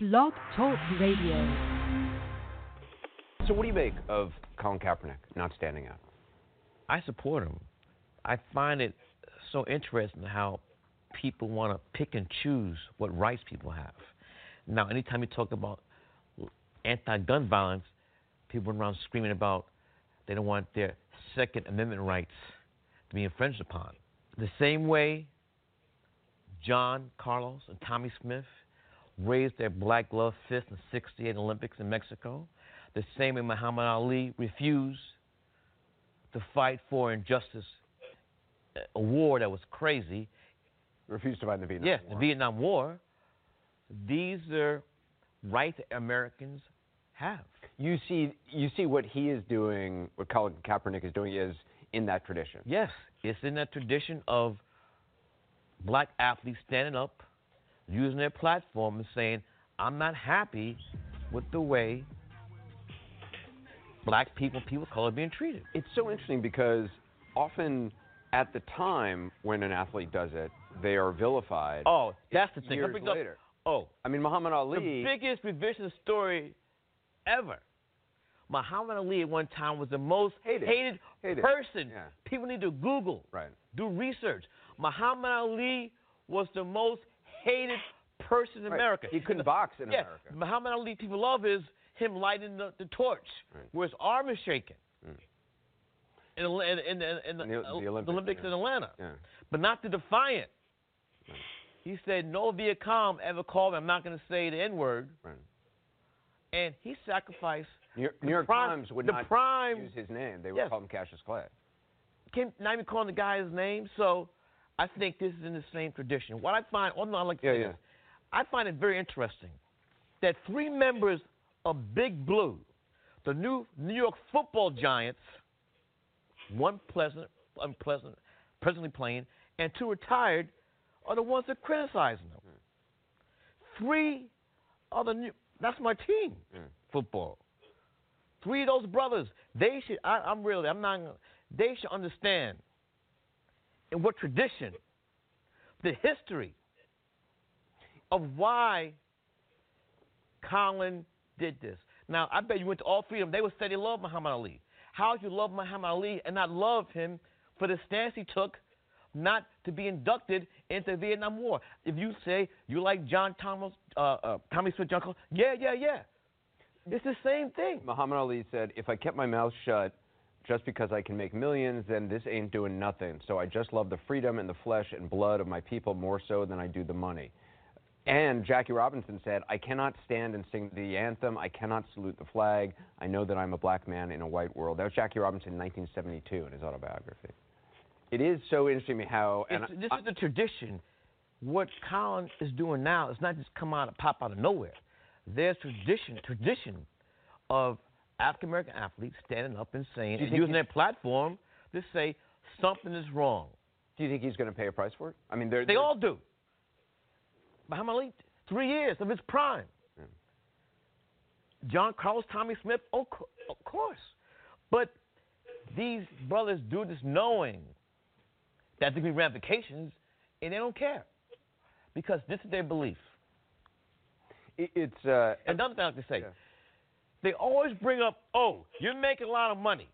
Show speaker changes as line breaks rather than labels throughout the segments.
Blog Talk Radio.
So, what do you make of Colin Kaepernick not standing up?
I support him. I find it so interesting how people want to pick and choose what rights people have. Now, anytime you talk about anti-gun violence, people run around screaming about they don't want their Second Amendment rights to be infringed upon. The same way John Carlos and Tommie Smith raised their black glove fist in the 68 Olympics in Mexico, the same way Muhammad Ali refused to fight for injustice, uh, a war that was crazy.
Refused to fight in the Vietnam
yeah,
War.
the Vietnam War. These are rights that Americans have.
You see, you see what he is doing, what Colin Kaepernick is doing, is in that tradition.
Yes, it's in that tradition of black athletes standing up, using their platform and saying, I'm not happy with the way black people, people of color, are being treated.
It's so interesting because often at the time when an athlete does it, they are vilified.
Oh, that's the thing.
Years
up-
later.
oh,
I mean, Muhammad Ali.
the biggest revisionist story ever. Muhammad Ali at one time was the most
Hated. Hated.
person.
Yeah.
People need to Google,
Right.
do research. Muhammad Ali was the most hated person in
Right.
America.
He couldn't box in
yeah,
America.
Muhammad Ali, people love is him lighting the, the torch,
Right.
where his arm is shaking.
Mm.
In, in, in, in, in the,
the- the Olympics,
in
yeah.
Atlanta
Yeah.
but not the defiant.
Right.
He said, no Viet Cong ever called me. I'm not going to say the N word.
Right.
And he sacrificed,
New York, New York
prime-
Times would not
prime-
use his name. They would
Yes.
call him Cassius Clay.
not even calling the guy his name. So I think this is in the same tradition. What I find, oh, no, I like to
Yeah,
say
yeah.
this. I find it very interesting that three members of Big Blue, the new New York football giants, one pleasant, unpleasant, presently playing, and two retired, are the ones that criticizing them. Mm. Three are the new, that's my team,
Yeah.
football. Three of those brothers, they should, I, I'm really, I'm not, they should understand in what tradition, the history of why Colin did this. Now, I bet you went to all them. They would say they love Muhammad Ali. How you love Muhammad Ali and not love him for the stance he took not to be inducted into the Vietnam War? If you say you like John Thomas, uh, uh, Tommie Smith, Col- yeah, yeah, yeah. It's the same thing.
Muhammad Ali said, if I kept my mouth shut just because I can make millions, then this ain't doing nothing. So I just love the freedom and the flesh and blood of my people more so than I do the money. And Jackie Robinson said, I cannot stand and sing the anthem. I cannot salute the flag. I know that I'm a black man in a white world. That was Jackie Robinson in 1972 in his autobiography. It is so interesting to me how. And
It's, this is the tradition. What Colin is doing now is not just come out and pop out of nowhere. There's tradition, tradition of African American athletes standing up and saying, and using their platform to say something is wrong.
do you think he's going to pay a price for it? I mean, they're,
They
they're-
all do. Muhammad Ali, three years of his prime.
Yeah.
John Carlos, Tommie Smith, of, of course. But these brothers do this knowing that there can be ramifications, and they don't care because this is their belief.
it- it's. Uh,
Another thing I to say,
Yeah.
They always bring up, oh, you're making a lot of money.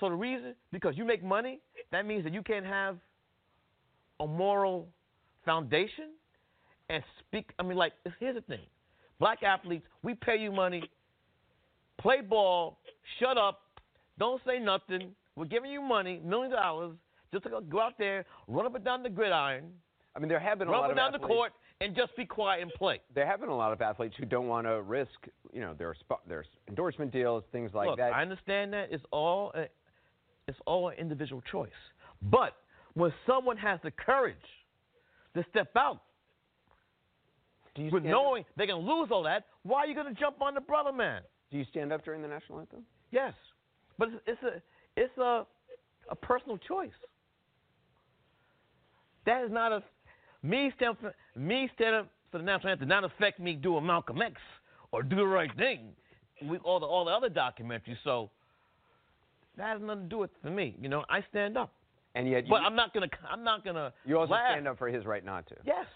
So the reason, because you make money, that means that you can't have a moral foundation and speak. I mean, like, here's the thing black athletes, we pay you money, play ball, shut up, don't say nothing. We're giving you money, millions of dollars, just to go- out there, run up and down the gridiron,
I mean, there have been a
run
lot
up
of
and down the court, and just be quiet and play.
there have been a lot of athletes who don't want to risk, you know, their their endorsement deals, things like
Look,
that.
I understand that it's all a, it's all an individual choice. But when someone has the courage to step out with knowing they're going to lose all that, why are you going to jump on the brother man?
Do you stand up during the national anthem?
Yes, but it's, it's a it's a a personal choice. That is not a me stand for me stand up for the national anthem. Not affect me doing Malcolm X or do the right thing with all the all the other documentaries. So that has nothing to do with for me. You know, I stand up,
And yet, you,
but I'm not gonna I'm not gonna.
you also
laugh.
stand up for his right not to.
Yes.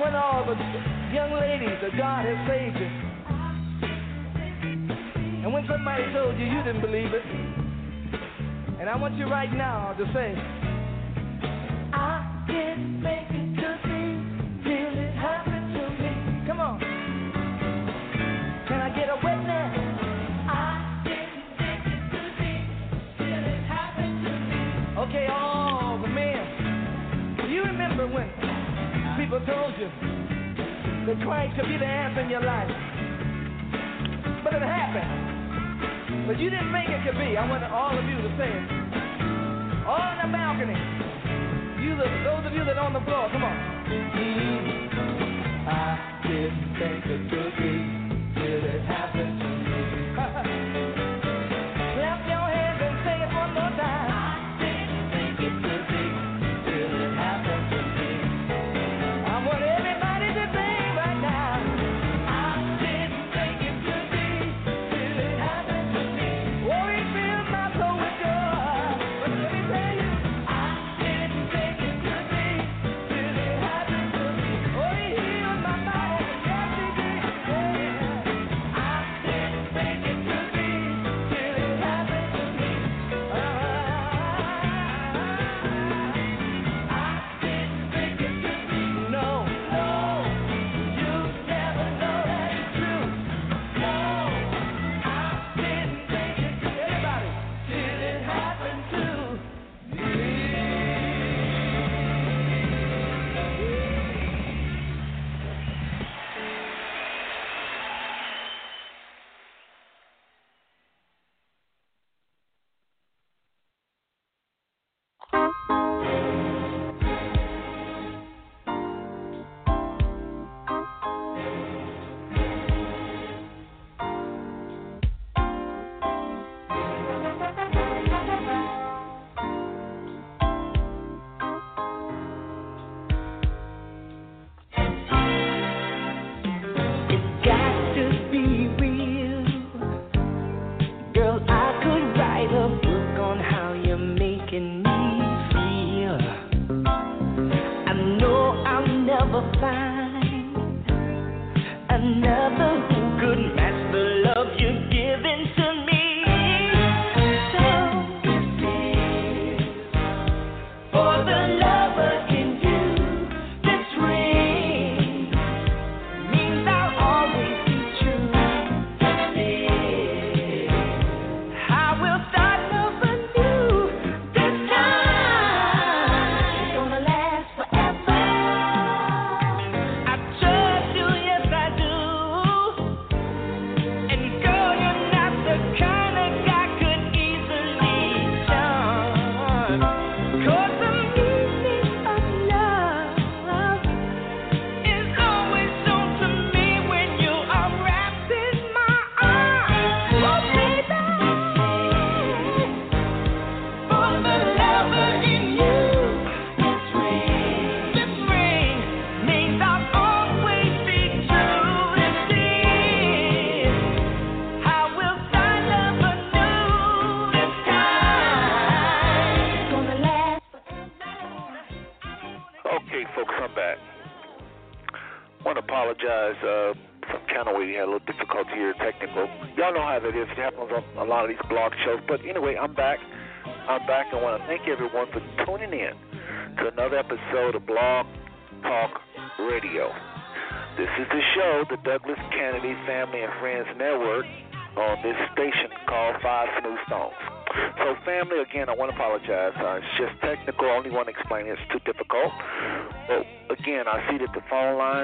when all the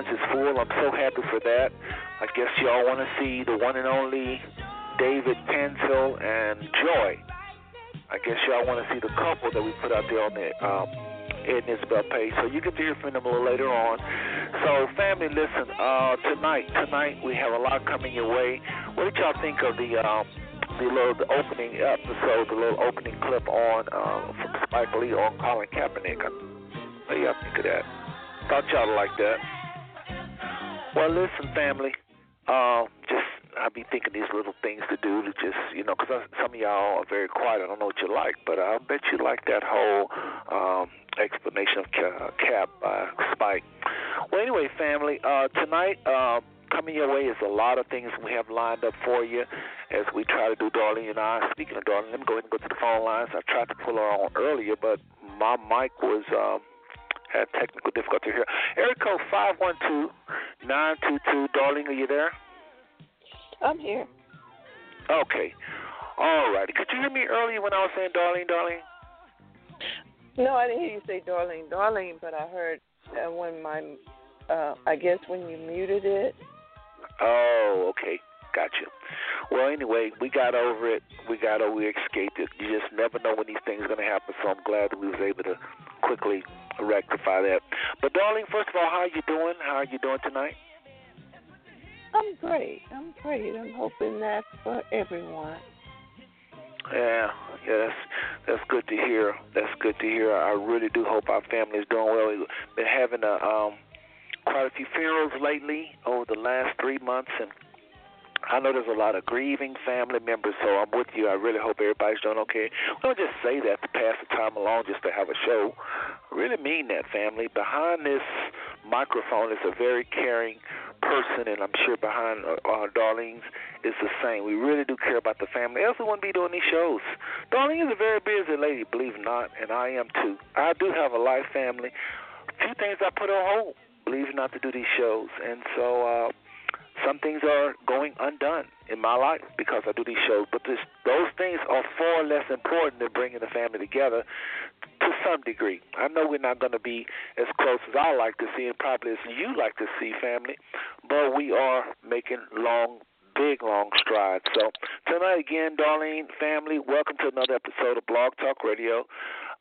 attendance is
full. I'm so happy for that. I guess y'all want to see the one and only David Penfield and Joy. I guess y'all want to see the couple that we put out there on the um, Ed and Isabel page. So you get to hear from them a little later on. So, family, listen, uh, tonight, tonight we have a lot coming your way. What did y'all think of the. Um, the little the opening episode, the little opening clip on uh, from Spike Lee on Colin Kaepernick. What do y'all think of that? Thought y'all liked that. Well, listen, family. Uh, just I be thinking these little things to do to just you know, because some of y'all are very quiet. I don't know what you like, but I bet you like that whole um, explanation of Cap by Spike. Well, anyway, family. Uh, tonight. Uh, coming your way is a lot of things we have lined up for you as we try to do darling. and I. Speaking of darling, let me go ahead and go to the phone lines. I tried to pull her on earlier, but my mic was uh, had technical difficulty here. Area code five one two nine two two. Darling, are you there?
I'm here.
Okay. All righty. Could you hear me earlier when I was saying darling, darling?
No, I didn't hear you say darling, darling, but I heard uh, when my, uh, I guess when you muted it.
Oh, okay. Gotcha. Well, anyway, we got over it. We got over. We escaped it. You just never know when these things are going to happen. So I'm glad that we was able to quickly rectify that. But darling, first of all, how are you doing? How are you doing tonight?
I'm great. I'm great. I'm hoping that for everyone.
Yeah, yeah, that's that's good to hear. That's good to hear. I really do hope our family is doing well. We've been having a um quite a few funerals lately over the last three months, and I know there's a lot of grieving family members, so I'm with you. I really hope everybody's doing okay. We don't just say that to pass the time along just to have a show. I really mean that, family. Behind this microphone is a very caring person, and I'm sure behind uh, uh, Darlene's is the same. We really do care about the family. Else we wouldn't be doing these shows. Darlene is a very busy lady, believe it or not, and I am too. I do have a life family. A few things I put on hold, believe it or not, to do these shows, and so. uh some things are going undone in my life because I do these shows. But this, those things are far less important than bringing the family together to some degree. I know we're not going to be as close as I like to see and probably as you like to see family, but we are making long big long strides. So tonight again, Darlene family, welcome to another episode of Blog Talk Radio.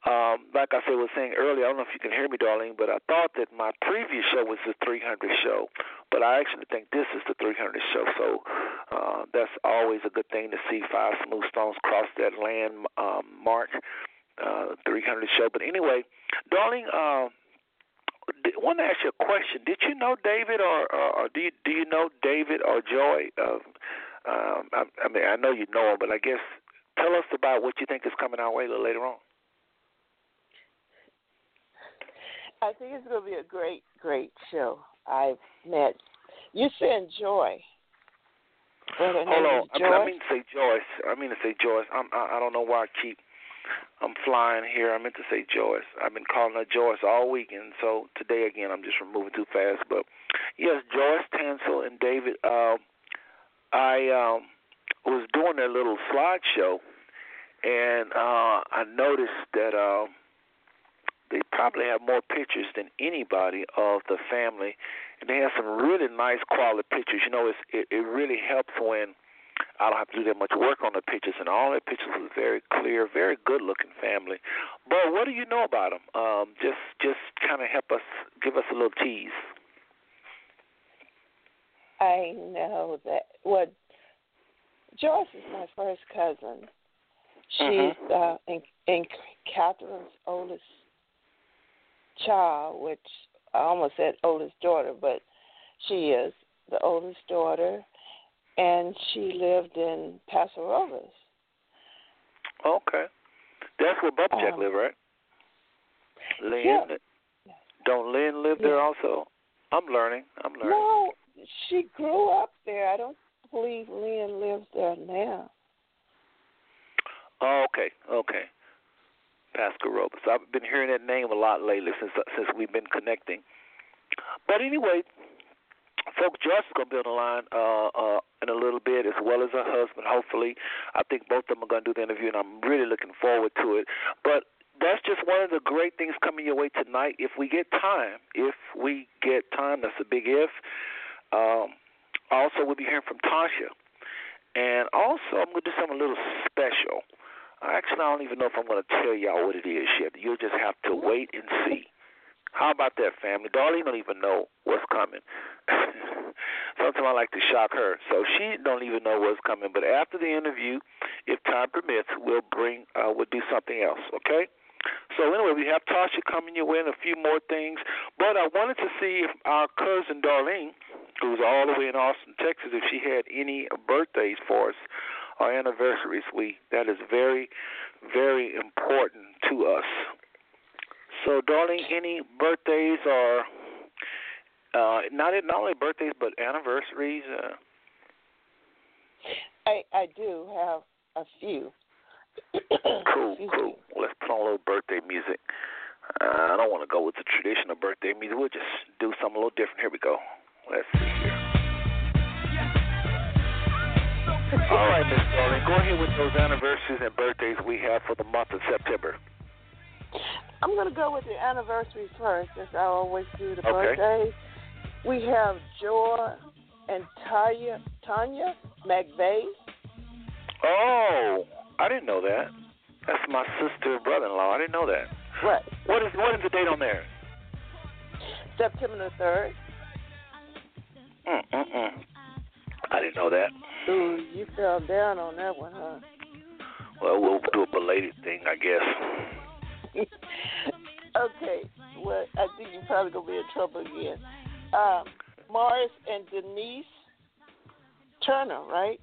Um, like I said, was saying earlier, I don't know if you can hear me, darling, but I thought that my previous show was the 300 show, but I actually think this is the 300 show. So uh, that's always a good thing to see five smooth stones cross that land um, mark, uh, 300 show. But anyway, darling, uh, I want to ask you a question. Did you know David, or, or, or do you do you know David or Joy? Uh, um, I, I mean, I know you know him, but I guess tell us about what you think is coming our way a little later on.
I think it's going to be a great, great show. I've met. You said Joy.
Hold on. I mean, I mean to say Joyce. I mean to say Joyce. I'm, I, I don't know why I keep. I'm flying here. I meant to say Joyce. I've been calling her Joyce all weekend. So today again, I'm just removing too fast. But yes, Joyce Tansil and David. Uh, I um, was doing their little slideshow, and uh, I noticed that. Uh, they probably have more pictures than anybody of the family, and they have some really nice quality pictures. You know, it's, it it really helps when I don't have to do that much work on the pictures, and all their pictures are very clear, very good looking family. But what do you know about them? Um, just just kind of help us, give us a little tease.
I know that what Joyce is my first cousin. She's
mm-hmm.
uh, in, in Catherine's oldest child, which I almost said oldest daughter, but she is the oldest daughter, and she lived in Paso Robles.
Okay, that's where Bubba Jack
um,
live, right? Lynn,
yeah.
don't Lynn live there also? I'm learning. I'm learning.
No, she grew up there. I don't believe Lynn lives there now.
Oh, okay, okay. Paso Robles. I've been hearing that name a lot lately since since we've been connecting. But anyway, folks, Joyce is going to be on the line uh, uh, in a little bit, as well as her husband. Hopefully, I think both of them are going to do the interview, and I'm really looking forward to it. But that's just one of the great things coming your way tonight. If we get time, if we get time, that's a big if. Um, also, we'll be hearing from Tasha. And also, I'm going to do something a little special. Actually, I don't even know if I'm going to tell y'all what it is yet. You'll just have to wait and see. How about that, family? Darlene don't even know what's coming. Sometimes I like to shock her, so she don't even know what's coming. But after the interview, if time permits, we'll bring, uh, we'll do something else. Okay? So anyway, we have Tasha coming your way and a few more things. But I wanted to see if our cousin Darlene who's all the way in Austin, Texas, if she had any birthdays for us or anniversaries. We that is very, very important to us. So, darling, any birthdays or uh, not not only birthdays but anniversaries? Uh,
I I do have a few.
cool, cool. let's put on a little birthday music. Uh, I don't want to go with the traditional birthday music. We'll just do something a little different. Here we go. Let's see here. All right, Miss Darling, go ahead with those anniversaries and birthdays we have for the month of September.
I'm gonna go with the anniversaries first, as I always do the
Okay.
birthdays. We have Joy and Tanya Tanya McVeigh.
Oh, I didn't know that. That's my sister and brother-in-law. I didn't know that.
Right.
What is what is the date on there?
September the third.
Mm mm mm. I didn't know that.
Ooh, you fell down on that one, huh?
Well, we'll do a belated thing, I guess.
okay. Well, I think you're probably gonna be in trouble again. Um, Morris and Denise Turner, right?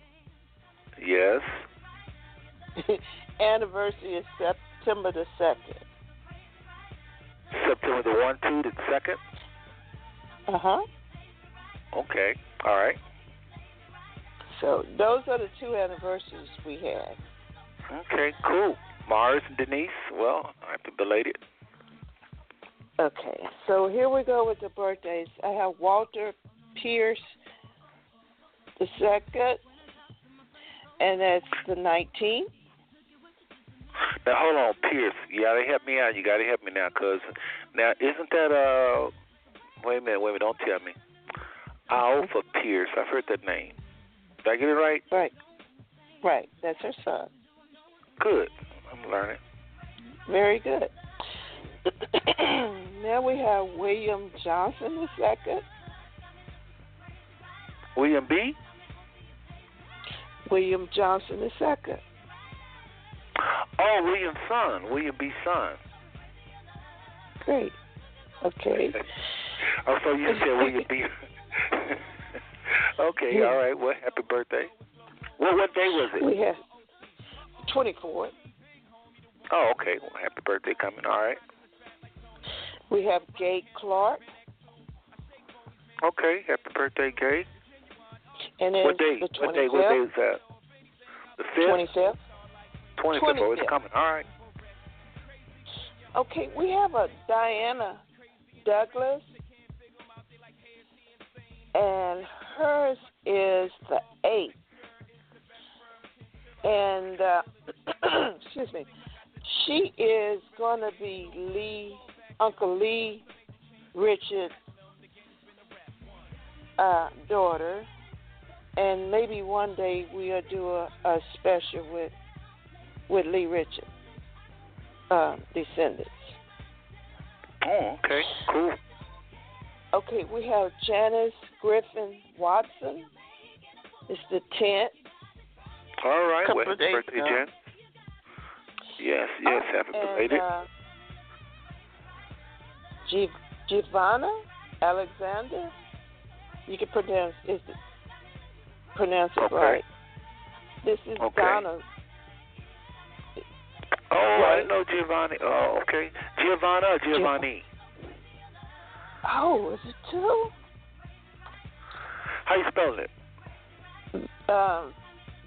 Yes.
Anniversary is September the second.
September the one, two, the second.
Uh huh.
Okay. All right.
So those are the two anniversaries we had.
Okay. Cool. Mars and Denise. Well, I have to belate it.
Okay, so here we go with the birthdays. I have Walter Pierce the second, and that's the 19th.
Now hold on, Pierce. You gotta help me out. You gotta help me now, cause now isn't that uh? Wait a minute. Wait a minute. Don't tell me. Alpha Pierce. I've heard that name. Did I get it right?
Right, right. That's her son.
Good. I'm learning.
Very good. now we have William Johnson the second.
William B.
William Johnson the second.
Oh, William's son. William B. son.
Great. Okay.
oh, so you said William B. okay. All right. Well, happy birthday. What what day was it?
We have 24th.
Oh, okay. Well, happy birthday coming. All right.
We have Gay Clark,
Okay. Happy birthday, Gay.
and then
What day?
the
What day? What day
25th.
is that? The fifth.
25th.
Twenty fifth. Oh, it's coming. All right.
Okay, we have a Diana Douglas, and hers is the eighth. And uh, excuse me, she is going to be Lee, Uncle Lee Richard's uh, daughter, and maybe one day we'll do a, a special with with Lee Richard uh, descendants.
Oh, okay. Cool.
Okay, we have Janice Griffin Watson. It's the tenth.
All right.
Couple
well, happy
days
birthday,
ago.
Jen. Yes. Yes.
Oh,
happy
and,
belated.
uh, Giv- Giovanna Alexander. You can pronounce is it, pronounce it
Okay.
right. This is
Okay.
Donna.
oh, I
right.
didn't know Giovanni. Oh, okay. Giovanna or Giovanni?
Oh, is it two?
How you spelling it?
Um,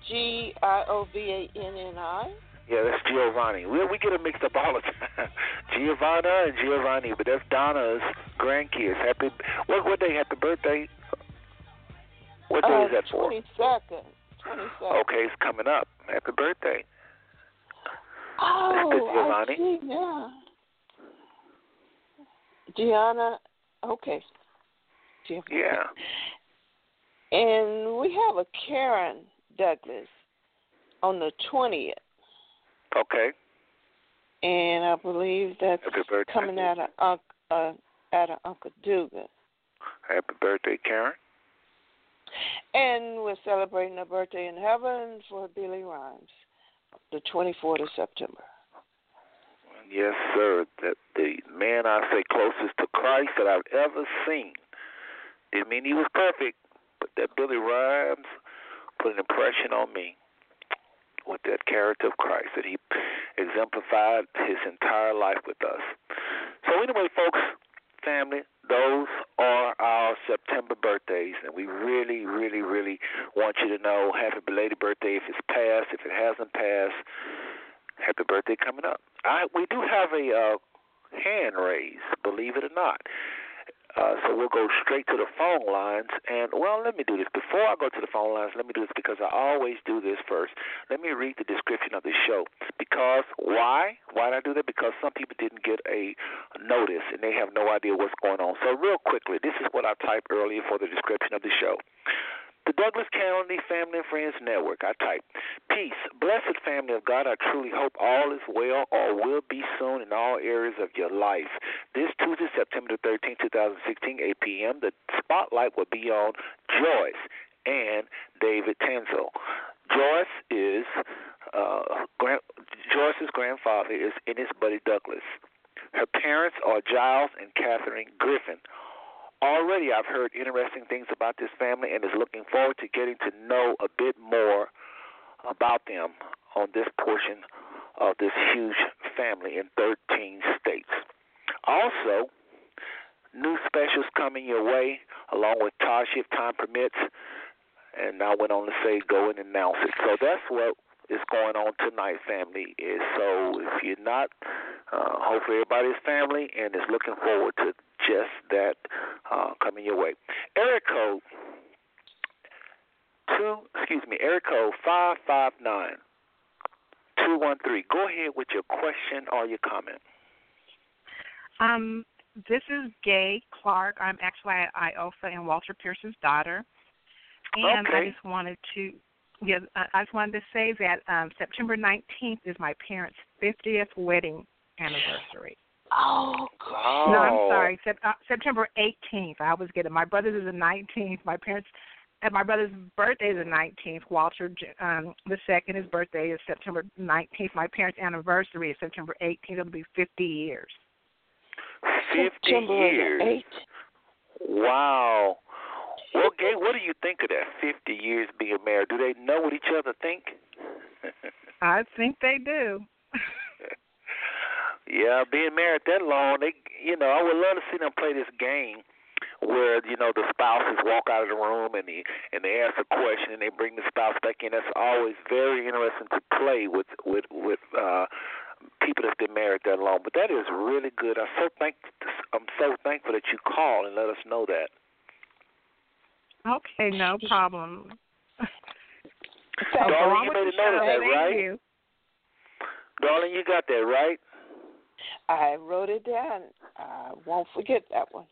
G I O V A N N I.
Yeah, that's Giovanni. We we get it mixed up all the time. Giovanna and Giovanni, but that's Donna's grandkids. Happy what what day? Happy birthday? What day
Uh,
is that for?
Twenty second. Twenty second.
Okay, it's coming up. Happy birthday.
Oh,
good,
I
Giovanni.
see now. Gianna, okay. Giovanna.
Yeah.
And we have a Karen Douglas on the 20th.
Okay.
And I believe that's coming out of uh, out of Uncle Dugan.
Happy birthday, Karen.
And we're celebrating a birthday in heaven for Billy Rhymes, the 24th of September.
Yes, sir. That the man I say closest to Christ that I've ever seen Didn't mean he was perfect, but that Billy Rhymes put an impression on me with that character of Christ that he exemplified his entire life with us. So anyway, folks, family, those are our September birthdays, and we really, really, really want you to know happy belated birthday if it's passed. If it hasn't passed, happy birthday coming up. I we do have a uh, hand raised, believe it or not. Uh, so we'll go straight to the phone lines. And, well, let me do this. Before I go to the phone lines, let me do this because I always do this first. Let me read the description of the show. Because, why? Why did I do that? Because some people didn't get a notice and they have no idea what's going on. So, real quickly, this is what I typed earlier for the description of the show. The Douglas Canady Family and Friends Network. I type, Peace, blessed family of God. I truly hope all is well or will be soon in all areas of your life. This Tuesday, September the 13th, 2016, 8 p.m., the spotlight will be on Joyce and David Tansil. Joyce is uh, Joyce's grandfather is Ennis Buddy Douglas. Her parents are Jiles and Catherine Griffin. Already, I've heard interesting things about this family and is looking forward to getting to know a bit more about them on this portion of this huge family in 13 states. Also, new specials coming your way, along with Tasha if time permits. And I went on to say, go and announce it. So that's what is going on tonight, family. Is so if you're not, uh, hopefully everybody's family and is looking forward to just that uh, coming your way. Area code two, excuse me, area code five five nine two one three. Go ahead with your question or your comment.
Um, this is Gay Clark. I'm actually Iofa and Walter Pierce's daughter, and
Okay.
I just wanted to. Yeah, I I just wanted to say that um, September 19th is my parents' 50th wedding anniversary.
Oh,
Wow.
No, I'm sorry. Sep- uh, September 18th. I was getting. My brother's is the 19th. My parents. And my brother's birthday is the 19th. Walter, J- um, the second, his birthday is September 19th. My parents' anniversary is September 18th. It'll be 50 years.
Fifty
September
years.
the 8th.
Wow. Well, Gay, what do you think of that? Fifty years being married. Do they know what each other think?
I think they do.
yeah, being married that long, they, you know, I would love to see them play this game where you know the spouses walk out of the room and they and they ask a question and they bring the spouse back in. That's always very interesting to play with with with uh people that's been married that long. But that is really good. I'm so thank I'm so thankful that you called and let us know that.
Okay, no problem.
Darling, you made
the
a note of that, right?
you.
Darling, you got that right.
I wrote it down. I won't forget that one.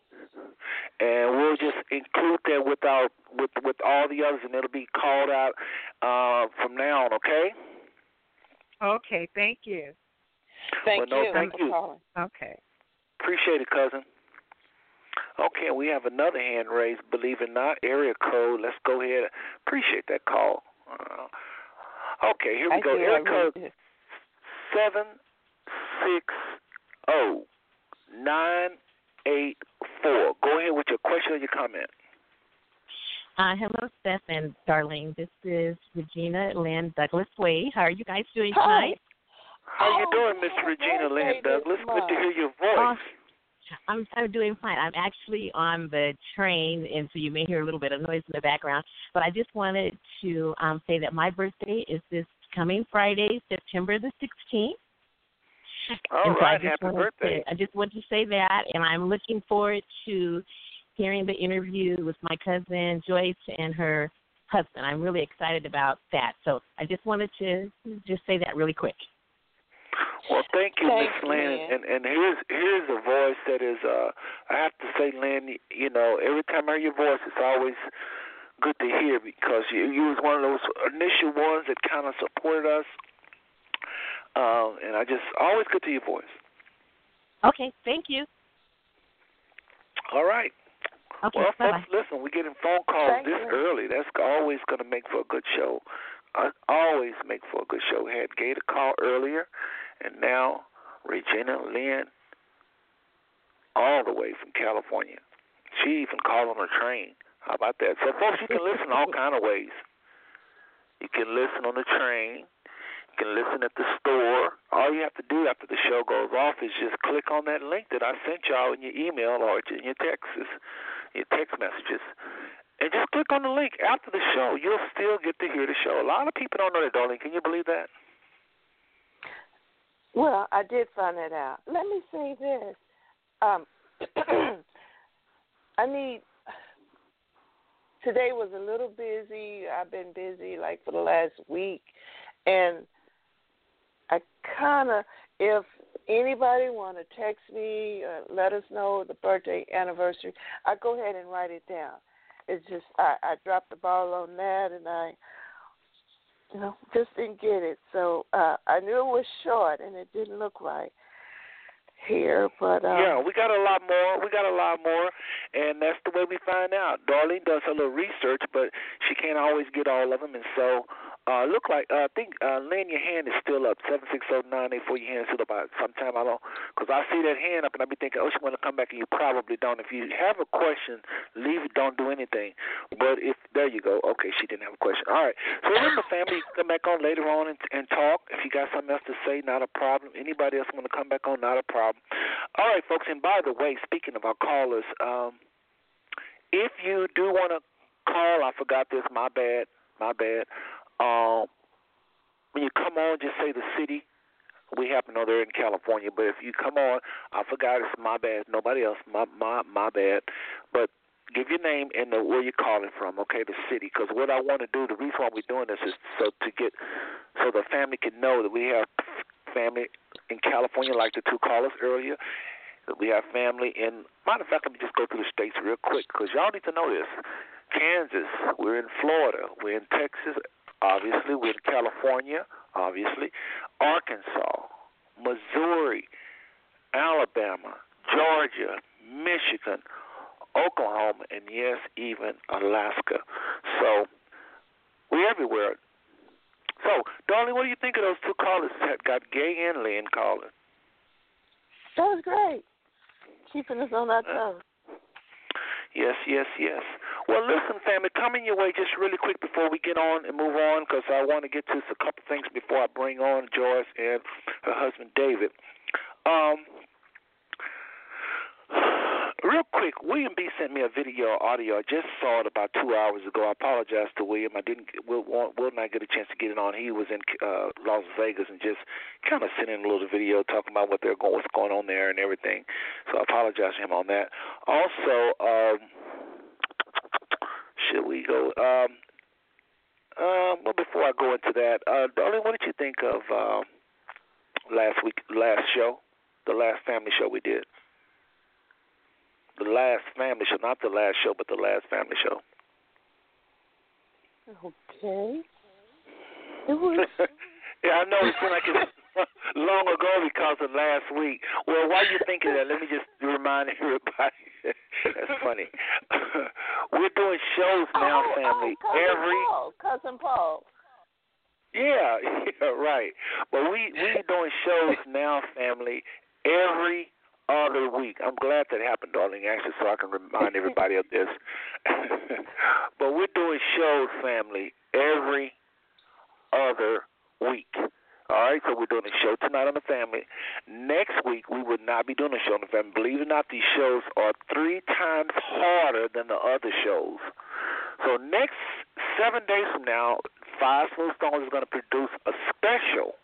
and we'll just include that with our with with all the others, and it'll be called out uh, from now on. Okay?
Okay, thank you.
Thank
Well, no,
you
thank you.
calling.
Okay.
Appreciate it, cousin. Okay, we have another hand raised. Believe it or not, area code. Let's go ahead. Appreciate that call. Uh, okay, here we
I
go. Area code seven six zero nine eight four. Go ahead with your question or your comment.
Uh, hello, Steph and Darlene. This is Regina Lynn Douglas Way. How are you guys doing
Hi.
tonight?
How are you
Oh,
doing,
yeah,
Miss Regina Lynn Douglas? Good to hear your
Oh,
voice.
I'm I'm doing fine. I'm actually on the train, and so you may hear a little bit of noise in the background. But I just wanted to um, say that my birthday is this coming Friday, September the 16th.
All
and so I
right,
just
happy
wanted
birthday.
To, I just want to say that, and I'm looking forward to hearing the interview with my cousin Joyce and her husband. I'm really excited about that. So I just wanted to just say that really quick.
Well, thank you, Miss Lynn.
Lynn.
And and here's here's a voice that is uh I have to say, Lynn, you know, every time I hear your voice it's always good to hear because you you was one of those initial ones that kind of supported us. Um, and I just always good to hear your voice.
Okay, thank you.
All right.
Okay,
well,
bye bye.
folks, listen, we're getting phone calls
Thank
this
you.
early. That's always going to make for a good show. I always make for a good show. We had Gator call earlier, and now Regina Lynn, all the way from California. She even called on the train. How about that? So, folks, you can listen all kind of ways. You can listen on the train. Can listen at the store. All you have to do after the show goes off is just click on that link that I sent y'all in your email or in your texts, your text messages, and just click on the link after the show. You'll still get to hear the show. A lot of people don't know that, darling. Can you believe that?
Well, I did find that out. Let me say this. Um, I need. Today was a little busy. I've been busy like for the last week, and I kind of, if anybody want to text me, uh, let us know the birthday anniversary. I go ahead and write it down. It's just I, I dropped the ball on that, and I, you know, just didn't get it. So uh, I knew it was short, and it didn't look right here, but um,
yeah, we got a lot more. We got a lot more, and that's the way we find out. Darlene does a little research, but she can't always get all of them, and so uh, look like uh, I think uh, Lynn, your hand is still up. Seven six zero nine eight four. Your hand is still up. Sometime I don't, because I see that hand up, and I be thinking, oh, she want to come back, and you probably don't. If you have a question, leave it. Don't do anything. But if there you go. Okay, she didn't have a question. All right. So remember, family, come back on later on and, and talk. If you got something else to say, not a problem. Anybody else want to come back on, not a problem. All right, folks. And by the way, speaking of our callers, um, if you do want to call, I forgot this. My bad. My bad. Um, when you come on, just say the city. We happen to know they're in California, but if you come on, I forgot it's my bad. Nobody else, my my my bad. But give your name and the, where you're calling from, okay, the city. Because what I want to do, the reason why we're doing this is so to get, so the family can know that we have family in California, like the two callers earlier. That we have family in. Matter of fact, let me just go through the states real quick because y'all need to know this. Kansas, we're in Florida, we're in Texas, obviously, we're in California, obviously, Arkansas, Missouri, Alabama, Georgia, Michigan, Oklahoma, and yes, even Alaska. So we're everywhere. So, darling, what do you think of those two callers that got Gay and Lynn calling?
that was great. Keeping us on our uh, toes.
Yes, yes, yes. Well, listen, family, coming your way just really quick before we get on and move on, because I want to get to a couple things before I bring on Joyce and her husband David. Um, real quick, William B sent me a video audio. I just saw it about two hours ago. I apologize to William. I didn't will will not get a chance to get it on. He was in uh, Las Vegas and just kind of sent in a little video talking about what they're going, what's going on there, and everything. So I apologize to him on that. Also, um, should we go? Um, um, well, before I go into that, uh, darling, what did you think of um, last week, last show, the last family show we did? The last family show, not the last show, but the last family show.
Okay. It was.
yeah, I know it seemed like it's long ago because of last week. Well, while you're thinking that, let me just remind everybody. That's funny. We're doing shows now,
oh, oh
family.
Oh, cousin
every
Paul, cousin Paul.
yeah, yeah, right. But we we doing shows now, family. Every other week. I'm glad that happened, darling, actually, so I can remind everybody of this. but we're doing shows, family, every other week. All right, so we're doing a show tonight on the family. Next week, we will not be doing a show on the family. Believe it or not, these shows are three times harder than the other shows. So next seven days from now, Five Smooth Stones is going to produce a special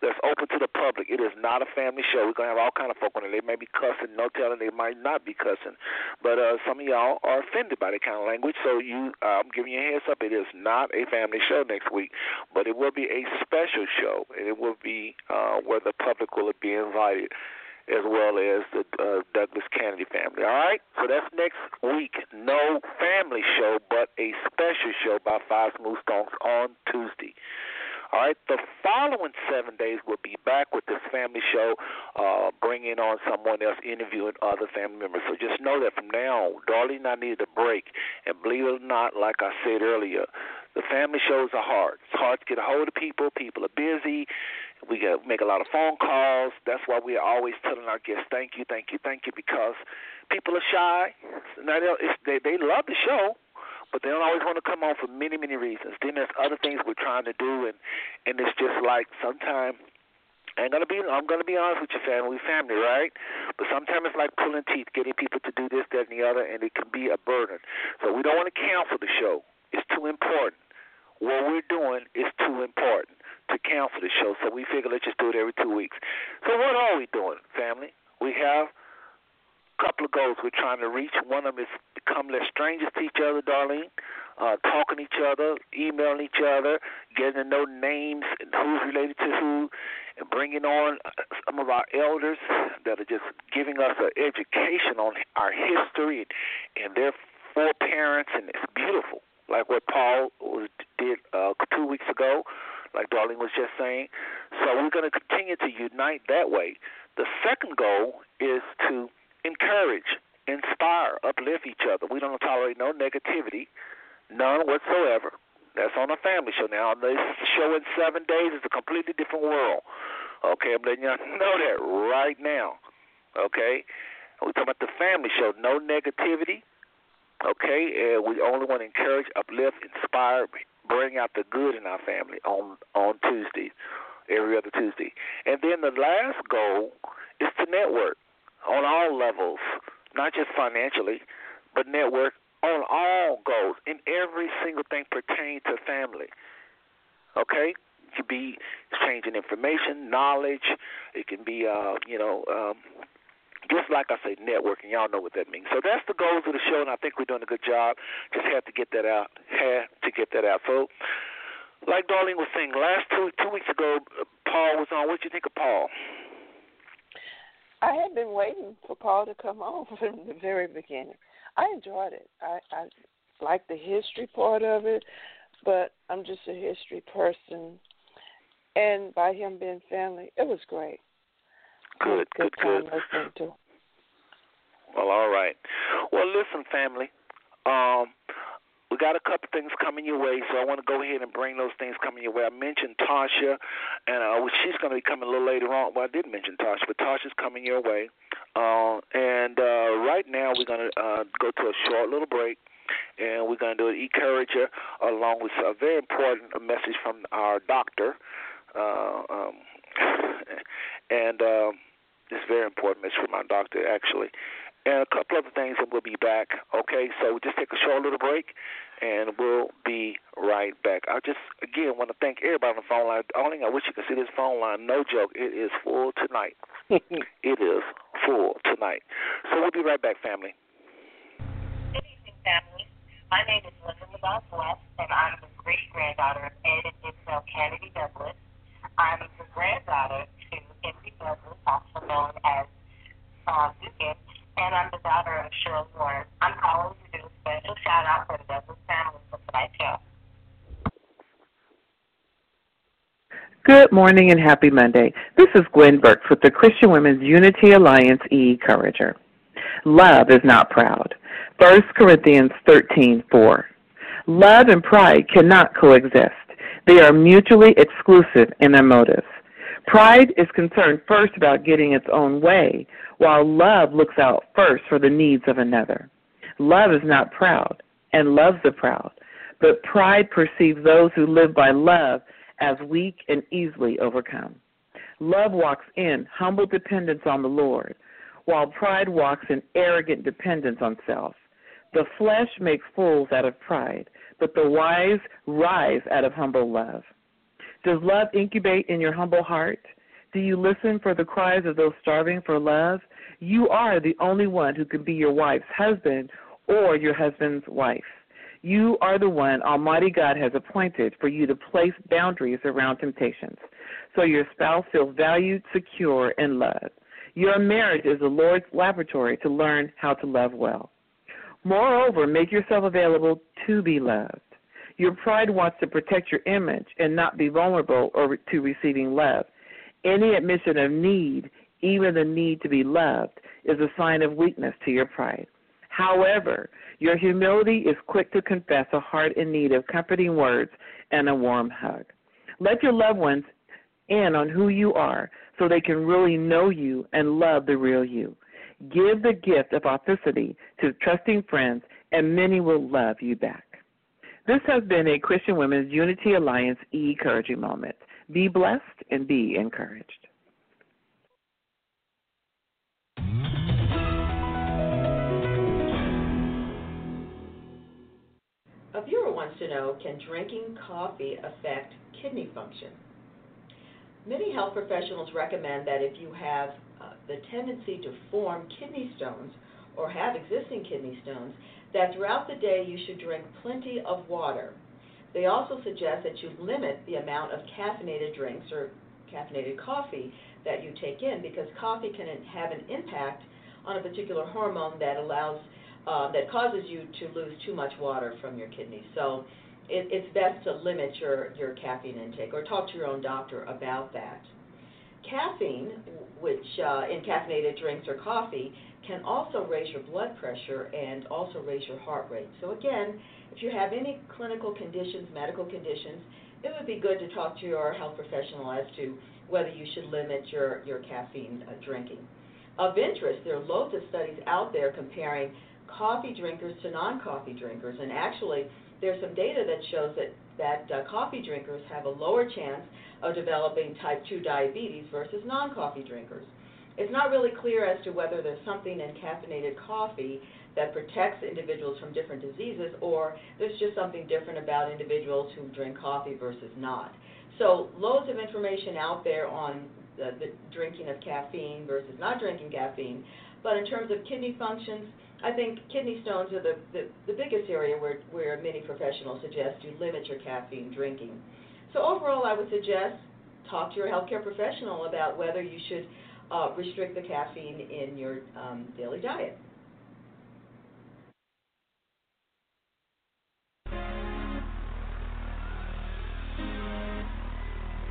that's open to the public. It is not a family show. We're gonna have all kind of folk on it. They may be cussing, no telling they might not be cussing. But uh some of y'all are offended by that kind of language, so you uh, I'm giving you a heads up, it is not a family show next week, but it will be a special show and it will be uh where the public will be invited as well as the uh, Douglas Canady family. All right, so that's next week. No family show, but a special show by Five Smooth Stones on Tuesday. All right, the following seven days we'll be back with this family show, uh, bringing on someone else, interviewing other family members. So just know that from now on, Darlene and I needed a break. And believe it or not, like I said earlier, the family shows are hard. It's hard to get a hold of people. People are busy. We get, make a lot of phone calls. That's why we're always telling our guests, thank you, thank you, thank you, because people are shy. Now they they love the show, but they don't always want to come on for many many reasons. Then there's other things we're trying to do, and and it's just like sometimes. I ain't gonna be. I'm gonna be honest with you, family. Family, right? But sometimes it's like pulling teeth, getting people to do this, that, and the other, and it can be a burden. So we don't want to cancel the show. It's too important. What we're doing is too important to cancel the show. So we figure let's just do it every two weeks. So what are we doing, family? We have couple of goals we're trying to reach. One of them is become less strangers to each other, Darlene. Uh, talking to each other, emailing each other, getting to know names and who's related to who, and bringing on uh, some of our elders that are just giving us an education on our history and their foreparents, and it's beautiful, like what Paul was, did uh, two weeks ago, like Darlene was just saying. So we're going to continue to unite that way. The second goal is to encourage, inspire, uplift each other. We don't tolerate no negativity, none whatsoever. That's on a family show now. This show in seven days is a completely different world. Okay, I'm letting y'all know that right now. Okay, we talk about the family show. No negativity. Okay, and we only want to encourage, uplift, inspire, bring out the good in our family on on Tuesdays, every other Tuesday. And then the last goal is to network on all levels, not just financially, but network on all goals in every single thing pertaining to family. Okay? It could be exchanging information, knowledge. It can be, uh, you know, um, just like I say, networking. Y'all know what that means. So that's the goals of the show, and I think we're doing a good job. Just had to get that out. Had to get that out. So, like Darlene was saying, last two two weeks ago, Paul was on. What did you think of Paul?
I had been waiting for Paul to come on from the very beginning. I enjoyed it. I, I like the history part of it, but I'm just a history person. And by him being family, it was great.
Good,
good,
good, good.
listening to.
Well, all right. Well, listen, family. Um, we got a couple things coming your way, so I want to go ahead and bring those things coming your way. I mentioned Tasha, and uh, she's going to be coming a little later on. Well, I did mention Tasha, but Tasha's coming your way. Uh, and uh, right now, we're going to uh, go to a short little break, and we're going to do an encourager along with a very important message from our doctor. Uh, um, and uh, it's very important message from our doctor, actually and a couple other things, and we'll be back. Okay, so we just take a short little break, and we'll be right back. I just again want to thank everybody on the phone line. Only I wish you could see this phone line. No joke, it is full tonight. it is full tonight. So we'll be right back, family.
Good evening, family. My name is Linda West, and I'm the great granddaughter of Ed and Isabel Canady Douglas. I'm the granddaughter to Henry Douglas, also known as uh, Dugan and I'm the daughter of Cheryl. I'm calling to do a special shout out for the Douglas family for tonight's show.
Good morning and happy Monday. This is Gwen Burks with the Christian Women's Unity Alliance E Encourager. Love is not proud. 1 Corinthians 13:4. Love and pride cannot coexist. They are mutually exclusive in their motives. Pride is concerned first about getting its own way, while love looks out first for the needs of another. Love is not proud and loves the proud, but pride perceives those who live by love as weak and easily overcome. Love walks in humble dependence on the Lord, while pride walks in arrogant dependence on self. The flesh makes fools out of pride, but the wise rise out of humble love. Does love incubate in your humble heart? Do you listen for the cries of those starving for love? You are the only one who can be your wife's husband or your husband's wife. You are the one Almighty God has appointed for you to place boundaries around temptations so your spouse feels valued, secure, and loved. Your marriage is the Lord's laboratory to learn how to love well. Moreover, make yourself available to be loved. Your pride wants to protect your image and not be vulnerable or to receiving love. Any admission of need, even the need to be loved, is a sign of weakness to your pride. However, your humility is quick to confess a heart in need of comforting words and a warm hug. Let your loved ones in on who you are so they can really know you and love the real you. Give the gift of authenticity to trusting friends, and many will love you back. This has been a Christian Women's Unity Alliance e encouraging moment. Be blessed and be encouraged.
A viewer wants to know can drinking coffee affect kidney function? Many health professionals recommend that if you have uh, the tendency to form kidney stones or have existing kidney stones, that throughout the day you should drink plenty of water. They also suggest that you limit the amount of caffeinated drinks or caffeinated coffee that you take in because coffee can have an impact on a particular hormone that allows uh, that causes you to lose too much water from your kidneys. So it, it's best to limit your, your caffeine intake or talk to your own doctor about that. Caffeine, which uh, in caffeinated drinks or coffee, can also raise your blood pressure and also raise your heart rate. So again, if you have any clinical conditions, medical conditions, it would be good to talk to your health professional as to whether you should limit your, your caffeine uh, drinking. Of interest, there are loads of studies out there comparing coffee drinkers to non-coffee drinkers, and actually there's some data that shows that, that uh, coffee drinkers have a lower chance of developing type 2 diabetes versus non-coffee drinkers. It's not really clear as to whether there's something in caffeinated coffee that protects individuals from different diseases or there's just something different about individuals who drink coffee versus not. So loads of information out there on the, the drinking of caffeine versus not drinking caffeine, but in terms of kidney functions, I think kidney stones are the, the, the biggest area where, where many professionals suggest you limit your caffeine drinking. So overall, I would suggest talk to your healthcare professional about whether you should uh, restrict the caffeine in your um, daily diet.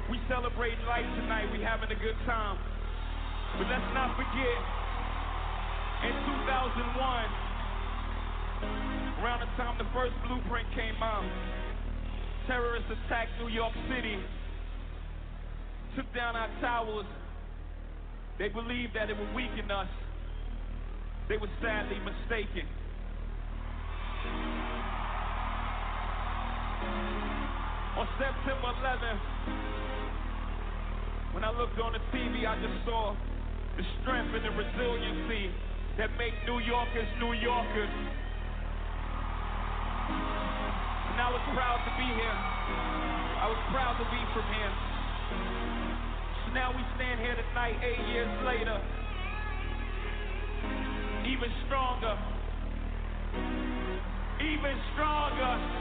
We celebrate life tonight. We having a good time. But let's not forget, in 2001, around the time the first blueprint came out, terrorists attacked New York City, took down our towers. They believed that it would weaken us. They were sadly mistaken. On September 11th, when I looked on the TV, I just saw the strength and the resiliency that make New Yorkers New Yorkers. And I was proud to be here. I was proud to be from here. Now we stand here tonight, eight years later, even stronger. Even stronger.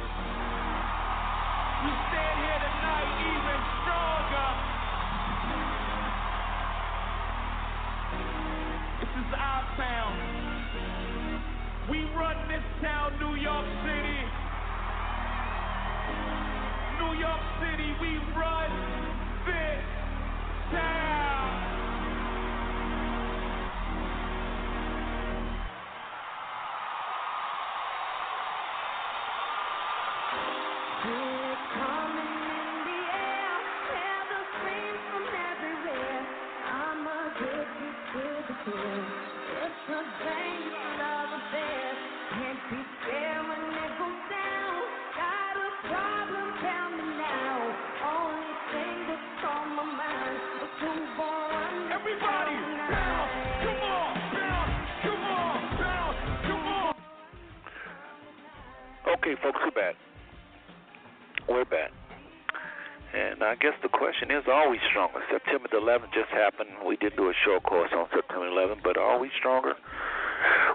Question is, always stronger? September the 11th just happened. We did do a short course on September 11th, but are we stronger?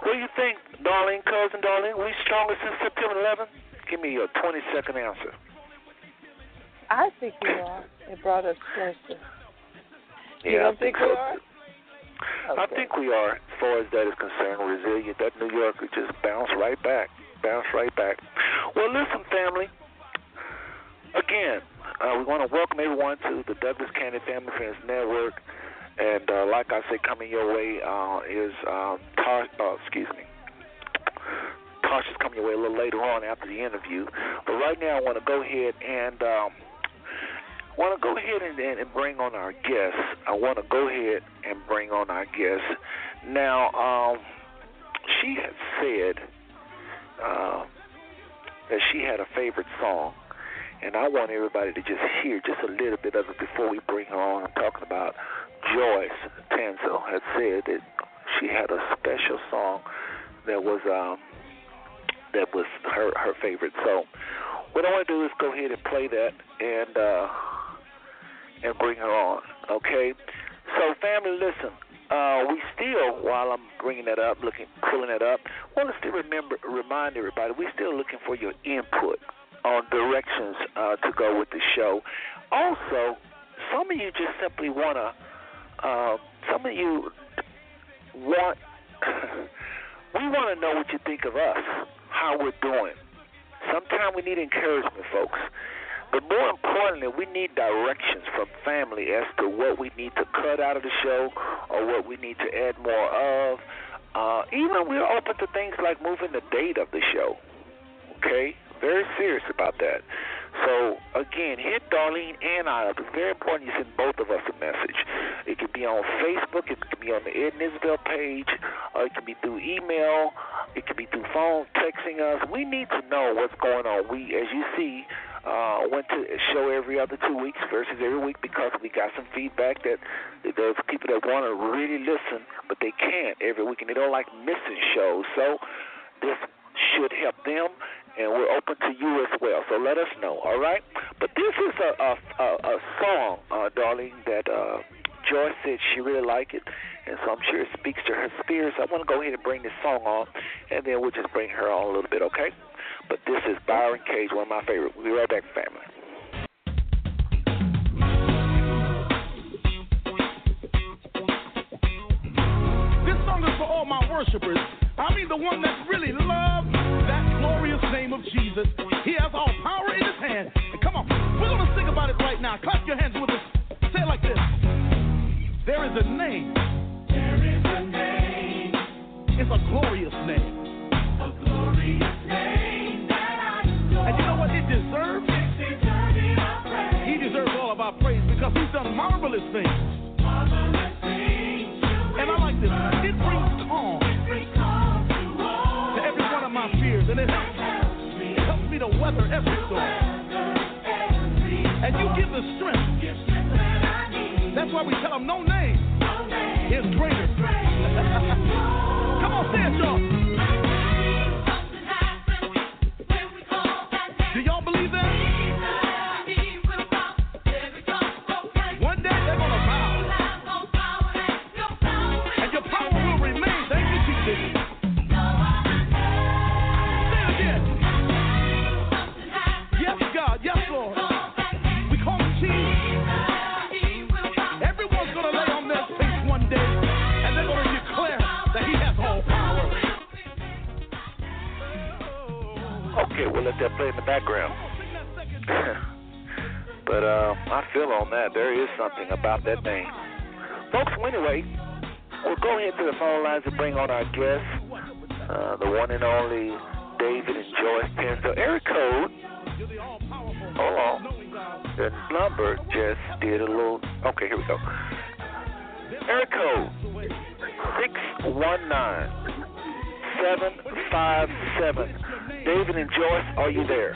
What do you think, darling, cousin darling? we stronger since September 11th? Give me a 20 second answer.
I think we are. It brought us closer. You
Yeah,
don't
I think
think we
so.
are?
I think we are, as far as that is concerned, resilient. That New Yorker just bounced right back, bounced right back. Well, listen, family. Again, uh, we want to welcome everyone to the Douglas Canady Family Friends Network. And uh, like I said, coming your way uh, is um, Tosh. Uh, excuse me. Tosh is coming your way a little later on after the interview. But right now, I want to go ahead and um, want to go ahead and, and bring on our guest. I want to go ahead and bring on our guest. Now, um, she had said uh, that she had a favorite song, and I want everybody to just hear just a little bit of it before we bring her on. I'm talking about Joyce Tansil had said that she had a special song that was um, that was her her favorite. So, what I want to do is go ahead and play that and uh, and bring her on. Okay. So, family, listen. Uh, we still, while I'm bringing that up, looking, pulling that up, want to still remember, remind everybody, we're still looking for your input on directions uh, to go with the show. Also, some of you just simply want to, uh, some of you want, we want to know what you think of us, how we're doing. Sometimes we need encouragement, folks. But more importantly, we need directions from family as to what we need to cut out of the show or what we need to add more of. Uh, even we're open to things like moving the date of the show. Okay? Very serious about that. So, again, hit Darlene and I up. It's very important you send both of us a message. It could be on Facebook, it could be on the Ed Isabel page, or it could be through email, it could be through phone, texting us. We need to know what's going on. We, as you see, uh, went to show every other two weeks versus every week because we got some feedback that there's people that want to really listen, but they can't every week, and they don't like missing shows. So this should help them, and we're open to you as well. So let us know, all right? But this is a a, a, a song, uh, darling, that uh, Joyce said she really liked it, and so I'm sure it speaks to her spirit. So I want to go ahead and bring this song on, and then we'll just bring her on a little bit, okay? But this is Byron Cage, one of my favorite. We'll be right back, family.
This song is for all my worshipers. I mean the one that really love that glorious name of Jesus. He has all power in his hand. And come on, we're going to sing about it right now. Clap your hands with us. Say it like this. There is a name. There is a name. It's a glorious name. A glorious name And you know what it deserves? He deserves all of our praise because he's done marvelous things. And I like this. It brings weather every storm. And you give the strength. That's why we tell them no name is greater. Come on, say it, y'all.
We'll let that play in the background. but uh, I feel on that. There is something about that name. Folks, well, anyway, we'll go ahead to the phone lines and bring on our guests, uh, the one and only David and Joyce Tansil. Area code, hold on. The number just did a little. Okay, here we go. Area code 619 757. David and Joyce, are you there?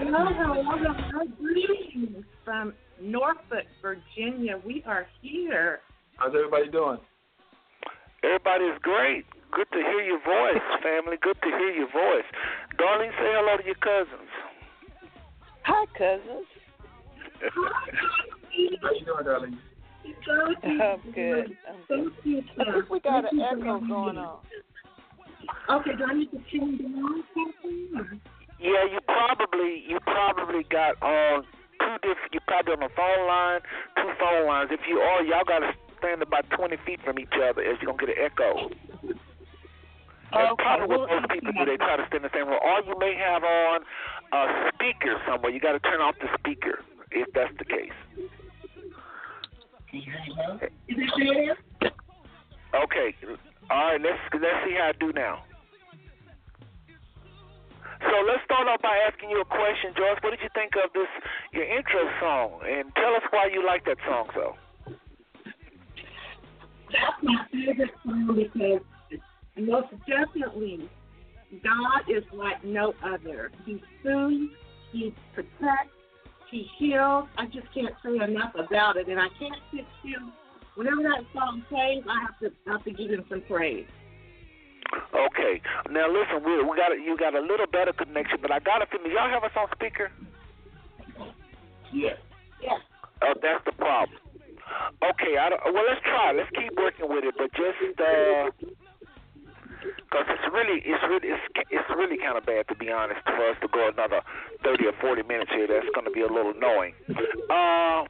Hello, hello, hello. Greetings from Norfolk, Virginia. We are here.
How's everybody doing?
Everybody's great. Good to hear your voice, family. Good to hear your voice. Darling, say hello to your cousins.
Hi, cousins.
How you doing, darling?
I'm good. I'm good. I think we got an echo going on.
Okay, do I need to change the line something?
Yeah, you probably you probably got on two different. You probably on the phone line, two phone lines. If you are, y'all got to stand about 20 feet from each other, as you're gonna get an echo. That's
Okay,
probably what
well,
most people do. They try to stay in the same room. Or you may have on a speaker somewhere. You got to turn off the speaker if that's the case. Can you hear me, love? Is it the idea? Okay. All right. Let's let's see how I do now. So let's start off by asking you a question, Joyce. What did you think of this your intro song, and tell us why you like that song so?
That's my favorite song because most definitely God is like no other. He soothes, He protects, He heals. I just can't say enough about it, and I can't sit still. Whenever that song plays, I have to I have to give Him some praise.
Okay. Now listen, we we got a, you got a little better connection, but I got a feeling y'all have us on speaker.
Yes.
Yes.
Oh, that's the problem. Okay, I don't, well let's try. Let's keep working with it, but just uh, because it's really, it's really, it's, it's really kind of bad to be honest for us to go another thirty or forty minutes here. That's going to be a little annoying. Uh,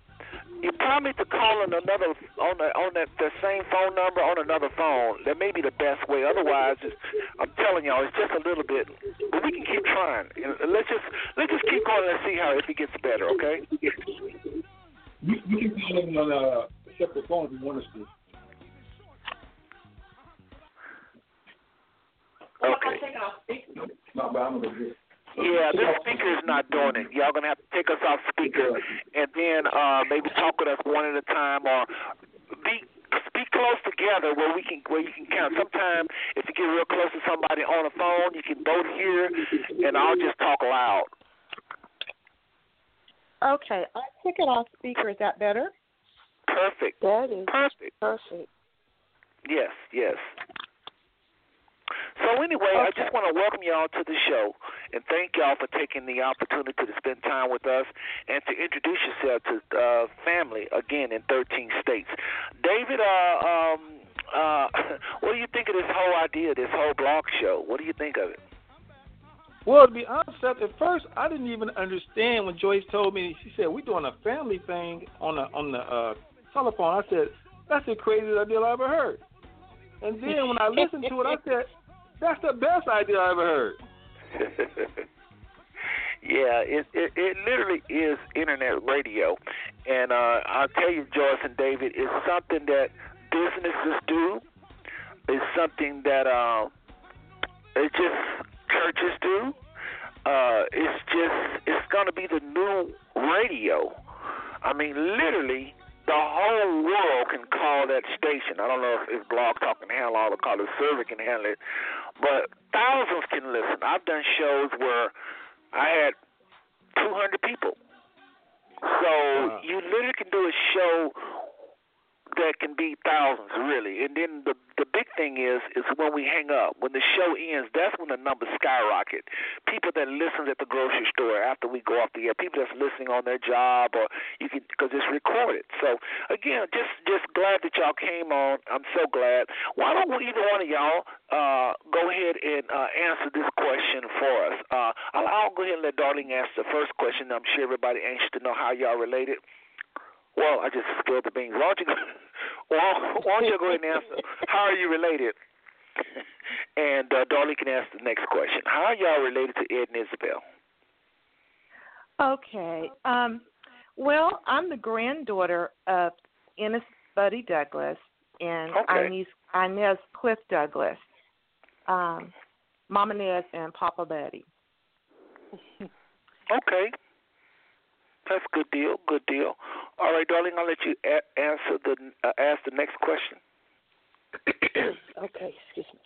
you probably to call on another on the, on that the same phone number on another phone. That may be the best way. Otherwise, it's, I'm telling y'all, it's just a little bit. But we can keep trying. And let's just let's just keep going and see how if it gets better. Okay.
We, we can call on a separate phone if you want us to.
Okay.
No, but I'm gonna
Yeah, this speaker is not doing it. Y'all gonna have to take us off speaker and then uh maybe talk with us one at a time or be speak close together where we can where you can count. Sometimes if you get real close to somebody on the phone, you can both hear, and I'll just talk loud.
Okay, I took it off speaker. Is that better?
Perfect.
That is
perfect.
Perfect.
Yes, yes. So anyway, I just want to welcome y'all to the show and thank y'all for taking the opportunity to spend time with us and to introduce yourself to uh, family again in 13 states. David, uh, um, uh, what do you think of this whole idea, this whole blog show? What do you think of it?
Well, to be honest, at first I didn't even understand when Joyce told me. She said we're doing a family thing on the on the uh, telephone. I said that's the craziest idea I ever heard. And then when I listened to it, I said that's the best idea I ever heard.
yeah, it, it it literally is internet radio, and uh, I'll tell you, Joyce and David, it's something that businesses do. It's something that uh, it's just churches do. Uh, it's just it's gonna be the new radio. I mean, literally, the whole world can call that station. I don't know if, if Blog Talk can handle all the call the server can handle it, but thousands can listen. I've done shows where I had 200 people. So
Wow.
you literally can do a show that can be thousands, really. And then the the big thing is is when we hang up, when the show ends, that's when the numbers skyrocket. People that listen at the grocery store after we go off the air, people that's listening on their job, or you can because it's recorded. So again, just just glad that y'all came on. I'm so glad. Why don't either one of y'all uh, go ahead and uh, answer this question for us? Uh, I'll, I'll go ahead and let Darling answer the first question. I'm sure everybody anxious to know how y'all related. Well, I just spilled the beans. Why don't you go, why, why don't you go ahead and answer? How are you related? And uh, Darlene can ask the next question. How are y'all related to Ed and Isabel?
Okay. Um, well, I'm the granddaughter of Ennis Buddy Douglas and
Okay.
Inez, Inez Cliff Douglas, um, Mama Inez and Papa Buddy.
Okay. That's a good deal. Good deal. All right, darling. I'll let you a- answer the uh, ask the next question.
okay, excuse me.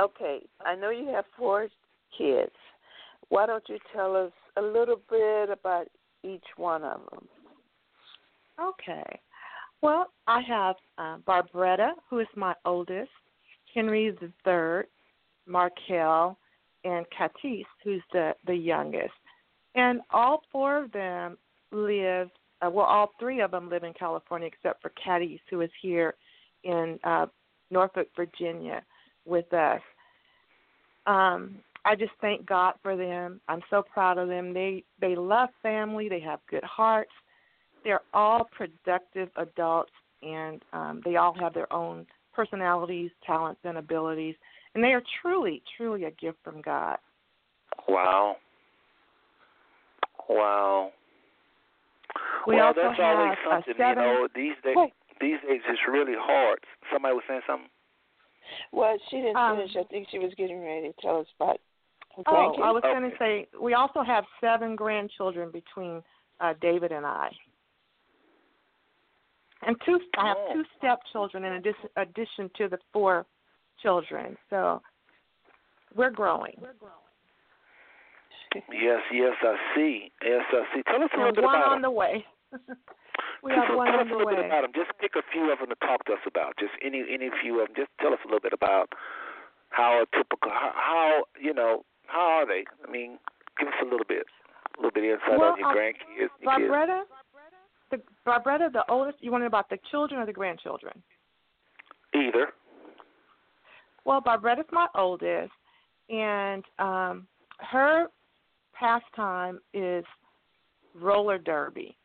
Okay, I know you have four kids. Why don't you tell us a little bit about each one of them?
Okay. Well, I have uh, Barbretta, who is my oldest, Henry the third, Markel, and Katis, who's the, the youngest. And all four of them live, uh, well, all three of them live in California except for Katis, who is here in uh, Norfolk, Virginia with us. Um, I just thank God for them. I'm so proud of them. They they love family. They have good hearts. They're all productive adults, and um, they all have their own personalities, talents, and abilities. And they are truly, truly a gift from God.
Wow. Wow.
We
well,
also
that's always
have a
something.
seven-
You know, these days,
Oh.
these days it's really hard. Somebody was saying something.
Well, she didn't
Um,
finish. I think she was getting ready to tell us about
Oh. I was
Okay.
going to say we also have seven grandchildren between uh, David and I, and two. I have
Oh.
two stepchildren in addition, addition to the four children. So we're growing. we're growing.
Yes, yes, I see. Yes, I see. Tell us a little
And
bit
one
about
on
him.
the way. we have one
tell
on
us a
the
little bit about him. Just pick a few of them to talk to us about. Just any any few of them. Just tell us a little bit about how a typical how, how you know how are they? I mean, give us a little bit, a little bit of insight
Well,
on your
um,
grandkids. Your kids.
Barbretta, the Barbretta, the oldest. You want to know about the children or the grandchildren?
Either.
Well, Barbretta's my oldest, and um, her pastime is roller derby.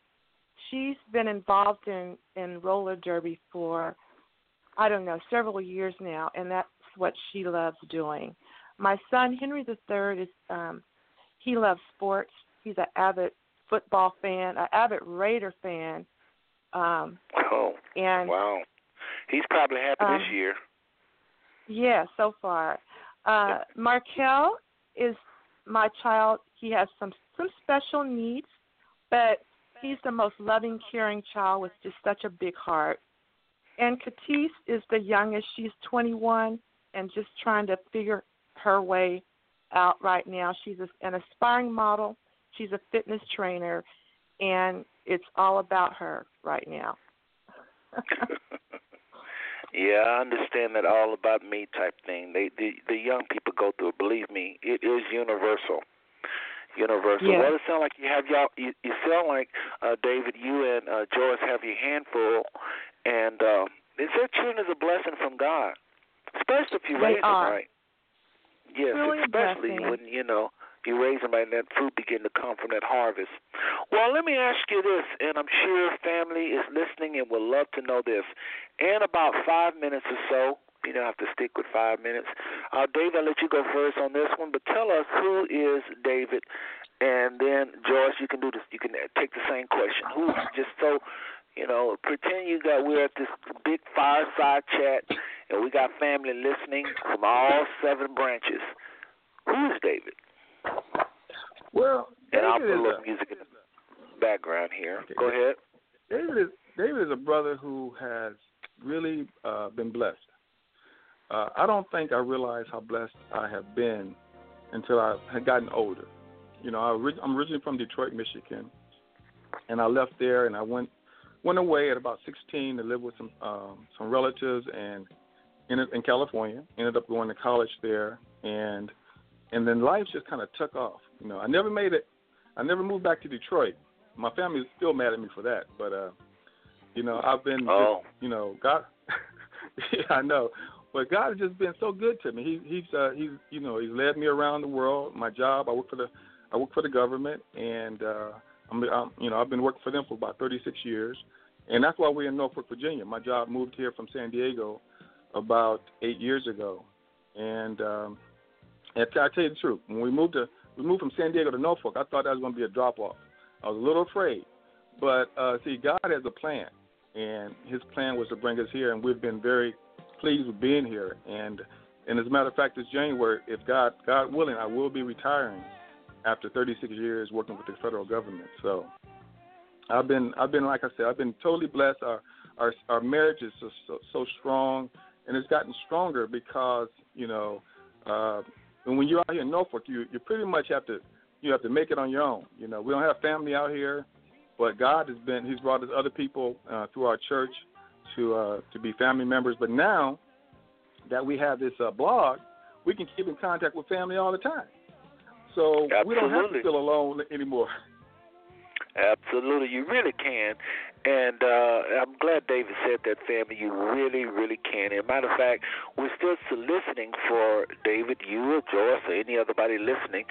She's been involved in in roller derby for I don't know several years now, and that's what she loves doing. My son Henry III is um, he loves sports. He's an avid football fan, an avid Raider fan, um,
Oh,
and
wow. He's probably happy
Um,
this year.
Yeah, so far. Uh Markel is my child. He has some some special needs, but he's the most loving, caring child with just such a big heart. And Katisse is the youngest. She's 21 and just trying to figure her way out right now. She's an aspiring model. She's a fitness trainer, and it's all about her right now.
Yeah, I understand that all about me type thing. They the the young people go through. it. Believe me, it is universal. Universal.
Yeah.
Well, it sounds like you have y'all. You, you sound like uh, David. You and uh, Joyce have your handful, and uh, they said children is a blessing from God, especially if you raise them right. Yes,
a
especially when you know you raise them right, and that fruit begin to come from that harvest. Well, let me ask you this, and I'm sure family is listening and would love to know this. In about five minutes or so, you don't have to stick with five minutes. Uh, David, I'll let you go first on this one, but tell us who is David, and then Joyce, you can do this. You can take the same question. Who's just so, you know, pretend you got we're at this big fireside chat, and we got family listening from all seven branches. Who is David?
Well,
And I'll
David
put a little music in the background here. Go ahead.
David is David is a brother who has really uh, been blessed. Uh, I don't think I realized how blessed I have been until I had gotten older. You know, I, I'm originally from Detroit, Michigan, and I left there and I went went away at about 16 to live with some um, some relatives and in in California. Ended up going to college there, and and then life just kind of took off. You know, I never made it. I never moved back to Detroit. My family is still mad at me for that, but uh, you know, I've been,
Oh.
just, you know, God. yeah, I know, but God has just been so good to me. He, he's, uh, he's, you know, he's led me around the world. My job, I work for the, I work for the government, and uh, I'm, I'm, you know, I've been working for them for about 36 years, and that's why we're in Norfolk, Virginia. My job moved here from San Diego about eight years ago, and um, I tell you the truth, when we moved to, we moved from San Diego to Norfolk, I thought that was going to be a drop off. I was a little afraid, but uh, see, God has a plan, and His plan was to bring us here, and we've been very pleased with being here. And and as a matter of fact, this January, if God God willing, I will be retiring after 36 years working with the federal government. So I've been I've been like I said, I've been totally blessed. Our our our marriage is so so, so strong, and it's gotten stronger because you know. Uh, and when you're out here in Norfolk, you you pretty much have to you have to make it on your own. You know, we don't have family out here, but God has been He's brought us other people uh, through our church to uh, to be family members. But now that we have this uh, blog, we can keep in contact with family all the time. So we don't have to feel alone anymore.
Absolutely, you really can. And uh, I'm glad David said that, family. You really, really can. And matter of fact, we're still soliciting for David, you, or Joyce, or any other body listening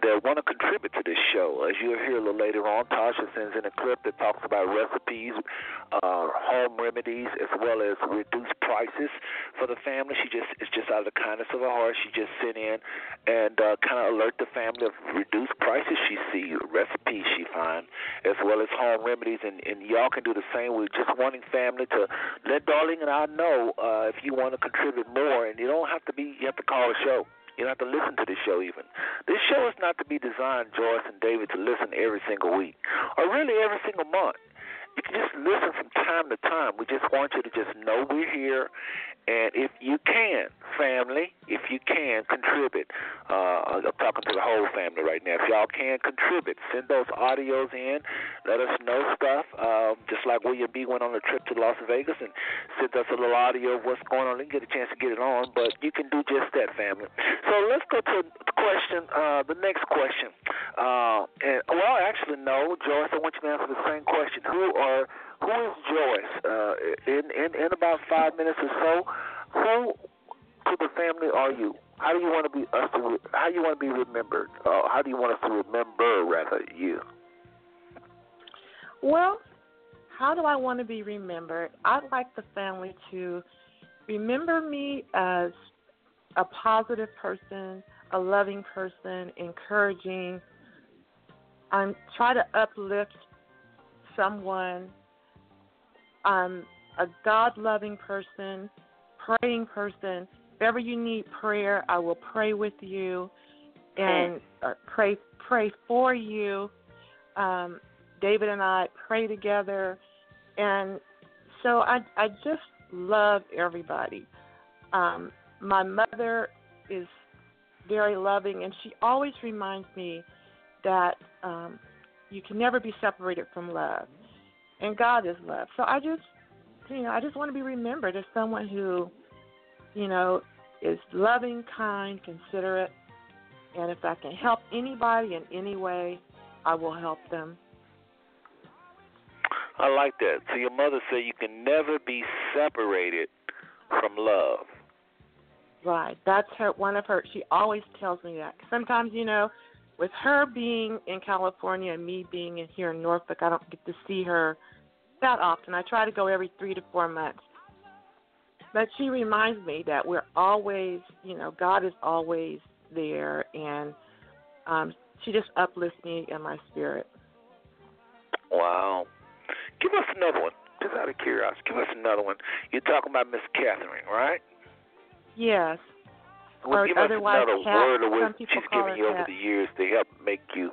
that want to contribute to this show. As you'll hear a little later on, Tasha sends in a clip that talks about recipes, uh, home remedies, as well as reduced prices for the family. She just it's just out of the kindness of her heart. She just sent in and uh, kind of alert the family of reduced prices she see, recipes she find, as well as home remedies. And, and y'all can do the same. We're just wanting family to let Darling and I know uh, if you want to contribute more. And you don't have to be. You have to call the show. You don't have to listen to the show even. This show is not to be designed, Joyce and David, to listen every single week or really every single month. You can just listen from time to time. We just want you to just know we're here and if you can, family, if you can contribute, uh, I'm talking to the whole family right now. If y'all can contribute, send those audios in. Let us know stuff. Um, just like William B went on a trip to Las Vegas and sent us a little audio of what's going on. Didn't get a chance to get it on, but you can do just that, family. So let's go to the question. Uh, the next question. Uh, and well, actually, no, Joyce. I want you to answer the same question. Who who is Joyce? Uh, in, in in about five minutes or so, who to the family are you? How do you want to be us to? How do you want to be remembered? Uh, how do you want us to remember rather you?
Well, how do I want to be remembered? I'd like the family to remember me as a positive person, a loving person, encouraging. I'm try to uplift someone. I'm a God loving person, praying person. If ever you need prayer, I will pray with you and uh, pray pray for you. Um, David and I pray together, and so I I just love everybody. Um, my mother is very loving, and she always reminds me that um, you can never be separated from love, and God is love. So I just, you know, I just want to be remembered as someone who, you know, is loving, kind, considerate, and if I can help anybody in any way, I will help them.
I like that. So your mother said you can never be separated from love.
Right. That's her one of her she always tells me that. Sometimes, you know, with her being in California and me being in here in Norfolk, I don't get to see her that often. I try to go every 3 to 4 months. But she reminds me that we're always, you know, God is always there and um she just uplifts me in my spirit.
Wow. Give us another one, just out of curiosity. Give us another one. You're talking about Miss Catherine, right?
Yes.
Well, us
otherwise
another word of wisdom she's given you over the years to help make you.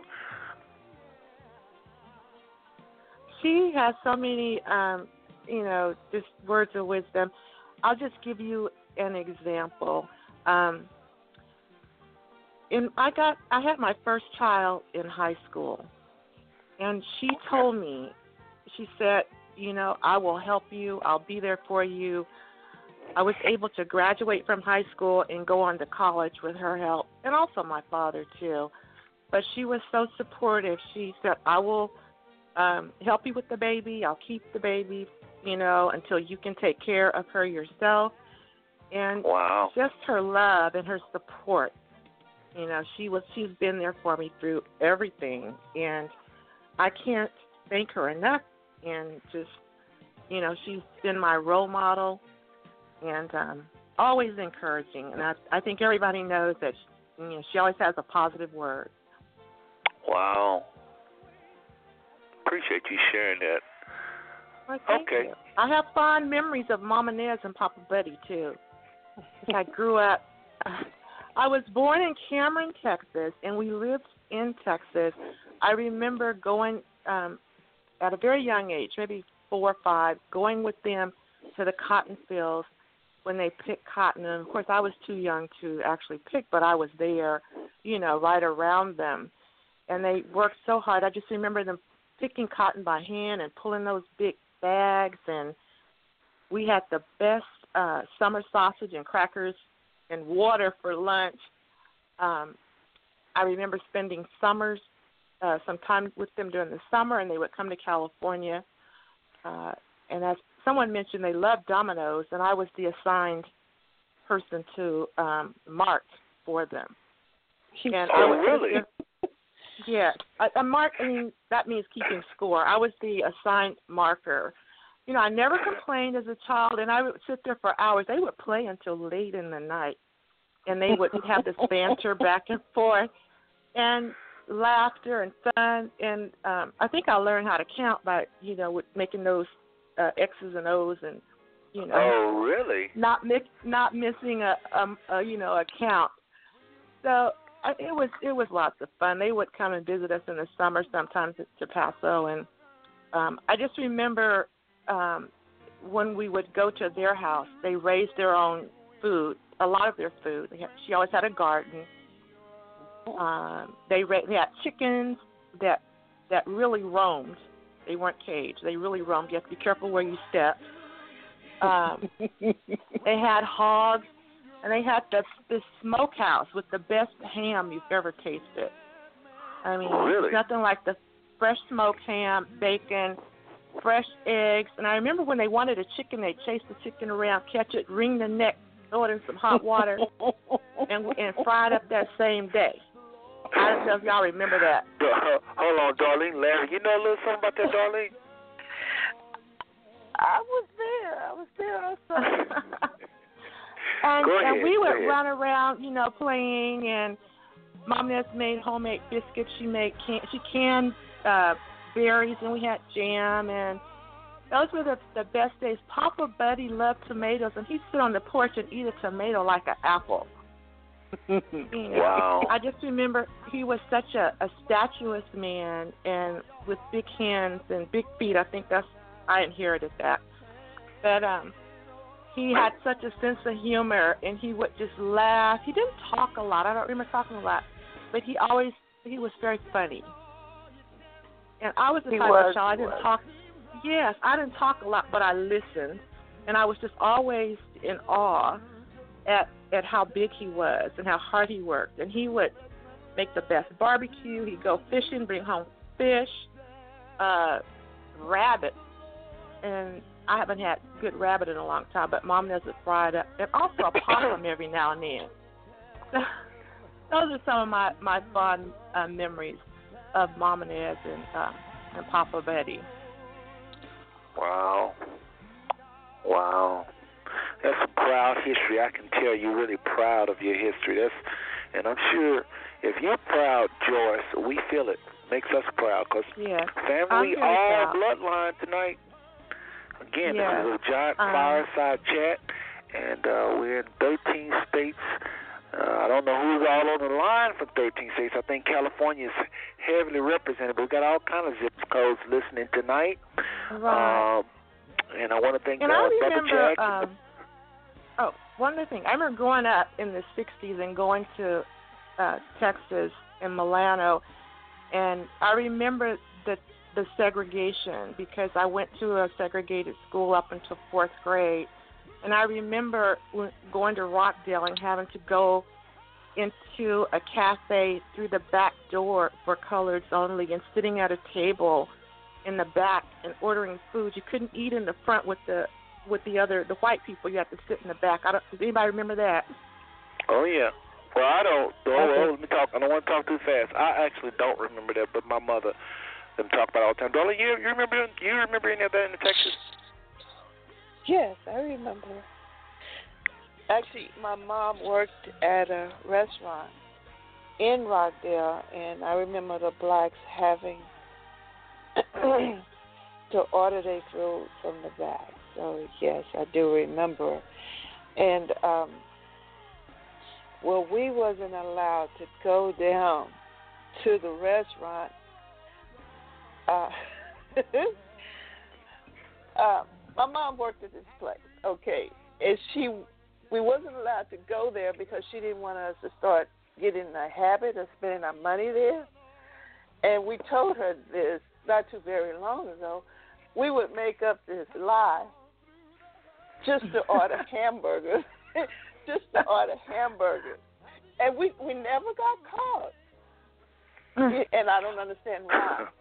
She has so many um, you know, just words of wisdom. I'll just give you an example. Um in I got I had my first child in high school and she told me she said, you know, I will help you. I'll be there for you. I was able to graduate from high school and go on to college with her help, and also my father too. But she was so supportive. She said, "I will um, help you with the baby. I'll keep the baby, you know, until you can take care of her yourself." And
wow.
just her love and her support. You know, she was she's been there for me through everything, and I can't thank her enough. And just, you know, she's been my role model and um, always encouraging. And I, I think everybody knows that she, you know, she always has a positive word.
Wow. Appreciate you sharing that.
Well,
Okay.
you. I have fond memories of Mama Nez and Papa Buddy too. I grew up. I was born in Cameron, Texas, and we lived in Texas. I remember going um, at a very young age, maybe four or five, going with them to the cotton fields when they picked cotton. And of course, I was too young to actually pick, but I was there, you know, right around them. And they worked so hard. I just remember them picking cotton by hand and pulling those big bags. And we had the best uh, summer sausage and crackers and water for lunch. Um, I remember spending summers, uh, some time with them during the summer, and they would come to California. Uh, and as someone mentioned, they loved dominoes, and I was the assigned person to um, mark for them. And
Oh,
would sit
really?
Yeah, a, a mark. I mean, that means keeping score. I was the assigned marker. You know, I never complained as a child, and I would sit there for hours. They would play until late in the night, and they would have this banter back and forth, and laughter and fun. And um, I think I learned how to count by, you know, with making those uh, X's and O's, and you know,
Oh, really?
not mi- not missing a, um a you know a count. So I- it was it was lots of fun. They would come and visit us in the summer sometimes at to Paso, and um, I just remember um, when we would go to their house. They raised their own food, a lot of their food. They had, she always had a garden. Um, they ra- they had chickens that that really roamed. They weren't caged. They really roamed. You have to be careful where you step. Um, they had hogs, and they had the this smokehouse with the best ham you've ever tasted. I mean,
Really?
nothing like the fresh smoked ham, bacon, fresh eggs. And I remember when they wanted a chicken, they chased the chicken around, catch it, wring the neck, throw it in some hot water, and and fry it up that same day. I don't know if y'all remember that.
Hold on, Darlene. Larry, you know a little something about that, Darlene?
I was there. I was there. Saw.
and,
Go
and
ahead,
we
go
would run around, you know, playing. And Mom Nez made homemade biscuits. She made can she canned uh, berries, and we had jam. And those were the the best days. Papa Buddy loved tomatoes, and he'd sit on the porch and eat a tomato like an apple.
Wow.
I just remember he was such a, a statuous man and with big hands and big feet. I think that's I inherited that. But um he had such a sense of humor and he would just laugh. He didn't talk a lot. I don't remember talking a lot. But he always he was very funny. And I was the
He
type
was,
of child I didn't
was.
talk yes, I didn't talk a lot but I listened and I was just always in awe at at how big he was and how hard he worked. And he would make the best barbecue. He'd go fishing, bring home fish, uh, rabbit, and I haven't had good rabbit in a long time. But Mom does it fried up, and also a possum every now and then. Those are some of my my fond uh, memories of Mom and Ed and uh, and Papa Buddy.
Wow. Wow. That's a proud history. I can tell you're really proud of your history. That's, and I'm sure if you're proud, Joyce, we feel it. Makes us proud because
Yeah.
family, all
proud.
bloodline tonight. Again,
Yeah.
this is a giant
Um,
fireside chat, and uh, we're in 13 states. Uh, I don't know who's all on the line from 13 states. I think California is heavily represented, but we got all kind of zip codes listening tonight.
Right.
Um, and I want to thank
And
uh,
I
Brother
remember,
Jack.
um, one other thing. I remember growing up in the '60s and going to uh, Texas in Milano, and I remember the the segregation because I went to a segregated school up until fourth grade, and I remember going to Rockdale and having to go into a cafe through the back door for coloreds only and sitting at a table in the back and ordering food. You couldn't eat in the front with the with the other the white people. You have to sit in the back. I don't. Does anybody remember that?
Oh yeah. Well, I don't. Oh, oh
Okay.
oh, let me talk. I don't want to talk too fast. I actually don't remember that, but my mother them talk about it all the time. Darling, you you remember you remember any of that in Texas?
Yes, I remember. Actually, my mom worked at a restaurant in Rockdale, and I remember the blacks having to order their food from the back. So yes, I do remember. And um well, we wasn't allowed to go down to the restaurant. Uh, uh, my mom worked at this place, okay, and she, we wasn't allowed to go there because she didn't want us to start getting in the habit of spending our money there. And we told her this not too very long ago. We would make up this lie just to order hamburgers, just to order hamburgers, and we we never got caught. and I don't understand why.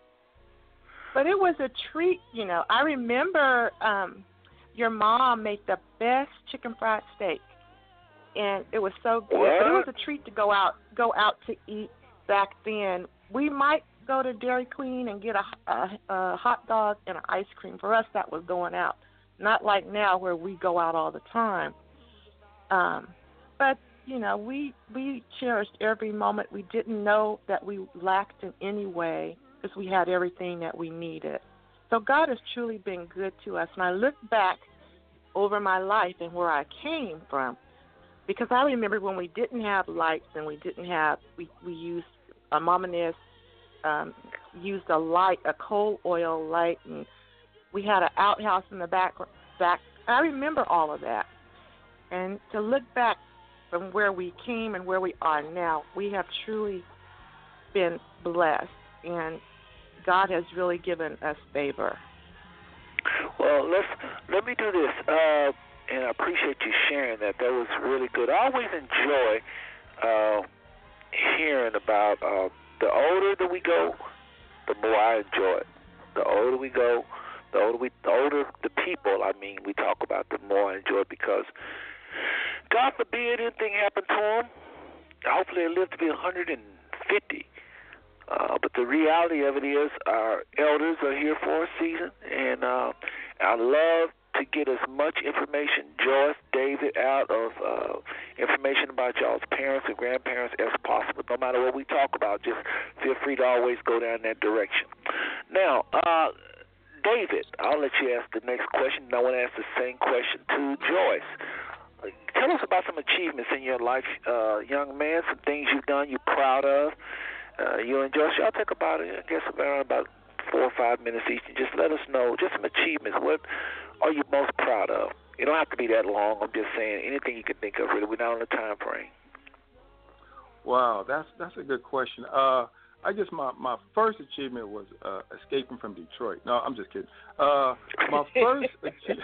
But it was a treat, you know. I remember um your mom made the best chicken fried steak, and it was so good. But it was a treat to go out go out to eat back then. We might go to Dairy Queen and get a, a, a hot dog and an ice cream. For us, that was going out. Not like now where we go out all the time. Um, but you know, we we cherished every moment. We didn't know that we lacked in any way because we had everything that we needed. So God has truly been good to us. And I look back over my life and where I came from, because I remember when we didn't have lights and we didn't have we we used a mom and dad um, used a light, a coal oil light, and we had an outhouse in the back. Back, I remember all of that. And to look back from where we came and where we are now, we have truly been blessed, and God has really given us favor.
Well, let's let me do this, uh, and I appreciate you sharing that. That was really good. I always enjoy uh, hearing about uh, the older that we go, the more I enjoy it. The older we go, the older we, the older the people. I mean, we talk about, the more I enjoy because, God forbid anything happen to them. Hopefully, they live to be 150. Uh, but the reality of it is, our elders are here for a season, and uh, I love to get as much information, Joyce, David, out of uh, information about y'all's parents and grandparents as possible. No matter what we talk about, just feel free to always go down that direction. Now, uh, David, I'll let you ask the next question. I want to ask the same question to Joyce. Tell us about some achievements in your life, uh, young man. Some things you've done you're proud of. Uh, you and Joyce, y'all take about, I guess, around about four or five minutes each, just let us know just some achievements. What are you most proud of? It don't have to be that long. I'm just saying anything you can think of. Really, we're not on a time frame.
Wow, that's that's a good question. Uh, I guess my my first achievement was uh, escaping from Detroit. No, I'm just kidding. Uh, my first achievement.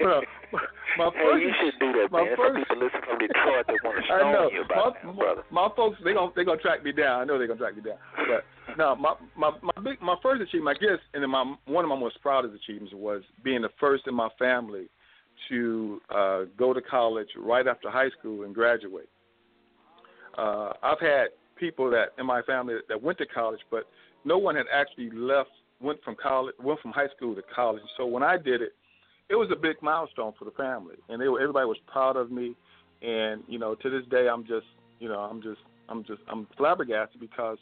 well, my
hey,
first,
you should do that,
my
man.
First,
Some people listen from Detroit that want to
I know.
you about
my,
that, brother.
my folks, they gonna they gonna track me down. I know they're gonna track me down. But no, my my my big my first achievement, I guess, and then my one of my most proudest achievements was being the first in my family to uh, go to college right after high school and graduate. Uh, I've had people that in my family that went to college, but no one had actually left went from college went from high school to college. So when I did it, it was a big milestone for the family, and they were, everybody was proud of me. And you know, to this day, I'm just you know I'm just I'm just I'm flabbergasted because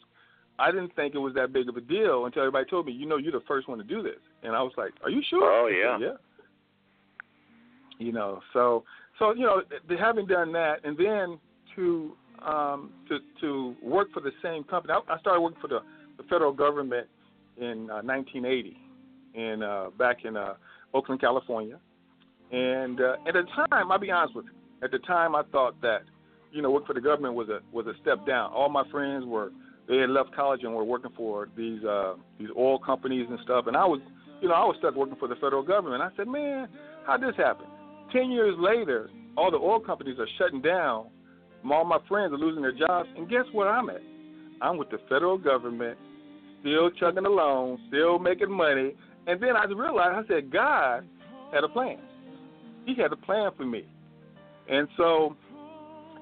I didn't think it was that big of a deal until everybody told me, you know, you're the first one to do this, and I was like, are you sure?
Oh,
I said,
yeah.
yeah. You know, so so you know, th- having done that, and then to um, to to work for the same company. I, I started working for the, the federal government in uh, 1980, in uh, back in uh, Oakland, California. And uh, at the time, I'll be honest with you. At the time, I thought that you know work for the government was a was a step down. All my friends were they had left college and were working for these uh, these oil companies and stuff, and I was you know I was stuck working for the federal government. I said, man, how'd this happen? Ten years later, all the oil companies are shutting down. All my friends are losing their jobs, and guess where I'm at? I'm with the federal government, still chugging along, still making money. And then I realized, I said, God had a plan. He had a plan for me. And so,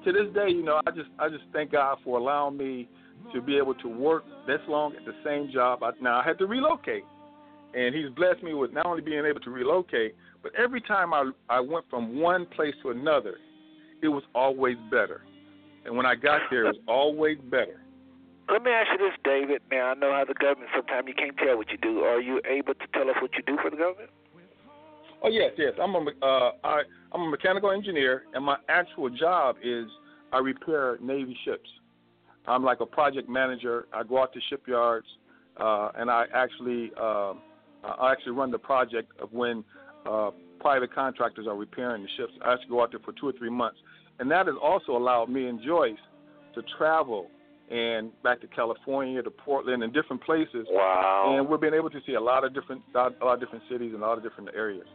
to this day, you know, I just I just thank God for allowing me to be able to work this long at the same job. I, now I had to relocate, and He's blessed me with not only being able to relocate, but every time I I went from one place to another, it was always better. And when I got there, it was always better.
Let me ask you this, David. Now I know how the government. Sometimes you can't tell what you do. Are you able to tell us what you do for the government?
Oh yes, yes. I'm a uh, I I'm a mechanical engineer, and my actual job is I repair Navy ships. I'm like a project manager. I go out to shipyards, uh, and I actually uh, I actually run the project of when uh, private contractors are repairing the ships. I actually go out there for two or three months, and that has also allowed me and Joyce to travel and back to California, to Portland, and different places.
Wow!
And we've been able to see a lot of different a lot of different cities and a lot of different areas.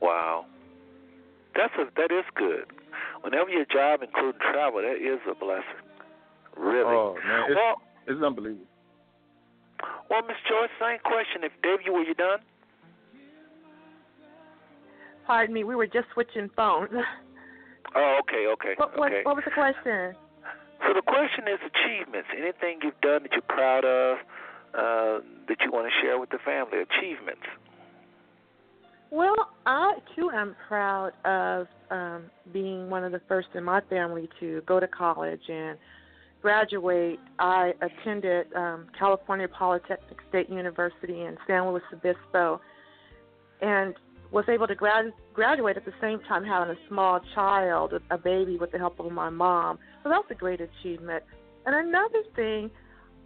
Wow, that's a that is good. Whenever your job includes travel, that is a blessing. Really.
Oh man, it's,
well,
it's unbelievable.
well, Miss Joyce, same question. If Dave, you were you done?
Pardon me, we were just switching phones.
Oh, okay, okay,
What, what,
okay.
what was the question?
So the question is achievements. Anything you've done that you're proud of, uh, that you want to share with the family? Achievements.
Well, I too am proud of um, being one of the first in my family to go to college and graduate. I attended um, California Polytechnic State University in San Luis Obispo, and was able to grad- graduate at the same time having a small child, a, baby, with the help of my mom. So that was a great achievement. And another thing,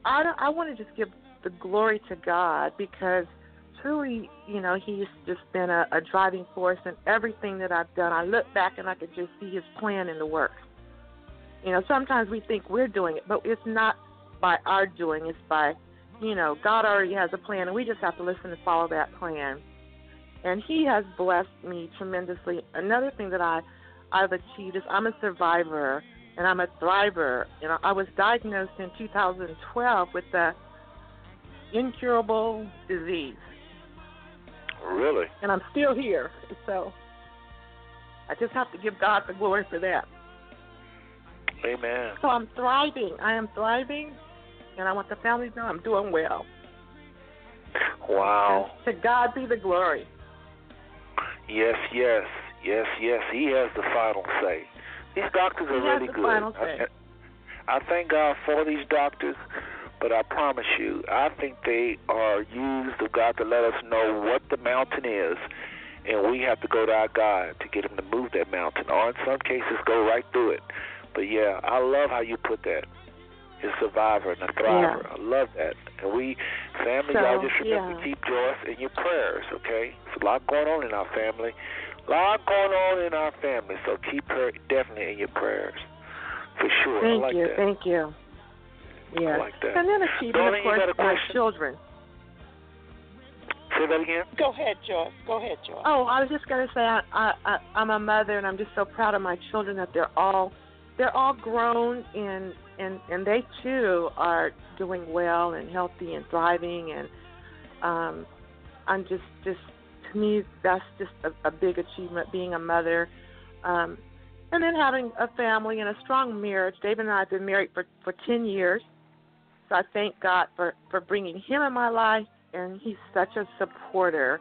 I I want to just give the glory to God because truly, you know, He's just been a, a driving force in everything that I've done. I look back and I could just see His plan in the works. You know, sometimes we think we're doing it, but it's not by our doing. It's by, you know, God already has a plan, and we just have to listen and follow that plan. And He has blessed me tremendously. Another thing that I, I've achieved is I'm a survivor and I'm a thriver. You know, I was diagnosed in 2012 with the incurable disease,
Really?
and I'm still here. So I just have to give God the glory for that.
Amen.
So I'm thriving. I am thriving, and I want the family to know I'm doing well.
Wow.
To God be the glory.
Yes, yes, yes, yes. He has the final say. These doctors are really
the
good.
final
I-
say.
I thank God for these doctors, but I promise you, I think they are used of God to let us know what the mountain is, and we have to go to our God to get him to move that mountain, or in some cases, go right through it. But yeah, I love how you put that. A survivor and a thriver. I love that. And we, family,
So,
y'all just remember
yeah.
to keep Joyce in your prayers, okay? There's a lot going on in our family. A lot going on in our family, so keep her definitely in your prayers. For sure.
Thank
I like
you.
that.
Thank you. Yeah.
I like that.
And then achieving,
Darling,
of
you
course,
got a
my children.
Say that again?
Go ahead, Joyce. Go ahead, Joyce.
Oh, I was just going to say I, I, I, I'm a mother, and I'm just so proud of my children that they're all they're all grown and and and they too are doing well and healthy and thriving and um I'm just just to me that's just a, a big achievement being a mother. Um and then having a family and a strong marriage. David and I have been married for for 10 years. So I thank God for for bringing him in my life and he's such a supporter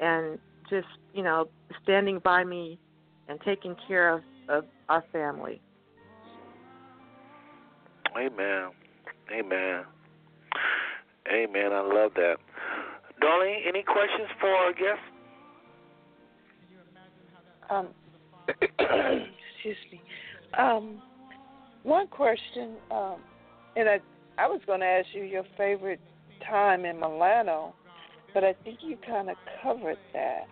and just you know standing by me and taking care of of our family
Amen. Amen. Amen. I love that. Darlene, any questions for our guest?
Um, excuse me. Um, one question, um, and I I was going to ask you your favorite time in Milano, but I think you kind of covered that.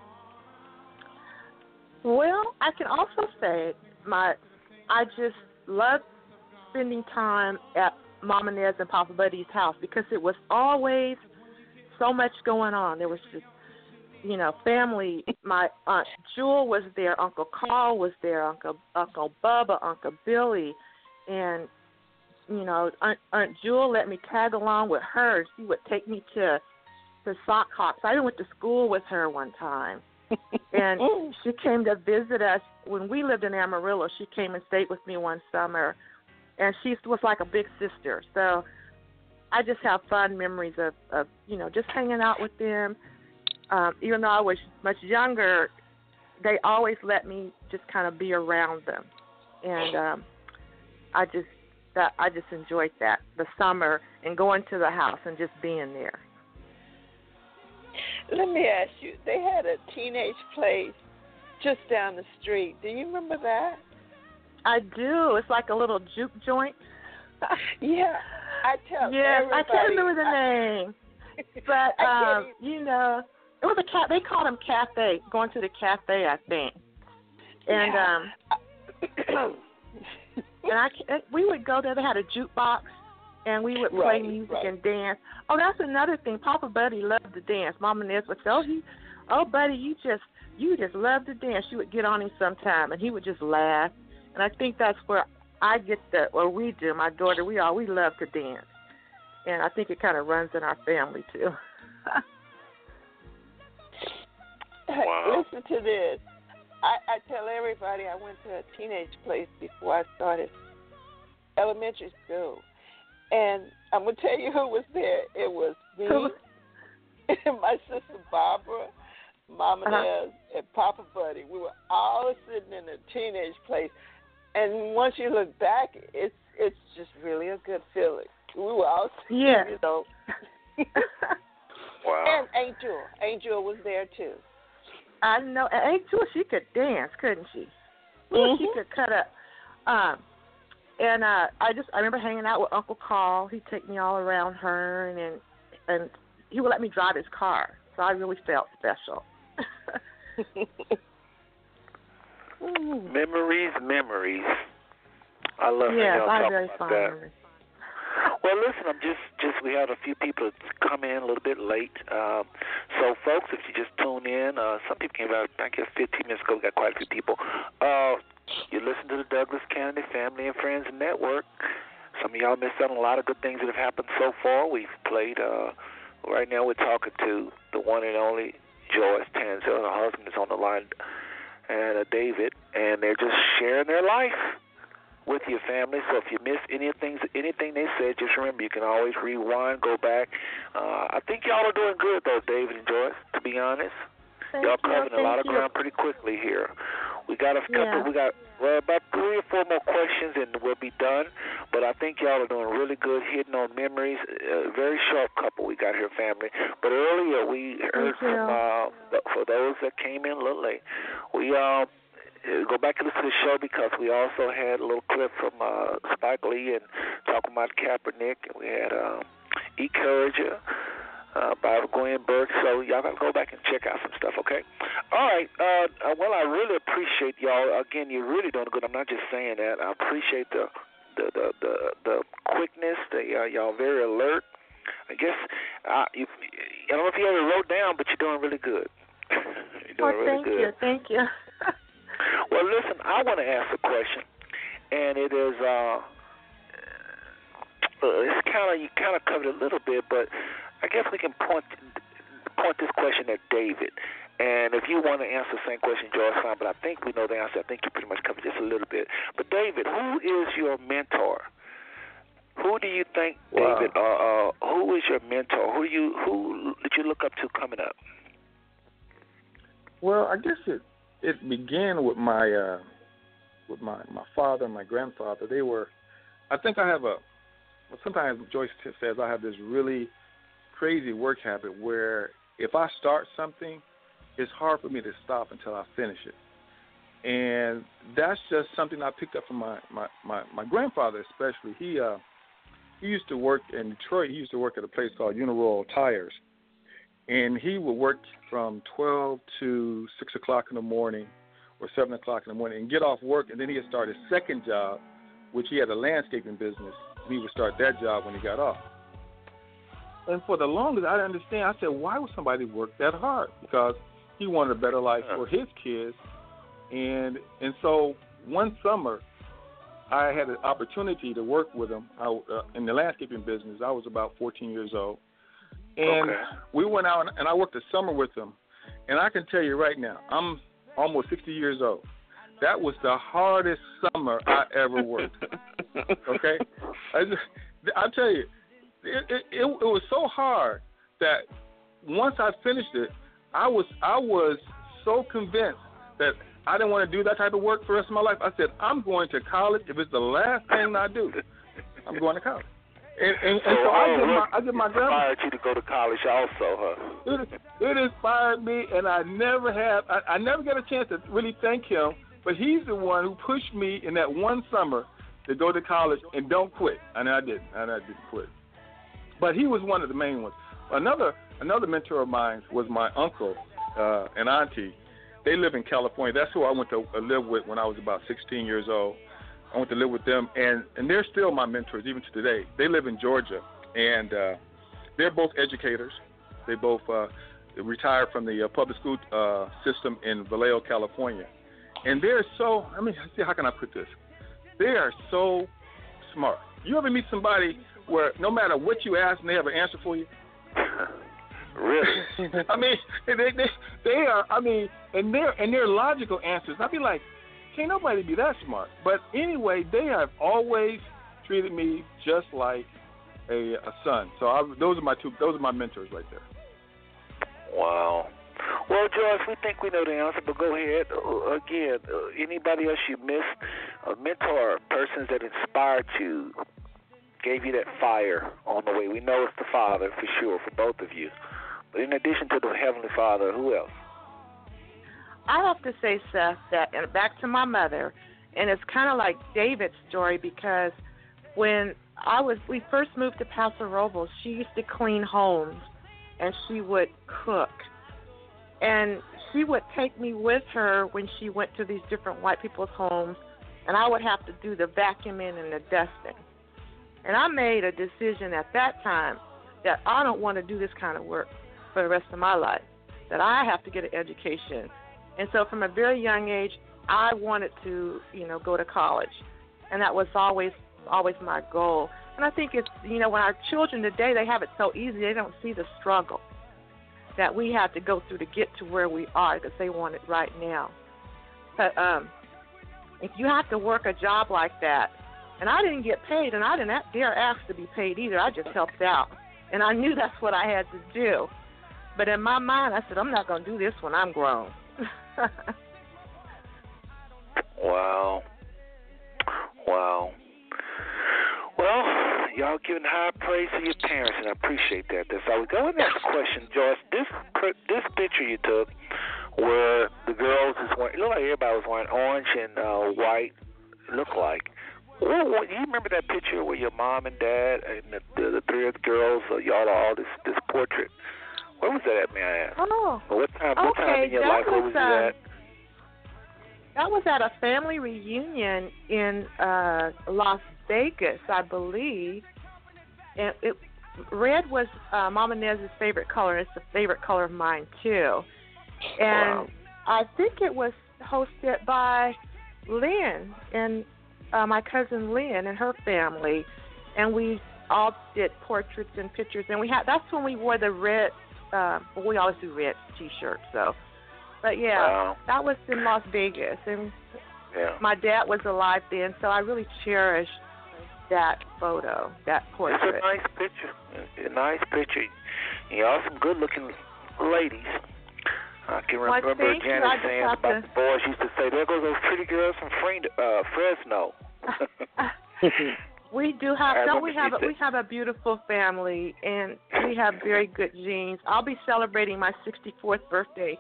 Well, I can also say my I just love spending time at Mama Ned's and Papa Buddy's house because it was always so much going on. There was just you know, family. My aunt Jewel was there, Uncle Carl was there, Uncle Uncle Bubba, Uncle Billy, and you know, Aunt, Aunt Jewel let me tag along with her. She would take me to to sock hops. I even went to school with her one time. and she came to visit us when we lived in Amarillo. She came and stayed with me one summer, and she was like a big sister. So I just have fond memories of, of you know just hanging out with them. Um, even though I was much younger, they always let me just kind of be around them, and um, I just that I just enjoyed that the summer and going to the house and just being there.
Let me ask you, they had a teenage place just down the street. Do you remember that?
I do. It's like a little juke joint.
yeah, I tell
Yes, I can't remember the
I-
name, but um, you know, it was a cat. They called them cafe. Going to the cafe, I think. And
Yeah.
um, and I we would go there. They had a jukebox, and we would play
Right,
music
right.
and dance. Oh, that's another thing. Papa Buddy loved to dance. Mama Nez would say, "Oh, he, oh, Buddy, you just you just love to dance." She would get on him sometime, and he would just laugh. And I think that's where I get the, or we do. My daughter, we all we love to dance, and I think it kind of runs in our family too.
Wow.
Listen to this. I, I tell everybody I went to a teenage place before I started elementary school. And I'm going to tell you who was there. It was me, and my sister Barbara, Mama
Uh-huh.
Nez, and Papa Buddy. We were all sitting in a teenage place. And once you look back, it's it's just really a good feeling. We were all sitting,
Yeah.
you know.
Wow.
And Angel. Angel was there too.
I know. At age she could dance, couldn't she? Ooh, She could cut up. Um, and uh, I just I remember hanging out with Uncle Carl. He'd take me all around her, and and, and he would let me drive his car. So I really felt special.
Memories, memories. I love
yes, I
talk
very
about that.
memories.
Well, listen, I'm just just we had a few people come in a little bit late. Um, so, folks, if you just tune in, uh, some people came out. I guess 15 minutes ago. We got quite a few people. Uh, you listen to the Douglas Canady Family and Friends Network. Some of y'all missed out on a lot of good things that have happened so far. We've played. Uh, right now, we're talking to the one and only Joyce Tansil. Her husband is on the line, and uh, David, and they're just sharing their life with your family. So if you miss anything, anything they said, just remember you can always rewind, go back. Uh, I think y'all are doing good though, David and Joyce. To be honest,
Thank
y'all
you,
covering a lot of
you.
ground pretty quickly here. We got a couple.
Yeah.
We got well about three or four more questions, and we'll be done. But I think y'all are doing really good, hitting on memories. A very sharp couple we got here, family. But earlier we heard from uh, for those that came in a little late. We uh, uh, go back and listen to the show because we also had a little clip from uh, Spike Lee and talking about Kaepernick, and we had um, Encourager uh, by Gwen Burke. So y'all gotta go back and check out some stuff, okay? All right. Uh, uh, well, I really appreciate y'all. Again, you're really doing good. I'm not just saying that. I appreciate the the the the, the quickness. The, uh, y'all very alert. I guess uh, you, I don't know if you ever wrote down, but you're doing really good. you're doing really
thank
good.
you, thank you.
Well, listen, I want to ask a question, and it is uh, uh it's kind of you kind of covered a little bit, but I guess we can point point this question at David. And if you want to answer the same question, George, fine. But I think we know the answer. I think you pretty much covered just a little bit. But David, who is your mentor? Who do you think,
Wow.
David? Uh, uh, who is your mentor? Who do you who did you look up to coming up?
Well, I guess it it began with my uh with my my father and my grandfather. They were I think I have a well, sometimes Joyce says I have this really crazy work habit where if I start something, it's hard for me to stop until I finish it. And that's just something I picked up from my my my, my grandfather especially. He uh he used to work in Detroit. He used to work at a place called Uniroyal Tires and he would work from 12 to 6 o'clock in the morning or 7 o'clock in the morning and get off work, and then he'd start his second job, which he had a landscaping business, he would start that job when he got off. And for the longest, I didn't understand. I said, why would somebody work that hard? Because he wanted a better life for his kids, and and so one summer, I had an opportunity to work with him I, uh, in the landscaping business. I was about 14 years old, and
Okay.
we went out and I worked a summer with him. And I can tell you right now, I'm almost 60 years old. That was the hardest summer I ever worked. okay, I just, I tell you, it, it it it was so hard that once I finished it, I was I was so convinced that I didn't want to do that type of work for the rest of my life. I said I'm going to college. If it's the last thing I do, I'm going to college. And and, and so I
all
give my I give my grandma
inspired you to go to college also, huh?
it, it inspired me, and I never have. I, I never got a chance to really thank him, but he's the one who pushed me in that one summer to go to college and don't quit. And I didn't, and I didn't quit. But he was one of the main ones. Another another mentor of mine was my uncle uh, and auntie. They live in California. That's who I went to uh, live with when I was about 16 years old. I went to live with them, and and they're still my mentors even to today. They live in Georgia, and uh, they're both educators. They both uh, retired from the uh, public school uh, system in Vallejo, California, and they're so. I mean, see how can I put this? They are so smart. You ever meet somebody where no matter what you ask, they have an answer for you?
Really?
I mean, they they they are. I mean, and they're and their logical answers. I'd be like, can't nobody be that smart. But anyway, they have always treated me just like a, a son. So I, those are my two. Those are my mentors right there.
Wow. Well, Joyce, we think we know the answer, but go ahead. Uh, again, uh, anybody else you missed, a mentor, persons that inspired you, gave you that fire on the way. We know it's the Father for sure, for both of you. But in addition to the Heavenly Father, who else?
I have to say, Seth, that and back to my mother, and it's kind of like David's story because when I was we first moved to Paso Robles, she used to clean homes, and she would cook, and she would take me with her when she went to these different white people's homes, and I would have to do the vacuuming and the dusting. And I made a decision at that time that I don't want to do this kind of work for the rest of my life. That I have to get an education. And so from a very young age, I wanted to, you know, go to college. And that was always always my goal. And I think it's, you know, when our children today, they have it so easy, they don't see the struggle that we have to go through to get to where we are because they want it right now. But um, if you have to work a job like that, and I didn't get paid, and I didn't dare ask to be paid either. I just helped out, and I knew that's what I had to do. But in my mind, I said, I'm not going to do this when I'm grown.
Wow. Wow. Well, y'all giving high praise to your parents, and I appreciate that. That's how we go. Let me ask a question, Joyce. This this picture you took, where the girls is wearing, it looked like everybody was wearing orange and uh, white. It looked like. What, you remember that picture with your mom and dad and the, the, the three of the girls, uh, y'all are all this this portrait? Where was that at, may I ask?
Oh.
What time? What time
okay,
in your
that
life?
Was,
was
uh,
you at?
That was at a family reunion in uh Las Vegas, I believe. And it red was uh, Mama Nez's favorite color. It's a favorite color of mine too. And
Wow.
I think it was hosted by Lynn and uh, my cousin Lynn and her family, and we all did portraits and pictures. And we had that's when we wore the red. Uh, well, we always do red T-shirts, so. But yeah,
Wow.
that was in Las Vegas, and
Yeah.
my dad was alive then, so I really cherish that photo, that portrait.
It's a nice picture. A nice picture. Y'all some good looking ladies. I can remember
you.
Janet saying about
to-
the boys used to say, There goes those pretty girls from uh, Fresno.
We do have no, we have a, we have a beautiful family and we have very good genes. I'll be celebrating my 64th birthday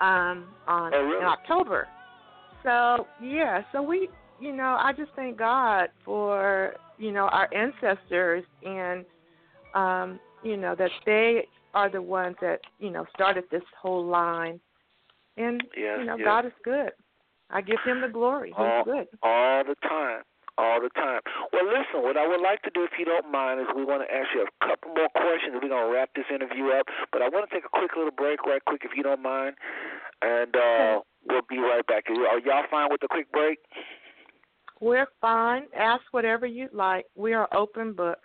um on
Oh, really?
in October. So, yeah, so we you know, I just thank God for, you know, our ancestors and um, you know, that they are the ones that, you know, started this whole line. And
Yes,
you know,
yes.
God is good. I give him the glory. He's
all,
good.
all the time. All the time. Well, listen, what I would like to do, if you don't mind, is we want to ask you a couple more questions. We're going to wrap this interview up. But I want to take a quick little break, right quick, if you don't mind. And uh, we'll be right back. Are y'all fine with the quick break?
We're fine. Ask whatever you'd like. We are open book.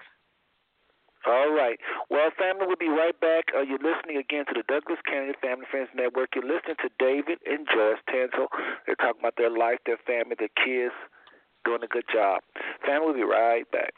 All right. Well, family, we'll be right back. Uh, you're listening again to the Douglas Canady Family Friends Network. You're listening to David and Joyce Tansil. They're talking about their life, their family, their kids, doing a good job. Family, we'll be right back.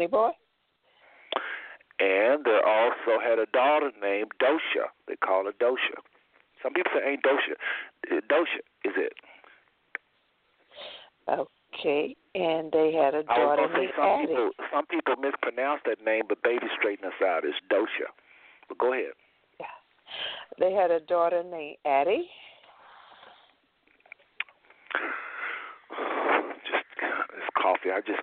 Sonny Boy.
And they also had a daughter named Dosha. They call her Dosha. Some people say ain't Dosha. Uh, Dosha is it?
Okay. And they had a
I was
daughter
gonna say
named
some
Addie.
people some people mispronounce that name, but baby straighten us out. It's Dosha. But go ahead.
They had a daughter named Addie.
Just this coffee. I just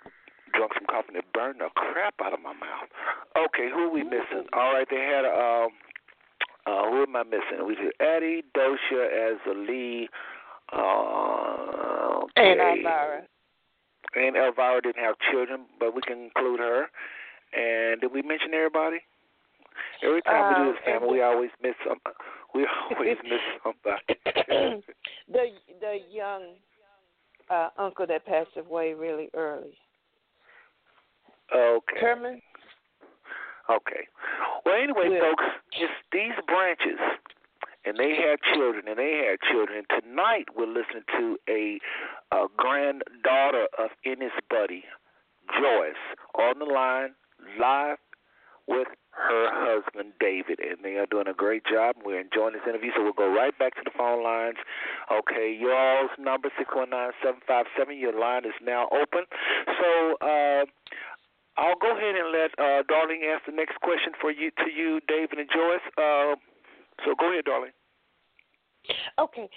drunk some coffee and it burned the crap out of my mouth. Okay, who are we missing? All right, they had a um uh who am I missing? We did Addie, Dosha, Azalee, uh okay.
And Elvira.
And Elvira didn't have children, but we can include her. And did we mention everybody? Every time we do
Uh,
this, family, we always miss some. We always miss somebody.
the the young uh uncle that passed away really early.
Okay.
Herman?
Okay. Well, anyway,
Yeah.
folks, it's these branches, and they had children, and they had children. And tonight we're listening to a, a granddaughter of Ennis Buddy, Joyce, on the line live with her husband David, and they are doing a great job. We're enjoying this interview, so we'll go right back to the phone lines. Okay, y'all's number six one nine seven five seven. Your line is now open. So. uh I'll go ahead and let uh, Darling ask the next question for you to you, David and Joyce. Uh, so go ahead, Darling.
Okay.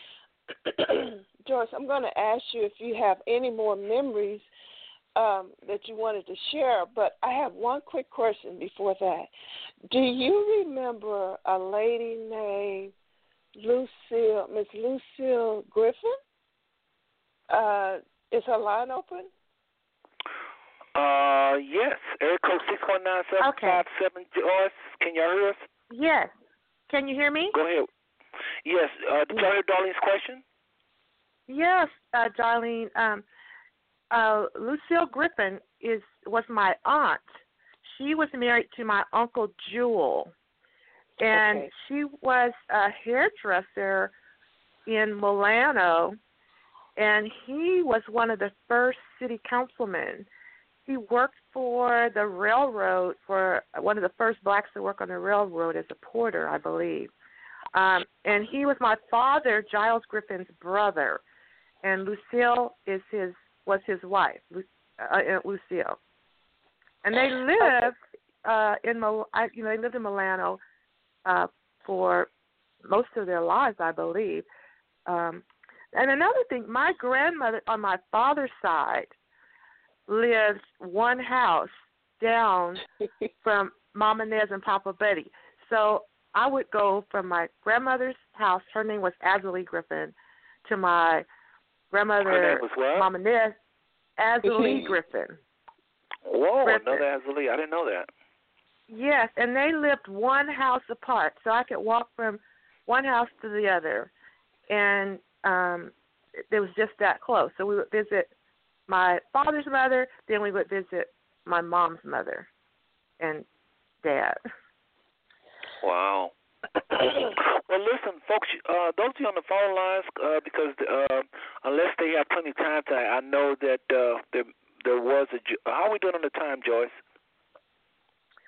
Joyce, I'm going to ask you if you have any more memories um, that you wanted to share, but I have one quick question before that. Do you remember a lady named Lucille, Miss Lucille Griffin? Uh, is her line open?
Uh, yes. Area code six one nine seven five seven. Joyce, can y'all hear us?
Yes. Can you hear me?
Go ahead. Yes. Uh, did y'all hear Darlene's question?
Yes, uh, Darlene. Um, uh, Lucille Griffin is was my aunt. She was married to my uncle Jewel, and
Okay.
she was a hairdresser in Milano, and he was one of the first city councilmen. He worked for the railroad for one of the first blacks to work on the railroad as a porter, I believe. Um, and he was my father, Jiles Griffin's brother, and Lucille is his was his wife, Lu- uh, uh, Lucille. And they lived uh, in Mil- I, you know they lived in Milano uh, for most of their lives, I believe. Um, and another thing, my grandmother on my father's side lived one house down from Mama Nez and Papa Buddy. So I would go from my grandmother's house, her name was Azalee Griffin, to my grandmother,
Her name was what?
Mama Nez, Azalee Griffin.
Whoa,
Griffin.
another Azalee. I didn't know that.
Yes, and they lived one house apart, so I could walk from one house to the other, and um it it was just that close. So we would visit my father's mother, then we would visit my mom's mother and dad.
Wow. Well, listen, folks. Uh, those of you on the phone lines, uh, because uh, unless they have plenty of time tonight, I know that uh, there there was a. How are we doing on the time, Joyce?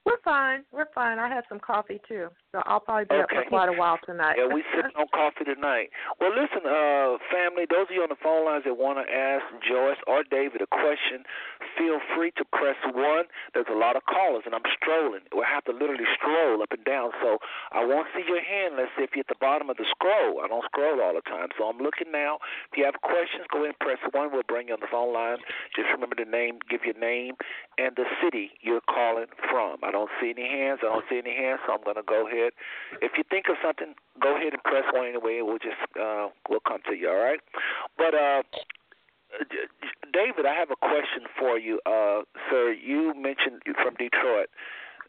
We're fine. We're fine. I had some coffee too, so I'll probably be up for quite a while tonight.
Yeah, we sipping on coffee tonight. Well, listen, uh, family, those of you on the phone lines that want to ask Joyce or David a question, feel free to press one. There's a lot of callers, and I'm strolling. We'll have to literally stroll up and down, so I won't see your hand unless if you're at the bottom of the scroll. I don't scroll all the time, so I'm looking now. If you have questions, go ahead and press one. We'll bring you on the phone line. Just remember the name, give your name and the city you're calling from. I don't see any hands. I don't see any hands, so I'm going to go ahead. If you think of something, go ahead and press one anyway. and We'll just uh, we'll come to you. All right. But uh, David, I have a question for you, uh, sir. You mentioned you're from Detroit.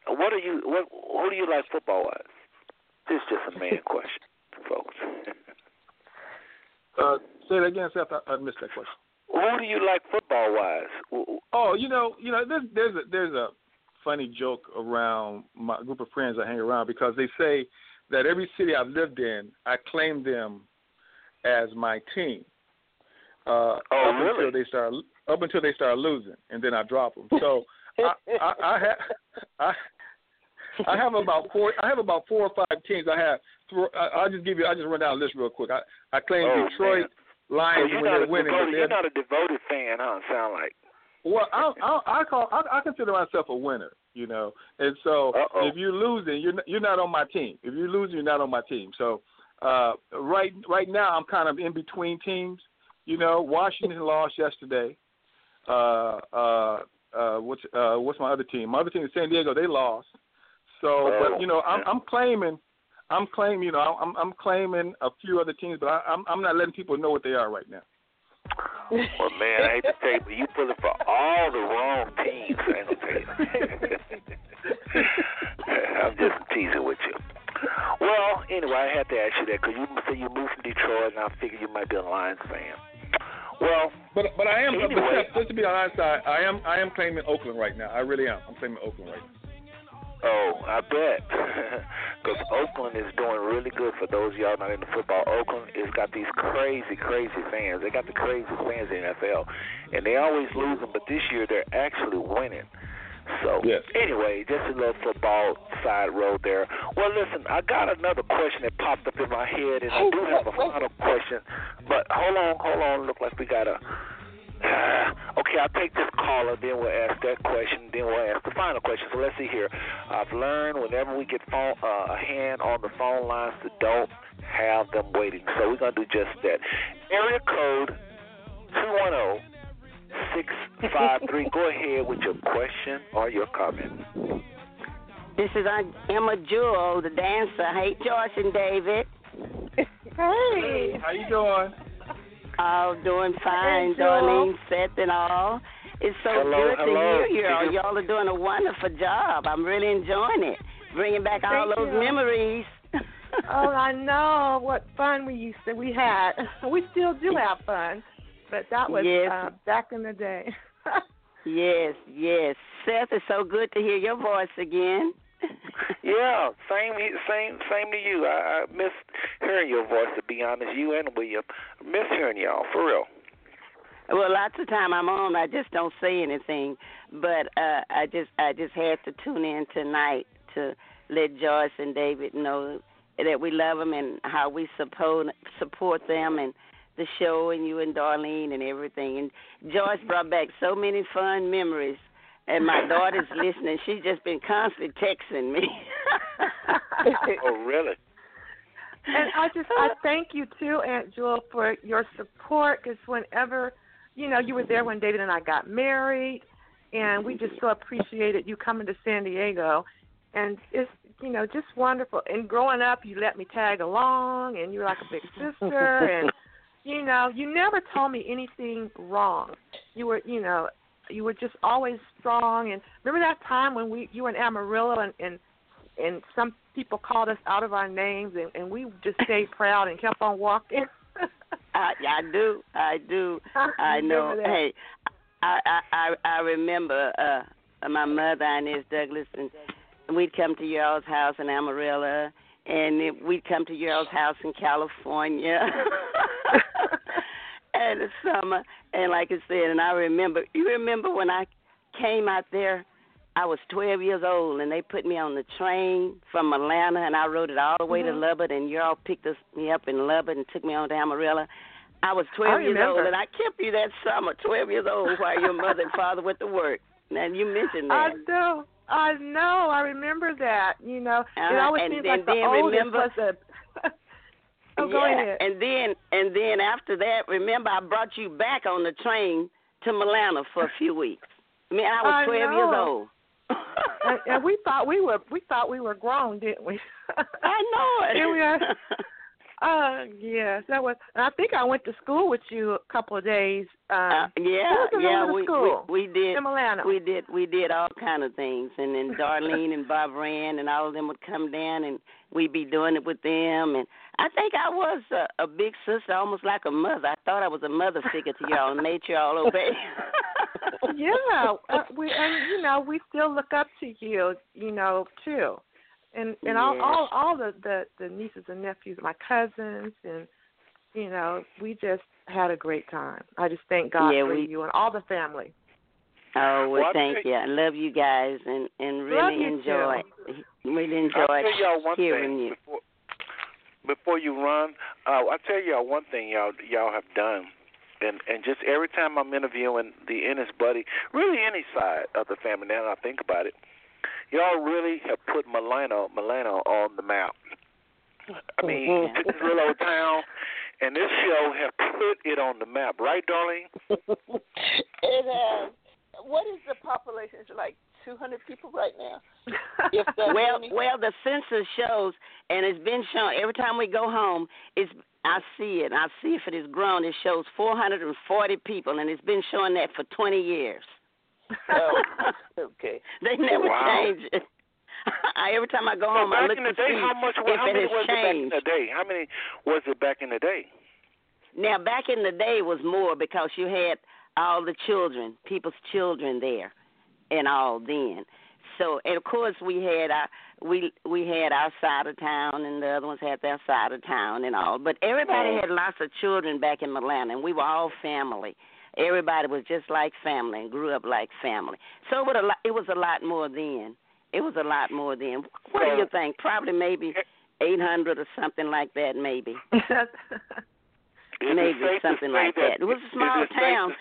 What are you? What who do you like football wise? This is just a man question, folks.
Uh, say that again, Seth. I, I missed that question.
Who do you like football wise?
Oh, you know, you know, there's there's a there's a funny joke around my group of friends I hang around because they say that every city I've lived in, I claim them as my team. Uh,
Oh,
up
really?
until they start up until they start losing, and then I drop them. So I, I, I have I, I have about four. I have about four or five teams. I have. I'll just give you. I will just run down the list real quick. I I claim
Oh,
Detroit
man.
Lions
so you're
when they're
a
winning.
devoted, you're not a devoted fan, huh? Sound like.
Well, I I, I call I, I consider myself a winner, you know, and so
Uh-oh.
if you're losing, you're you're not on my team. If you're losing, you're not on my team. So uh, right right now, I'm kind of in between teams. You know, Washington lost yesterday. Uh, uh, uh, what's uh, what's my other team? My other team is San Diego. They lost. So,
Oh,
but you know, I'm I'm claiming. I'm claiming, you know, I'm I'm claiming a few other teams, but I, I'm I'm not letting people know what they are right now.
Well, man, I hate to tell you, but you pulling for all the wrong teams. I ain't gonna tell you. I'm just teasing with you. Well, anyway, I had to ask you that because you said you moved from Detroit, and I figured you might be a Lions fan. Well,
But but I am. But
Anyway.
Seth, just to be on our side, I am I am claiming Oakland right now. I really am. I'm claiming Oakland right now.
Oh, I bet. Because Oakland is doing really good for those of y'all not into football. Oakland has got these crazy, crazy fans. They got the craziest fans in the NFL. And they always losing, but this year they're actually winning. So,
Yes.
anyway, just a little football side road there. Well, listen, I got another question that popped up in my head, and I do have a final question. But hold on, hold on. Look like we got a. okay, I'll take this caller, then we'll ask that question, then we'll ask the final question. So let's see here. I've learned whenever we get phone, uh, a hand on the phone lines to don't have them waiting. So we're going to do just that. Area code 210 653. Go ahead with your question or your comment.
This is Aunt Emma Jewel, the dancer. Hey, Joyce and David.
Hey.
How you doing?
All doing fine,
Hey, Jewel.
Darlene, Seth, and all. It's so
Hello,
good
hello.
to hear you. all.
You-
Y'all are doing a wonderful job. I'm really enjoying it. Bringing back all
Thank
those
you.
memories.
oh, I know what fun we used to we had. We still do have fun, but that was
Yes.
uh, back in the day.
yes, yes. Seth, it's so good to hear your voice again.
Yeah, same, same, same to you. I, I miss hearing your voice. To be honest, you and William, miss hearing y'all for real.
Well, lots of time I'm on, I just don't say anything. But uh, I just I just had to tune in tonight to let Joyce and David know that we love them and how we support support them and the show and you and Darlene and everything. And Joyce brought back so many fun memories. And my daughter's listening. She's just been constantly texting me.
oh, really?
and I just I thank you too, Aunt Jewel, for your support. Because whenever, you know, you were there when David and I got married, and we just so appreciated you coming to San Diego, and it's you know just wonderful. And growing up, you let me tag along, and you were like a big sister, and you know, you never told me anything wrong. You were, you know, you were just always strong. And remember that time when we you were in Amarillo and and and some people called us out of our names, and, and we just stayed proud and kept on walking.
I, I do, I do, I know.
That.
Hey, I I I remember uh my mother and Inez Douglas, and we'd come to y'all's house in Amarillo, and it, we'd come to y'all's house in California. and the summer, and like I said, and I remember. You remember when I came out there? I was 12 years old, and they put me on the train from Atlanta, and I rode it all the way
Mhm.
to Lubbock, and y'all picked us, me up in Lubbock and took me on to Amarillo. I was 12
I
years old, and I kept you that summer, 12 years old, while your mother and father went to work. Now you mentioned that.
I know. I know. I remember that. You know, it
Uh-huh,
always seems like the
then
oldest
remember-
was a. oh, go
yeah,
ahead.
and then and then after that, remember I brought you back on the train to Milano for a few weeks. I mean, I was
I
12 years old.
and, and we thought we were we thought we were grown, didn't we?
I know it.
Here we are. Uh, yes, that was. And I think I went to school with you a couple of days. Um,
Uh, yeah,
what was the name
yeah, we, we we did
in Milano.
we did we did all kind of things, and then Darlene and Bob Rand and all of them would come down, and we'd be doing it with them. And I think I was a, a big sister, almost like a mother. I thought I was a mother figure to y'all and made y'all obey.
yeah, uh, we and you know we still look up to you, you know, too, and and all
Yes.
all all the, the the nieces and nephews, my cousins, and you know we just had a great time. I just thank God
Yeah,
for
we-
you and all the family.
Oh well,
Well,
thank
tell
you. I love you guys, and and really
you
enjoy really
I'll
enjoyed
tell y'all one
hearing
thing
you.
before before you run. Uh, I'll tell y'all one thing y'all y'all have done. And and just every time I'm interviewing the Ennis buddy, really any side of the family now that I think about it, y'all really have put Milano Milano on the map. I mean,
Mhm.
this little old town and this show have put it on the map, right, darling?
It has. What is the population? It's like 200 people right now. If
well,
any-
well, the census shows, and it's been shown every time we go home. It's I see it. I see if it is grown. It shows 440 people, and it's been showing that for 20 years.
Oh, okay.
They never
Wow.
change it. I, every time I go
So
home, I
back
look
in the
to
day,
see
how much?
if
how
it
many
has
was it back in the day? How many was it back in the day?
Now, back in the day was more because you had all the children, people's children there, and all then. So, and of course, we had our we we had our side of town, and the other ones had their side of town, and all. But everybody had lots of children back in Atlanta, and we were all family. Everybody was just like family and grew up like family. So it was a lot, it was a lot more then. It was a lot more then. What do you think? Probably maybe eight hundred or something like that, maybe. Maybe something like that. It was a small town.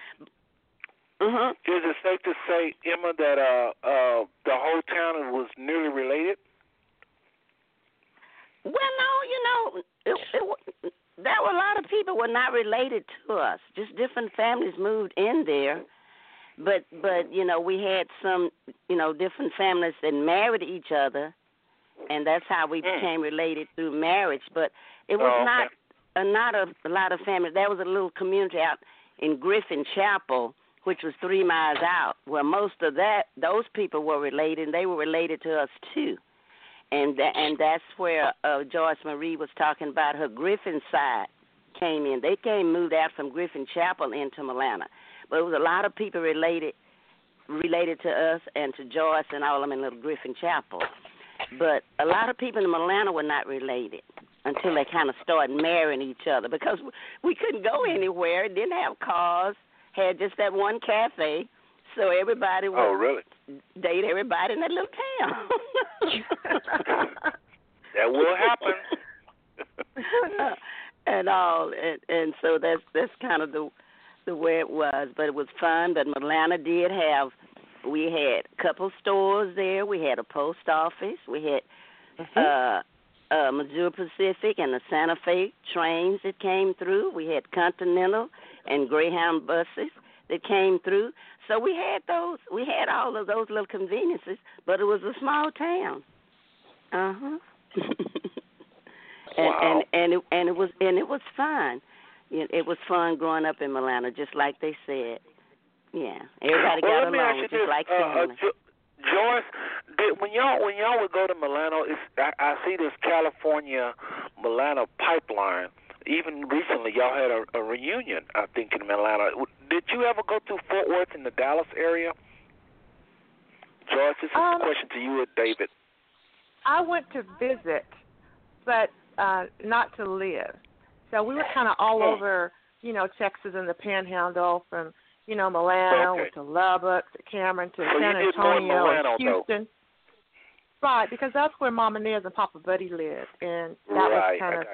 Mhm.
Is it safe to say, Emma, that uh uh the whole town was nearly related?
Well, no, you know, it, it, there were a lot of people were not related to us. Just different families moved in there, but but you know we had some you know different families that married each other, and that's how we
Mm.
became related through marriage. But it was
Oh, okay.
not a not a, a lot of families. There was a little community out in Griffin Chapel, which was three miles out, where most of that those people were related, and they were related to us too and tha- and that's where uh, Joyce Marie was talking about her Griffin side came in. They came moved out from Griffin Chapel into Milana, but it was a lot of people related related to us and to Joyce and all of them in Little Griffin Chapel. But a lot of people in Milana were not related until they kind of started marrying each other because we couldn't go anywhere, didn't have cars, had just that one cafe, so everybody would
Oh, really?
date everybody in that little town.
That will happen.
and all, and, and so that's that's kind of the the way it was. But it was fun. But Milana did have, we had a couple stores there. We had a post office. We had uh, uh, Missouri Pacific and the Santa Fe trains that came through. We had Continental and Greyhound buses that came through. So we had those. We had all of those little conveniences, but it was a small town. Uh huh. and
Wow.
and and it, and it was and it was fun. It was fun growing up in Milano, just like they said. Yeah, everybody
well,
got along, just
this,
like
uh, uh,
family.
Joyce, did, when y'all when y'all would go to Milano, it's, I, I see this California Milano pipeline. Even recently, y'all had a, a reunion, I think, in Milano. Did you ever go through Fort Worth in the Dallas area? Joyce, this is
Um,
a question to you or David.
I went to visit but uh, not to live. So we were kind of all
Oh.
over, you know, Texas and the Panhandle, from you know Milano
Okay.
to Lubbock to Cameron to
So
San
did more in
Antonio
Milano,
and Houston. Right, because that's where Mama Nez and Papa Buddy lived, and that was kind of.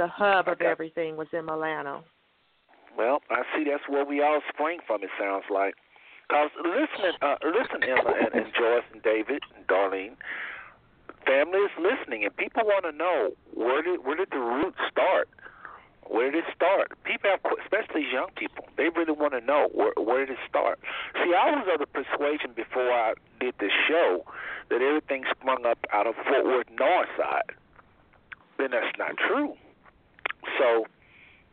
The hub of everything was in Milano.
Well, I see that's where we all spring from. It sounds like. Cause listen, uh, listen, Emma and, and Joyce and David and Darlene, family is listening, and people want to know where did where did the roots start? Where did it start? People have, especially young people, they really want to know where where did it start. See, I was of the persuasion before I did this show that everything sprung up out of Fort Worth North Side. Then that's not true. So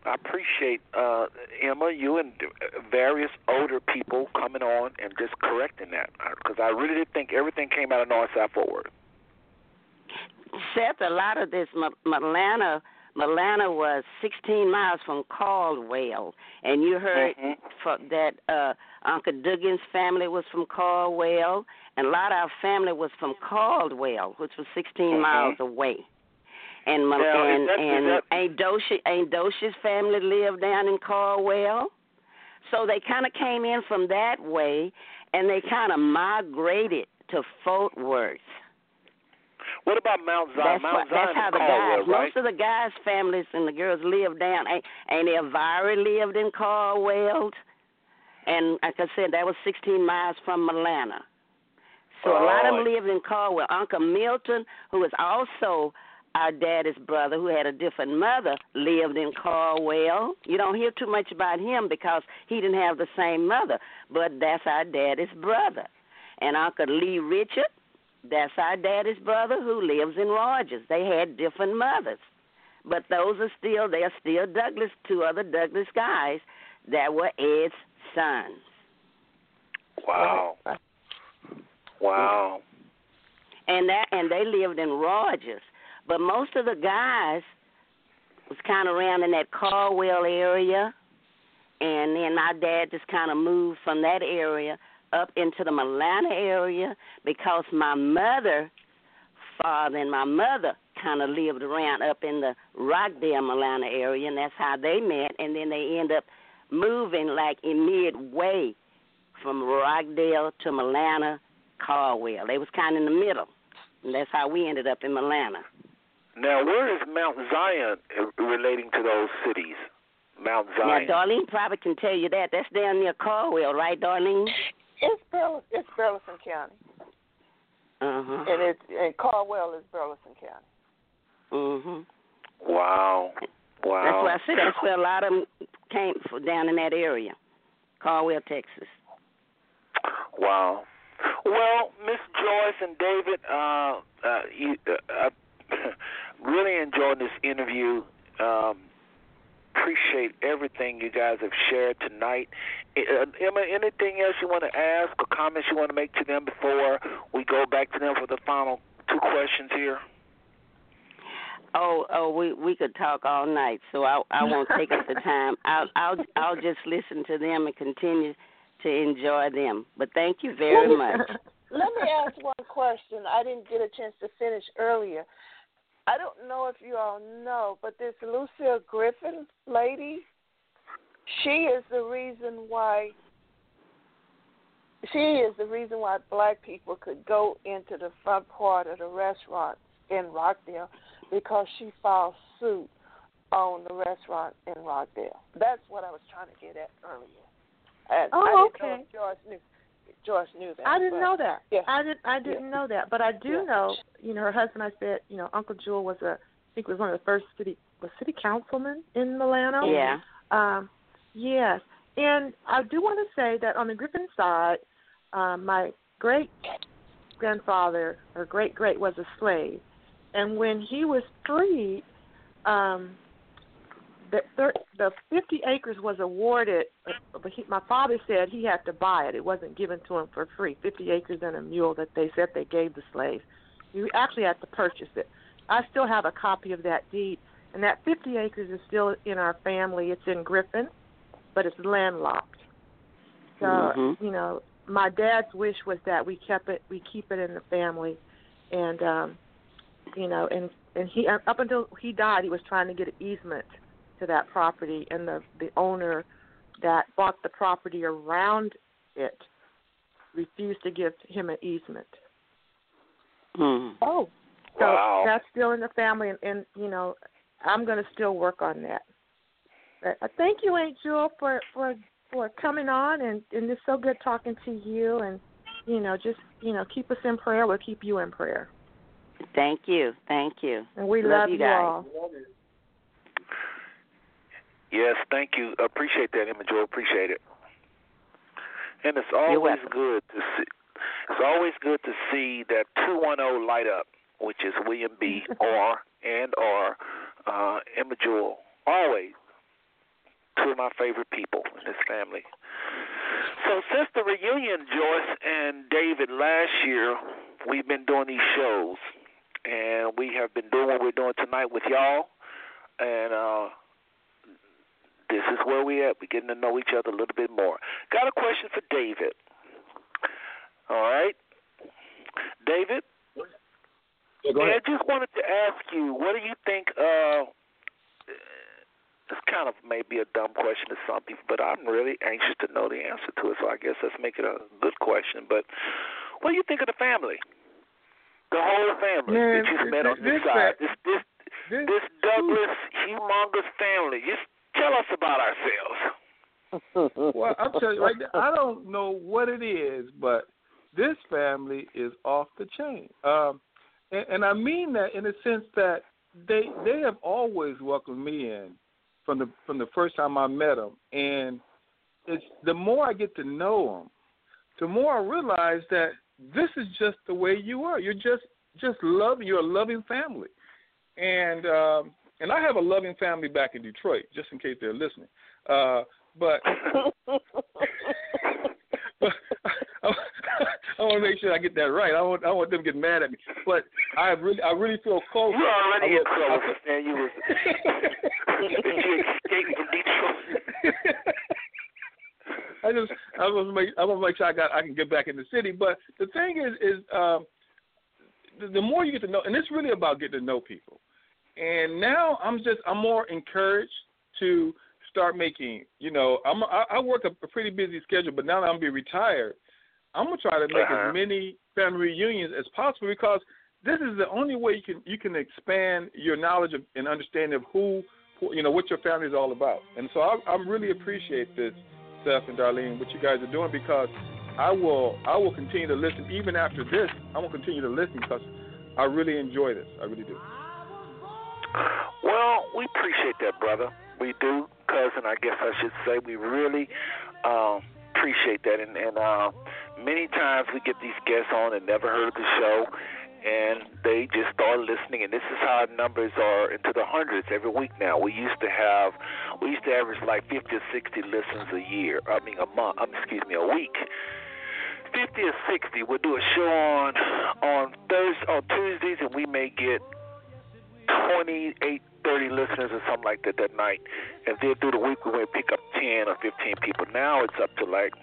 I appreciate uh, Emma, you and uh, various older people coming on and just correcting that because I really did think everything came out of Northside Fort Worth.
Seth, a lot of this Milana, Milana was 16 miles from Caldwell, and you heard fro- that uh, Uncle Duggan's family was from Caldwell, and a lot of our family was from Caldwell, which was 16
Mhm.
miles away. And Mil-
Now,
and
that-
and
that-
Aunt Doshi, Aunt Doshi's family lived down in Caldwell, so they kind of came in from that way, and they kind of migrated to Fort Worth.
What about Mount Zion?
That's,
Mount
what,
Zion
that's how the
Caldwell,
guys,
right?
most of the guys' families and the girls lived down. Ain't, ain't Elvira lived in Caldwell? And like I said, that was 16 miles from Milana. So a lot of them
Oh.
lived in Caldwell. Uncle Milton, who is also our daddy's brother, who had a different mother, lived in Caldwell. You don't hear too much about him because he didn't have the same mother, but that's our daddy's brother. And Uncle Lee Richard, that's our daddy's brother who lives in Rogers. They had different mothers. But those are still they're still Douglas, two other Douglas guys that were Ed's sons.
Wow. Wow.
and that and they lived in Rogers. But most of the guys was kind of around in that Caldwell area, and then my dad just kind of moved from that area up into the Milana area because my mother, father, and my mother kind of lived around up in the Rockdale, Milana area, and that's how they met. And then they end up moving like in midway from Rockdale to Milana, Caldwell. They was kind of in the middle, and that's how we ended up in Milana.
Now, where is Mount Zion uh, relating to those cities? Mount Zion.
Now, Darlene probably can tell you that. That's down near Caldwell, right, Darlene?
It's Burles, it's Burleson County,
Uh huh.
and it's and Caldwell is Burleson County.
Mhm.
Wow. Wow.
That's why I said that's where a lot of them came from down in that area, Caldwell, Texas.
Wow. Well, Miss Joyce and David, uh, uh, you, uh, I really enjoying this interview. Um, appreciate everything you guys have shared tonight. Uh, Emma, anything else you want to ask or comments you want to make to them before we go back to them for the final two questions here?
Oh, oh, we we could talk all night, so I I won't take up the time. I'll I'll I'll just listen to them and continue to enjoy them. But thank you very much.
Let me ask one question. I didn't get a chance to finish earlier. I don't know if you all know, but this Lucille Griffin lady, she is the reason why she is the reason why black people could go into the front part of the restaurant in Rockdale because she filed suit on the restaurant in Rockdale. That's what I was trying to get at earlier. And
Oh,
I didn't know
okay.
if George knew George knew that.
I didn't
but-
know that.
Yeah.
I didn't. I didn't know that. But I do
Yeah.
know. You know, her husband. I said. You know, Uncle Jewel was a. I think was one of the first city was city councilman in Milano.
Yeah.
Um, yes, and I do want to say that on the Griffin side, um, my great grandfather or great great was a slave, and when he was freed, um, the thir- the 50 acres was awarded, uh, but he, my father said he had to buy it. It wasn't given to him for free. 50 acres and a mule that they said they gave the slaves. You actually had to purchase it. I still have a copy of that deed, and that 50 acres is still in our family. It's in Griffin, but it's landlocked. So
Mhm.
you know, my dad's wish was that we kept it, we keep it in the family, and um, you know, and and he up until he died, he was trying to get an easement to that property, and the the owner that bought the property around it refused to give him an easement.
Hmm.
Oh, so
Wow.
that's still in the family, and, and you know, I'm going to still work on that. But uh, thank you, Aunt Jewel, for for for coming on, and and it's so good talking to you, and you know, just you know, keep us in prayer. We'll keep you in prayer,
Thank you. Thank you.
and we love,
you
you
guys.
all.
Yes, thank you. Appreciate that, Emma Joe. Appreciate it. And it's always good to see. It's always good to see that 210 light up, which is William B. R. and R. Uh, Emma Jewel. Always two of my favorite people in this family. So since the reunion, Joyce and David last year, we've been doing these shows, and we have been doing what we're doing tonight with y'all, and uh, this is where we at. We're getting to know each other a little bit more. Got a question for David. All right, David.
Yeah, go
I just wanted to ask you, what do you think? Uh, it's kind of maybe a dumb question to some people, but I'm really anxious to know the answer to it. So I guess let's make it a good question. But what do you think of the family? The whole family
Man,
that you've met on
this-
this
this
side.
fa-
This this this Douglas humongous family. Just tell us about ourselves.
well, I'm telling you right now, I don't know what it is, but this family is off the chain. Um, and, and I mean that in the sense that they they have always welcomed me in from the from the first time I met them, and it's the more I get to know them, the more I realize that this is just the way you are. You're just just love. You're a loving family, and um, and I have a loving family back in Detroit, just in case they're listening. Uh, but but I, I want to make sure I get that right. I want I want them to get mad at me. But I really I really feel close.
You're already
I
in trouble. You was you escaped from Detroit.
I just I want to make I want to make sure I got I can get back in the city. But the thing is is um, the, the more you get to know, and it's really about getting to know people. And now I'm just I'm more encouraged to start making. You know, I'm I, I work a, a pretty busy schedule, but now that I'm gonna be retired, I'm gonna try to make
Uh-huh.
as many family reunions as possible because this is the only way you can you can expand your knowledge of, and understanding of who, who you know what your family is all about. And so I, I really appreciate this, Seth and Darlene, what you guys are doing because I will I will continue to listen even after this. I will continue to listen because I really enjoy this. I really do.
Well, we appreciate that, brother. We do, cousin. I guess I should say we really um, appreciate that. And, and uh, many times we get these guests on and never heard of the show, and they just start listening. And this is how our numbers are into the hundreds every week now. We used to have, we used to average like 50 or 60 listens a year. I mean, a month. Um, excuse me, a week. 50 or 60. We'll do a show on on Thursday, on Tuesdays, and we may get 28, 30 listeners or something like that that night. And then through the week, we may pick up 10 or 15 people. Now it's up to like,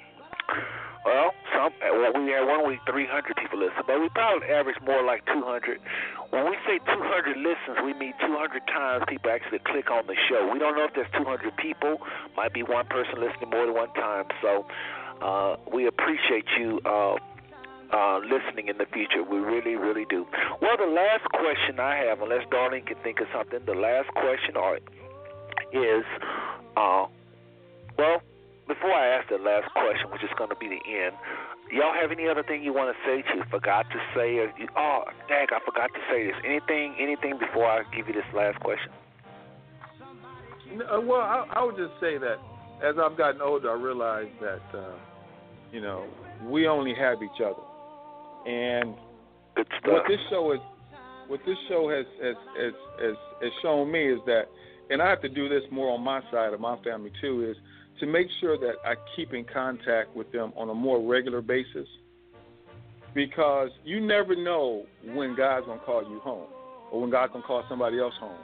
well, some. Well, we had one week 300 people listen, but we probably average more like 200. When we say 200 listens, we mean 200 times people actually click on the show. We don't know if there's 200 people. Might be one person listening more than one time. So uh, we appreciate you. Uh, uh, listening in the future. We really, really do. Well, the last question I have, unless Darlene can think of something, the last question is, uh, well, before I ask the last question, which is going to be the end, y'all have any other thing you want to say to forgot to say, or you, oh, dang, I forgot to say this. Anything, anything before I give you this last question?
No, well, I, I would just say that as I've gotten older, I realize that uh, you know we only have each other, and what this show is, what this show has has, has has has shown me is that, and I have to do this more on my side of my family too, is to make sure that I keep in contact with them on a more regular basis, because you never know when God's gonna call you home, or when God's gonna call somebody else home.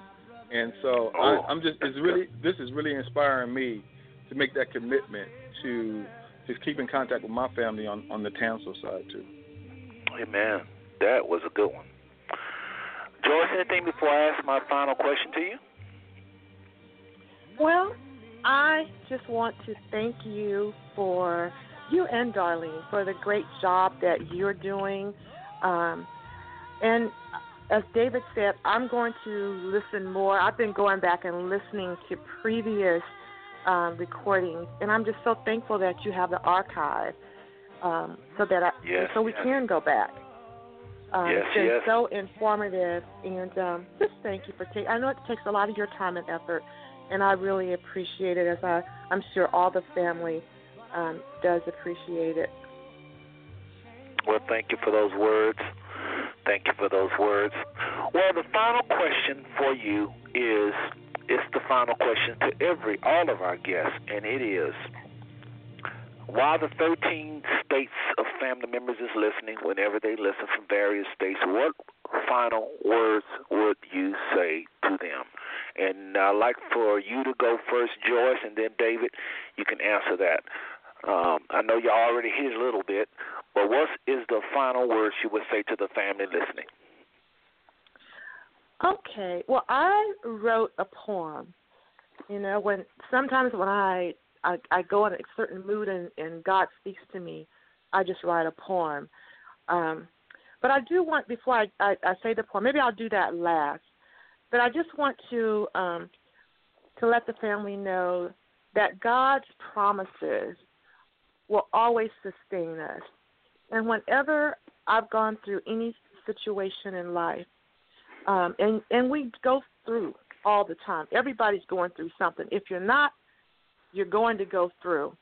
And so I, oh. I'm just it's really this is really inspiring me to make that commitment to just keep in contact with my family on on the Tansil side too.
Amen. That was a good one. Joyce, anything before I ask my final question to you?
Well, I just want to thank you for you and Darlene for the great job that you're doing. Um, and as David said, I'm going to listen more. I've been going back and listening to previous um, recordings, and I'm just so thankful that you have the archive, um, so that I,
Yes,
so we
yes.
can go back. Um,
Yes,
it's been
yes.
so informative, and um, just thank you for taking. I know it takes a lot of your time and effort, and I really appreciate it. As I, I'm sure all the family um, does appreciate it.
Well, thank you for those words. Thank you for those words. Well, the final question for you is it's the final question to every all of our guests, and it is while the 13 states of family members is listening, whenever they listen from various states, what final words would you say to them? And I'd like for you to go first, Joyce, and then David, you can answer that. Um, I know you already hit a little bit, but what is the final words you would say to the family listening?
Okay. Well, I wrote a poem. You know, when sometimes when I I, I go in a certain mood and, and God speaks to me, I just write a poem. Um, but I do want before I, I, I say the poem, maybe I'll do that last. But I just want to um, to let the family know that God's promises will always sustain us. And whenever I've gone through any situation in life, um, and and we go through all the time. Everybody's going through something. If you're not, you're going to go through.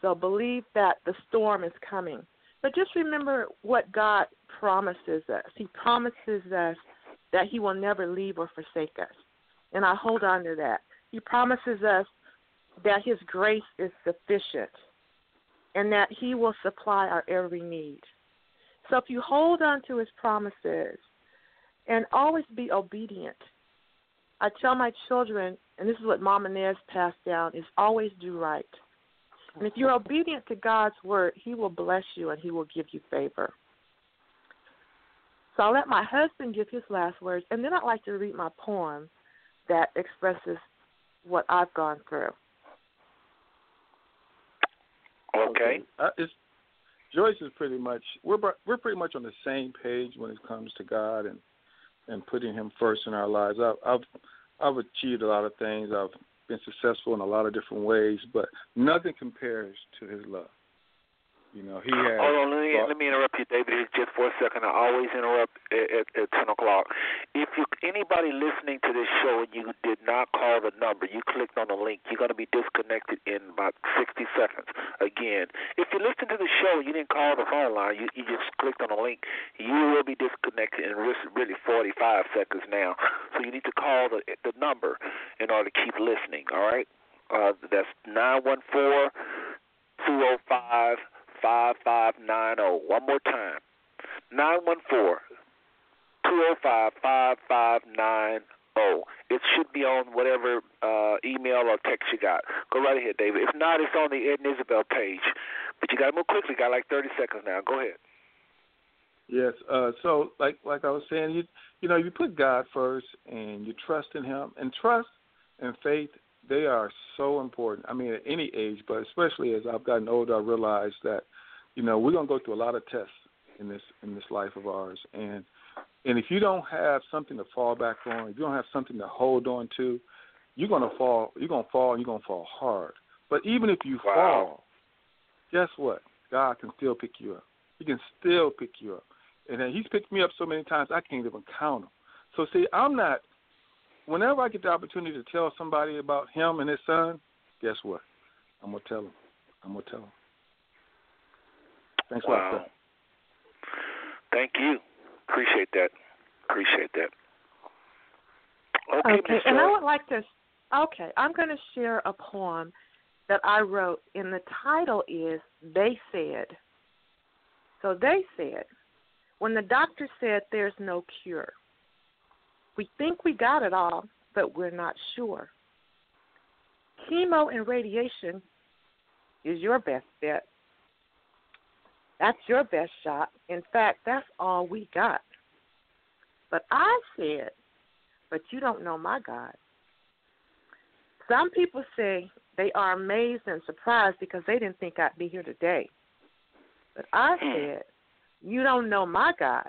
So believe that the storm is coming. But just remember what God promises us. He promises us that He will never leave or forsake us. And I hold on to that. He promises us that His grace is sufficient and that He will supply our every need. So if you hold on to His promises and always be obedient, I tell my children, and this is what Mom and Inez passed down, is always do right. And if you're obedient to God's word, He will bless you and He will give you favor. So I'll let my husband give his last words, and then I'd like to read my poem that expresses what I've gone through.
Okay.
Uh, it's, Joyce is pretty much we're we're pretty much on the same page when it comes to God and and putting Him first in our lives. I've I've, I've achieved a lot of things. I've been successful in a lot of different ways, but nothing compares to His love. You know, he has.
Hold on, let me, let me interrupt you, David, just for a second. I always interrupt at, at, at 10 o'clock. If you anybody listening to this show and you did not call the number, you clicked on the link, you're going to be disconnected in about 60 seconds. Again, if you listen to the show and you didn't call the phone line, you, you just clicked on the link, you will be disconnected in really 45 seconds now. So you need to call the, the number in order to keep listening, all right? Uh, that's 914 205 5590. One more time. 914 205 5590. It should be on whatever uh, email or text you got. Go right ahead, David. If not, it's on the Ed and Isabel page. But you got to move quickly. Got like 30 seconds now. Go ahead.
Yes. Uh, so, like like I was saying, you you know, you put God first and you trust in Him, and trust and faith they are so important. I mean, at any age, but especially as I've gotten older, I realize that you know we're gonna go through a lot of tests in this in this life of ours, and and if you don't have something to fall back on, if you don't have something to hold on to, you're gonna fall. You're gonna fall, and you're gonna fall hard. But even if you
Wow.
fall, guess what? God can still pick you up. He can still pick you up. And then he's picked me up so many times I can't even count them. So see, I'm not. Whenever I get the opportunity to tell somebody about him and his son, guess what? I'm gonna tell them. I'm gonna tell them. Thanks a lot. Sir.
Thank you. Appreciate that. Appreciate that. Okay, Miss
and I would like to. Okay, I'm going to share a poem that I wrote, and the title is "They Said." So they said, when the doctor said there's no cure, we think we got it all, but we're not sure. Chemo and radiation is your best bet. That's your best shot. In fact, that's all we got. But I said, But you don't know my God. Some people say they are amazed and surprised because they didn't think I'd be here today. But I hmm. said, You don't know my God.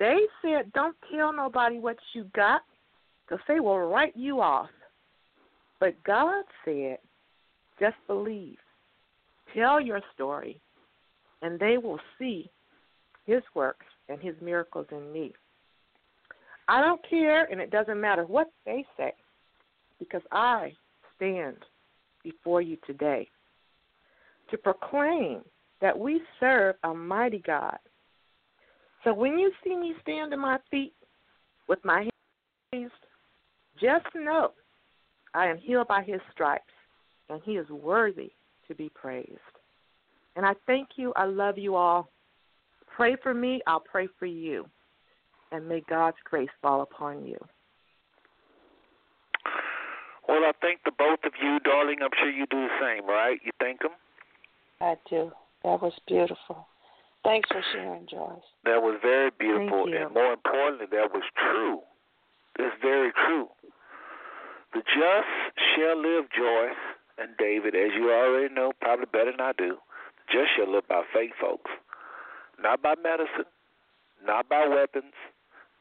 They said, Don't tell nobody what you got because they will write you off. But God said, Just believe. Tell your story, and they will see His works and His miracles in me. I don't care, and it doesn't matter what they say, because I stand before you today to proclaim that we serve a mighty God. So when you see me stand on my feet with my hands raised, just know I am healed by his stripes, and he is worthy to be praised. And I thank you. I love you all. Pray for me. I'll pray for you. And may God's grace fall upon you.
Well, I thank the both of you, darling. I'm sure you do the same, right? You thank them?
I do. That was beautiful. Thanks for sharing, Joyce.
That was very beautiful, and more importantly, that was true. It's very true. The just shall live, Joyce and David, as you already know, probably better than I do. The just shall live by faith, folks. Not by medicine, not by weapons,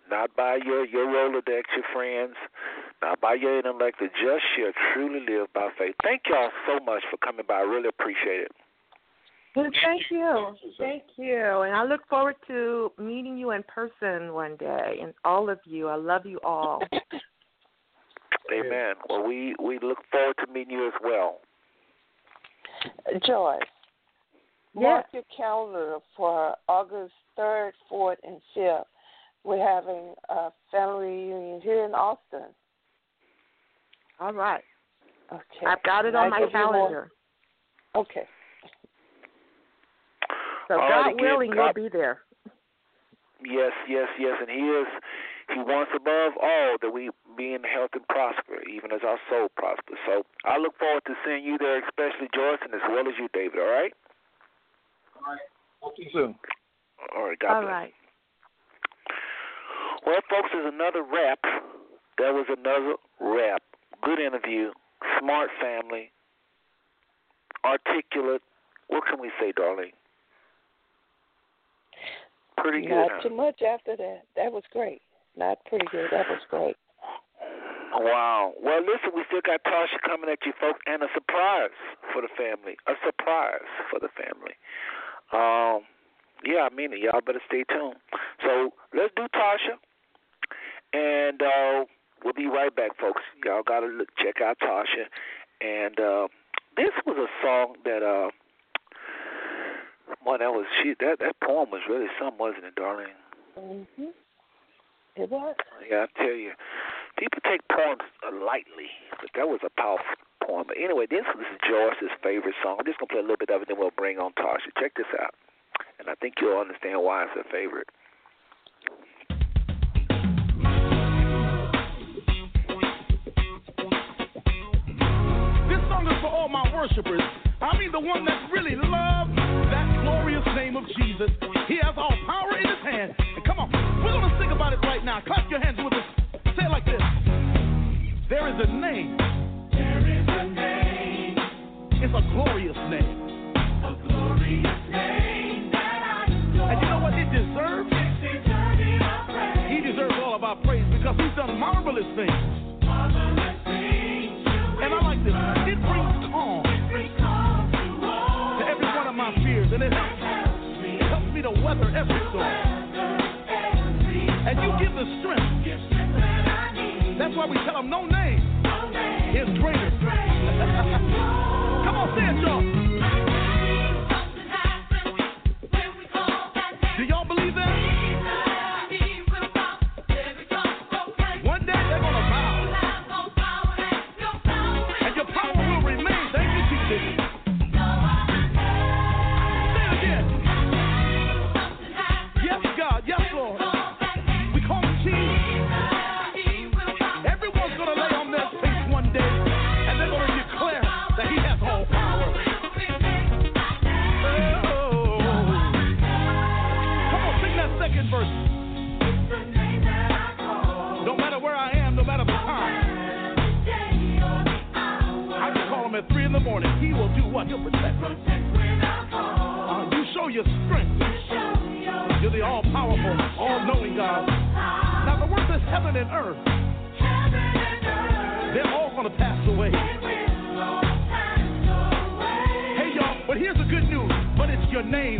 not by your your Rolodex, your friends, not by your intellect. The just shall truly live by faith. Thank y'all so much for coming by. I really appreciate it.
Well, thank you. Thank you. And I look forward to meeting you in person one day and all of you. I love you all.
Amen. Well, we we look forward to meeting you as well.
Joyce, mark your calendar for August 3rd, 4th, and 5th. We're having a family reunion here in Austin.
All right.
Okay.
I've got it on my
Nice of you all.
calendar.
Okay.
So
All right,
God
again,
willing,
God-
we'll be there.
Yes, yes, yes. And He is, He wants above all that we be in health and prosper, even as our soul prospers. So I look forward to seeing you there, especially Joyce, and as well as you, David. All right.
All right. Talk to you soon.
All right. God
All
bless.
right.
Well, folks, there's another rap. That was another rap. Good interview. Smart family. Articulate. What can we say, darling? Pretty good.
Not
huh?
too much after that. That was great. Not pretty good. That was great.
Wow. Well, listen, we still got Tasha coming at you, folks, and a surprise for the family. A surprise for the family. Um, yeah, I mean it. Y'all better stay tuned. So let's do Tasha, and uh, we'll be right back, folks. Y'all gotta look, check out Tasha, and uh, this was a song that uh, boy, that was she. That that poem was really something, wasn't it, darling?
Mhm. It was.
Yeah, I tell you, people take poems lightly, but that was a powerful poem. But anyway, this was Joyce's favorite song. I'm just gonna play a little bit of it, then we'll bring on Tasha. Check this out, and I think you'll understand why it's her favorite.
This song is for all my worshipers. I mean the one that really love that glorious name of Jesus. He has all power in his hand. And come on, we're gonna sing about it right now. Clap your hands with us. Say it like this. There is a name. There is a name. It's a glorious name. A glorious name that I adore. And you know what it deserves? He deserves all of our praise because he's done marvelous things. And I like this. It brings and it helps, me to weather every storm. And you give the strength. That's why we tell them no name is greater. Come on, say it, y'all. He will do what? He'll protect us. Uh, you show your strength. You're the all powerful, all knowing God. Now, the word says heaven and earth, they're all going to pass away. Hey, y'all, but here's the good news. But it's your name,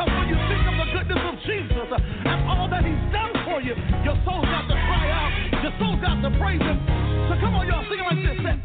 Because when you think of the goodness of Jesus and all that He's done for you, your soul's got to cry out, your soul's got to praise Him. So come on, y'all, sing it like this. Say,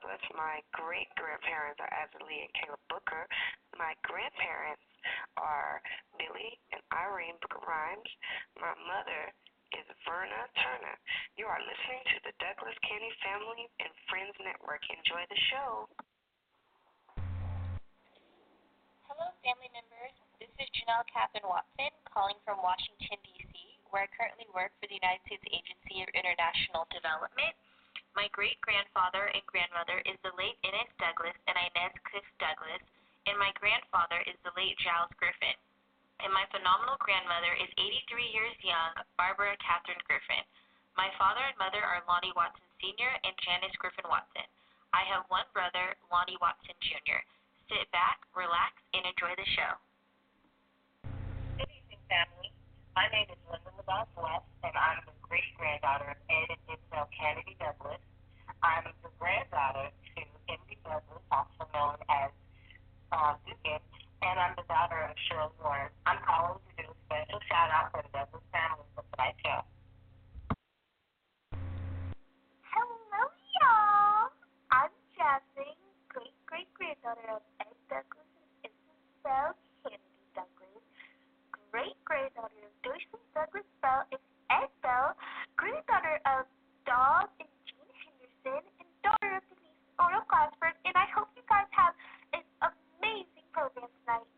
Douglas. My great grandparents are Azalee and Caleb Booker. My grandparents are Billy and Irene Booker Rhymes. My mother is Verna Turner. You are listening to the Douglas Canady Family and Friends Network. Enjoy the show.
Hello, family members. This is Janelle Catherine Watson calling from Washington, D.C., where I currently work for the United States Agency of International Development. My great grandfather and grandmother is the late Ennis Douglas and Inez Cliff Douglas, and my grandfather is the late Jiles Griffin. And my phenomenal grandmother is 83 years young, Barbara Catherine Griffin. My father and mother are Lonnie Watson Sr. and Janice Griffin Watson. I have one brother, Lonnie Watson Jr. Sit back, relax, and enjoy the show.
Good evening, family. My name is Linda LaBelle West, and I'm the great granddaughter of Ed and Isabel Canady Douglas. I'm the granddaughter to Indy Douglas, also known as uh, Dugan, and I'm the daughter of Cheryl Warren. I'm calling to do a special shout out for the Douglas family for tonight's show.
Hello, y'all. I'm Jasmine, great great granddaughter of Ed Douglas and Isabel Canady Douglas, great granddaughter of Dorsey Douglas Bell and Ed Bell, granddaughter of Dog and Jean Henderson, and daughter of Denise Oro Glassford. And I hope you guys have an amazing program tonight.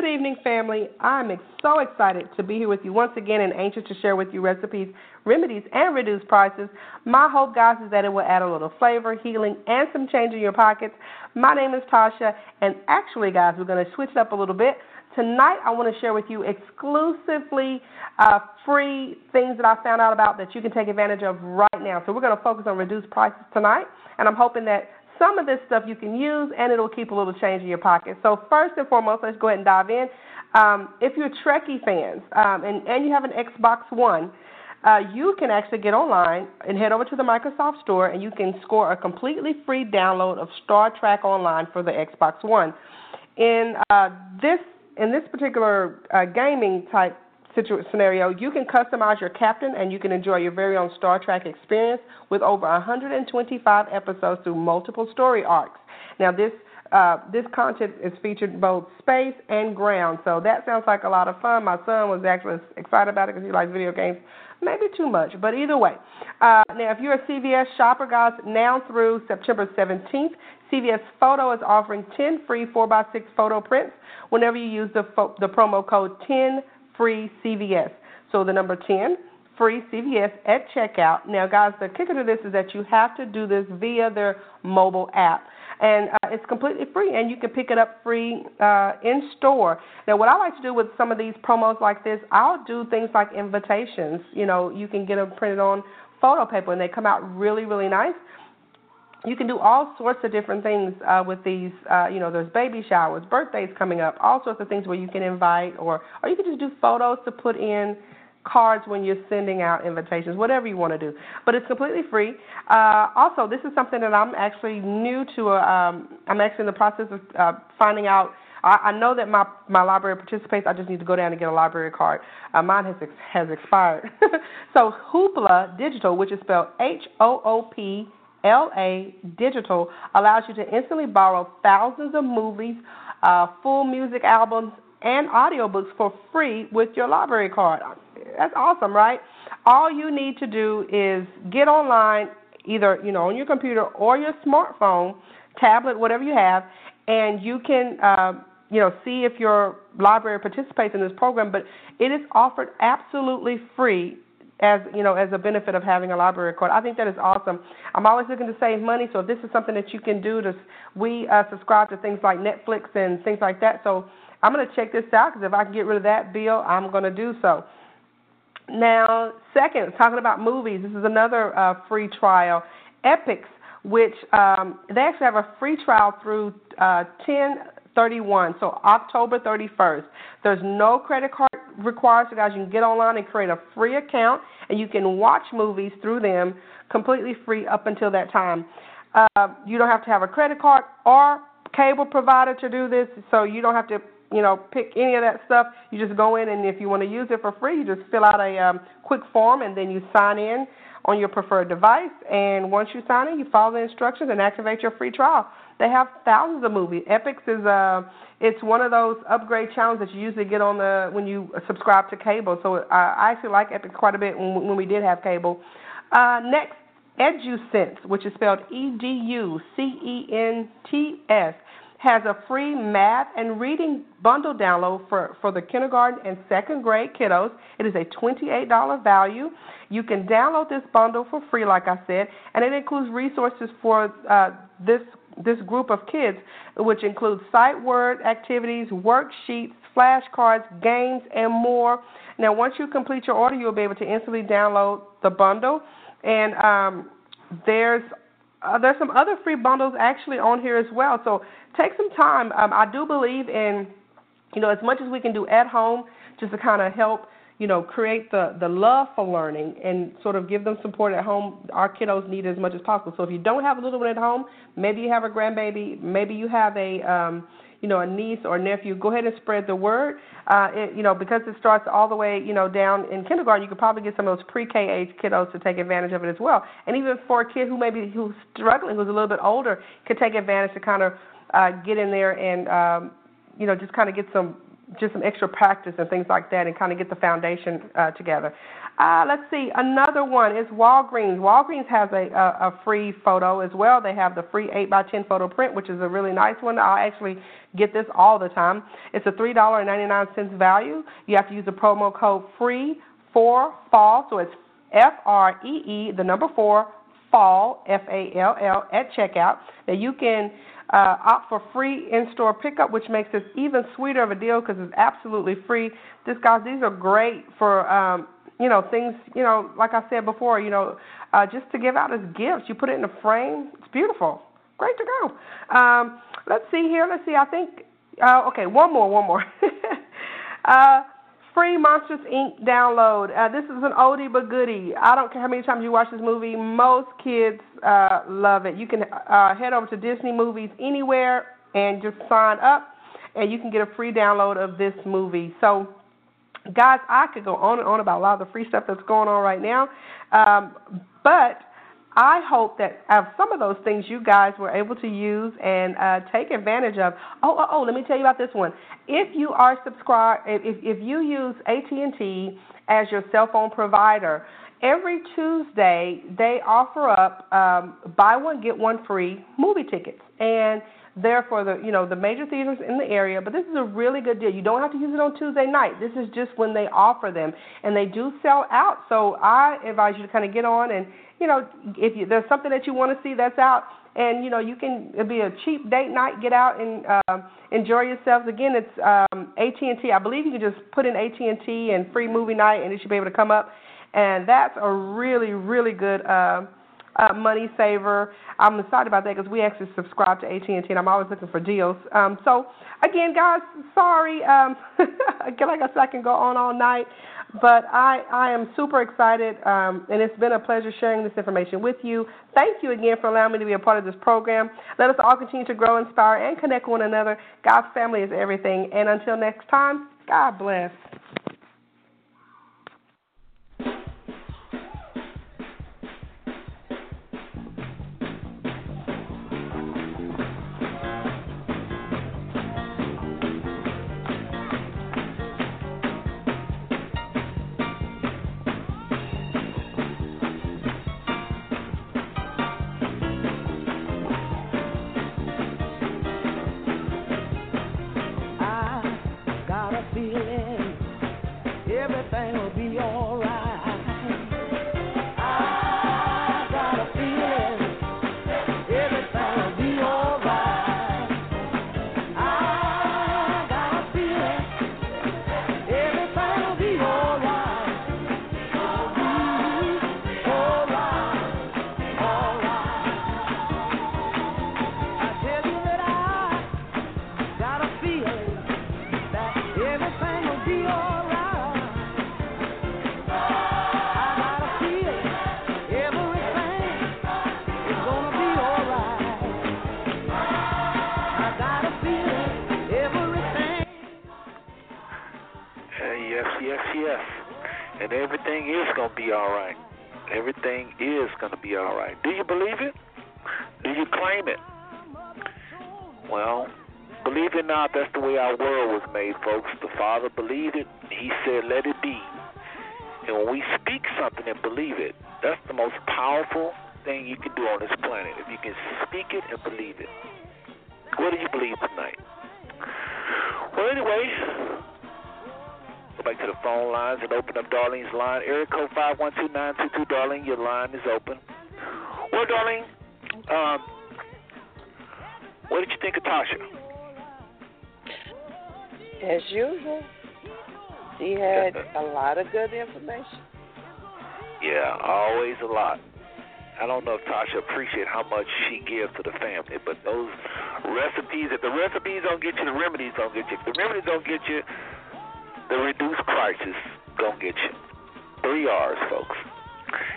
Good evening, family. I'm so excited to be here with you once again and anxious to share with you recipes, remedies, and reduced prices. My hope, guys, is that it will add a little flavor, healing, and some change in your pockets. My name is Tasha, and actually, guys, we're going to switch it up a little bit. Tonight, I want to share with you exclusively uh, free things that I found out about that you can take advantage of right now. So, we're going to focus on reduced prices tonight, and I'm hoping that some of this stuff you can use and it'll keep a little change in your pocket. So, first and foremost, let's go ahead and dive in. Um, if you're Trekkie fans um, and, and you have an Xbox One, uh, you can actually get online and head over to the Microsoft Store and you can score a completely free download of Star Trek Online for the Xbox One. In uh, this in this particular uh, gaming type scenario, you can customize your captain and you can enjoy your very own Star Trek experience with over 125 episodes through multiple story arcs. Now, this uh, this content is featured both space and ground, so that sounds like a lot of fun. My son was actually excited about it because he likes video games maybe too much, but either way. Uh, now, if you're a CVS shopper, guys, now through September 17th, CVS Photo is offering 10 free 4x6 photo prints whenever you use the, fo- the promo code 10 free CVS. So the number 10 free CVS at checkout. Now, guys, the kicker to this is that you have to do this via their mobile app. And uh, it's completely free, and you can pick it up free uh, in store. Now, what I like to do with some of these promos like this, I'll do things like invitations. You know, you can get them printed on photo paper, and they come out really, really nice you can do all sorts of different things uh, with these. Uh, you know, there's baby showers, birthdays coming up, all sorts of things where you can invite, or or you can just do photos to put in cards when you're sending out invitations, whatever you want to do. But it's completely free. Uh, also, this is something that I'm actually new to. Uh, um, I'm actually in the process of uh, finding out. I, I know that my my library participates. I just need to go down and get a library card. Uh, mine has ex- has expired. so Hoopla Digital, which is spelled H O O P LA Digital allows you to instantly borrow thousands of movies, uh, full music albums, and audiobooks for free with your library card. That's awesome, right? All you need to do is get online, either you know on your computer or your smartphone, tablet, whatever you have, and you can uh, you know see if your library participates in this program. But it is offered absolutely free as you know as a benefit of having a library card. I think that is awesome. I'm always looking to save money, so if this is something that you can do, to we uh, subscribe to things like Netflix and things like that. So I'm going to check this out because if I can get rid of that bill, I'm going to do so. Now, second, talking about movies, this is another uh, free trial. Epix, which um, they actually have a free trial through uh, 1031, so October 31st. There's no credit card required, so guys, you can get online and create a free account, and you can watch movies through them completely free up until that time. Uh, you don't have to have a credit card or cable provider to do this, so you don't have to you know, pick any of that stuff. You just go in, and if you want to use it for free, you just fill out a um, quick form, and then you sign in on your preferred device. And once you sign in, you follow the instructions and activate your free trial. They have thousands of movies. Epix is uh, it's one of those upgrade channels that you usually get on the when you subscribe to cable. So uh, I actually like Epix quite a bit when, when we did have cable. Uh, next, EduCents, which is spelled E D U C E N T S has a free math and reading bundle download for, for the kindergarten and second grade kiddos. It is a $28 value. You can download this bundle for free, like I said, and it includes resources for uh, this this group of kids, which includes sight word activities, worksheets, flashcards, games, and more. Now, once you complete your order, you'll be able to instantly download the bundle. And um, there's uh, there's some other free bundles actually on here as well. So take some time. Um, I do believe in, you know, as much as we can do at home, just to kind of help, you know, create the the love for learning and sort of give them support at home. Our kiddos need as much as possible. So if you don't have a little one at home, maybe you have a grandbaby, maybe you have a um, you know, a niece or nephew, go ahead and spread the word. Uh, it, you know, because it starts all the way, you know, down in kindergarten, you could probably get some of those pre-K age kiddos to take advantage of it as well. And even for a kid who maybe who's struggling, who's a little bit older, could take advantage to kind of uh, get in there and, um, you know, just kind of get some just some extra practice and things like that and kind of get the foundation uh, together. Uh, let's see, another one is Walgreens. Walgreens has a, a, a free photo as well. They have the free 8 by 10 photo print, which is a really nice one. I actually get this all the time. It's a $3.99 value. You have to use the promo code FREE for fall, so it's F R E E, the number four, fall, F A L L, at checkout. Now you can uh, opt for free in-store pickup, which makes this even sweeter of a deal because it's absolutely free. This guys, these are great for um, you know things. You know, like I said before, you know, uh, just to give out as gifts. You put it in a frame. It's beautiful. Great to go. Um, let's see here. Let's see. I think. Uh, okay, one more. One more. uh, free Monsters Inc. download. Uh, this is an oldie but goodie. I don't care how many times you watch this movie. Most kids uh, love it. You can uh, head over to Disney Movies Anywhere and just sign up, and you can get a free download of this movie. So, guys, I could go on and on about a lot of the free stuff that's going on right now, um, but I hope that uh, some of those things you guys were able to use and uh, take advantage of. Oh, oh, oh, let me tell you about this one. If you are subscribed, if, if you use AT&T as your cell phone provider, every Tuesday they offer up um, buy one get one free movie tickets, and they're for the you know the major theaters in the area. But this is a really good deal. You don't have to use it on Tuesday night. This is just when they offer them, and they do sell out. So I advise you to kind of get on and you know if you, there's something that you want to see that's out. And you know you can it'll be a cheap date night. Get out and um, enjoy yourselves. Again, it's um, AT&T. I believe you can just put in AT&T and free movie night, and it should be able to come up and that's a really really good uh, uh, money saver. I'm excited about that because we actually subscribe to AT&T, and I'm always looking for deals. Um, so again, guys, sorry. Um, like I said, I can go on all night, but I I am super excited, um, and it's been a pleasure sharing this information with you. Thank you again for allowing me to be a part of this program. Let us all continue to grow, inspire, and connect one another. God's family is everything. And until next time, God bless.
Lines and open up Darlene's line. Area code 512922. Darlene, your line is open. Well, Darlene, um, what did you think of Tasha?
As usual, she had a lot of good information.
Yeah, always a lot. I don't know if Tasha appreciate how much she gives to the family, but those recipes, if the recipes don't get you, the remedies don't get you. If the remedies don't get you, the reduced prices don't get you. Three R's, folks.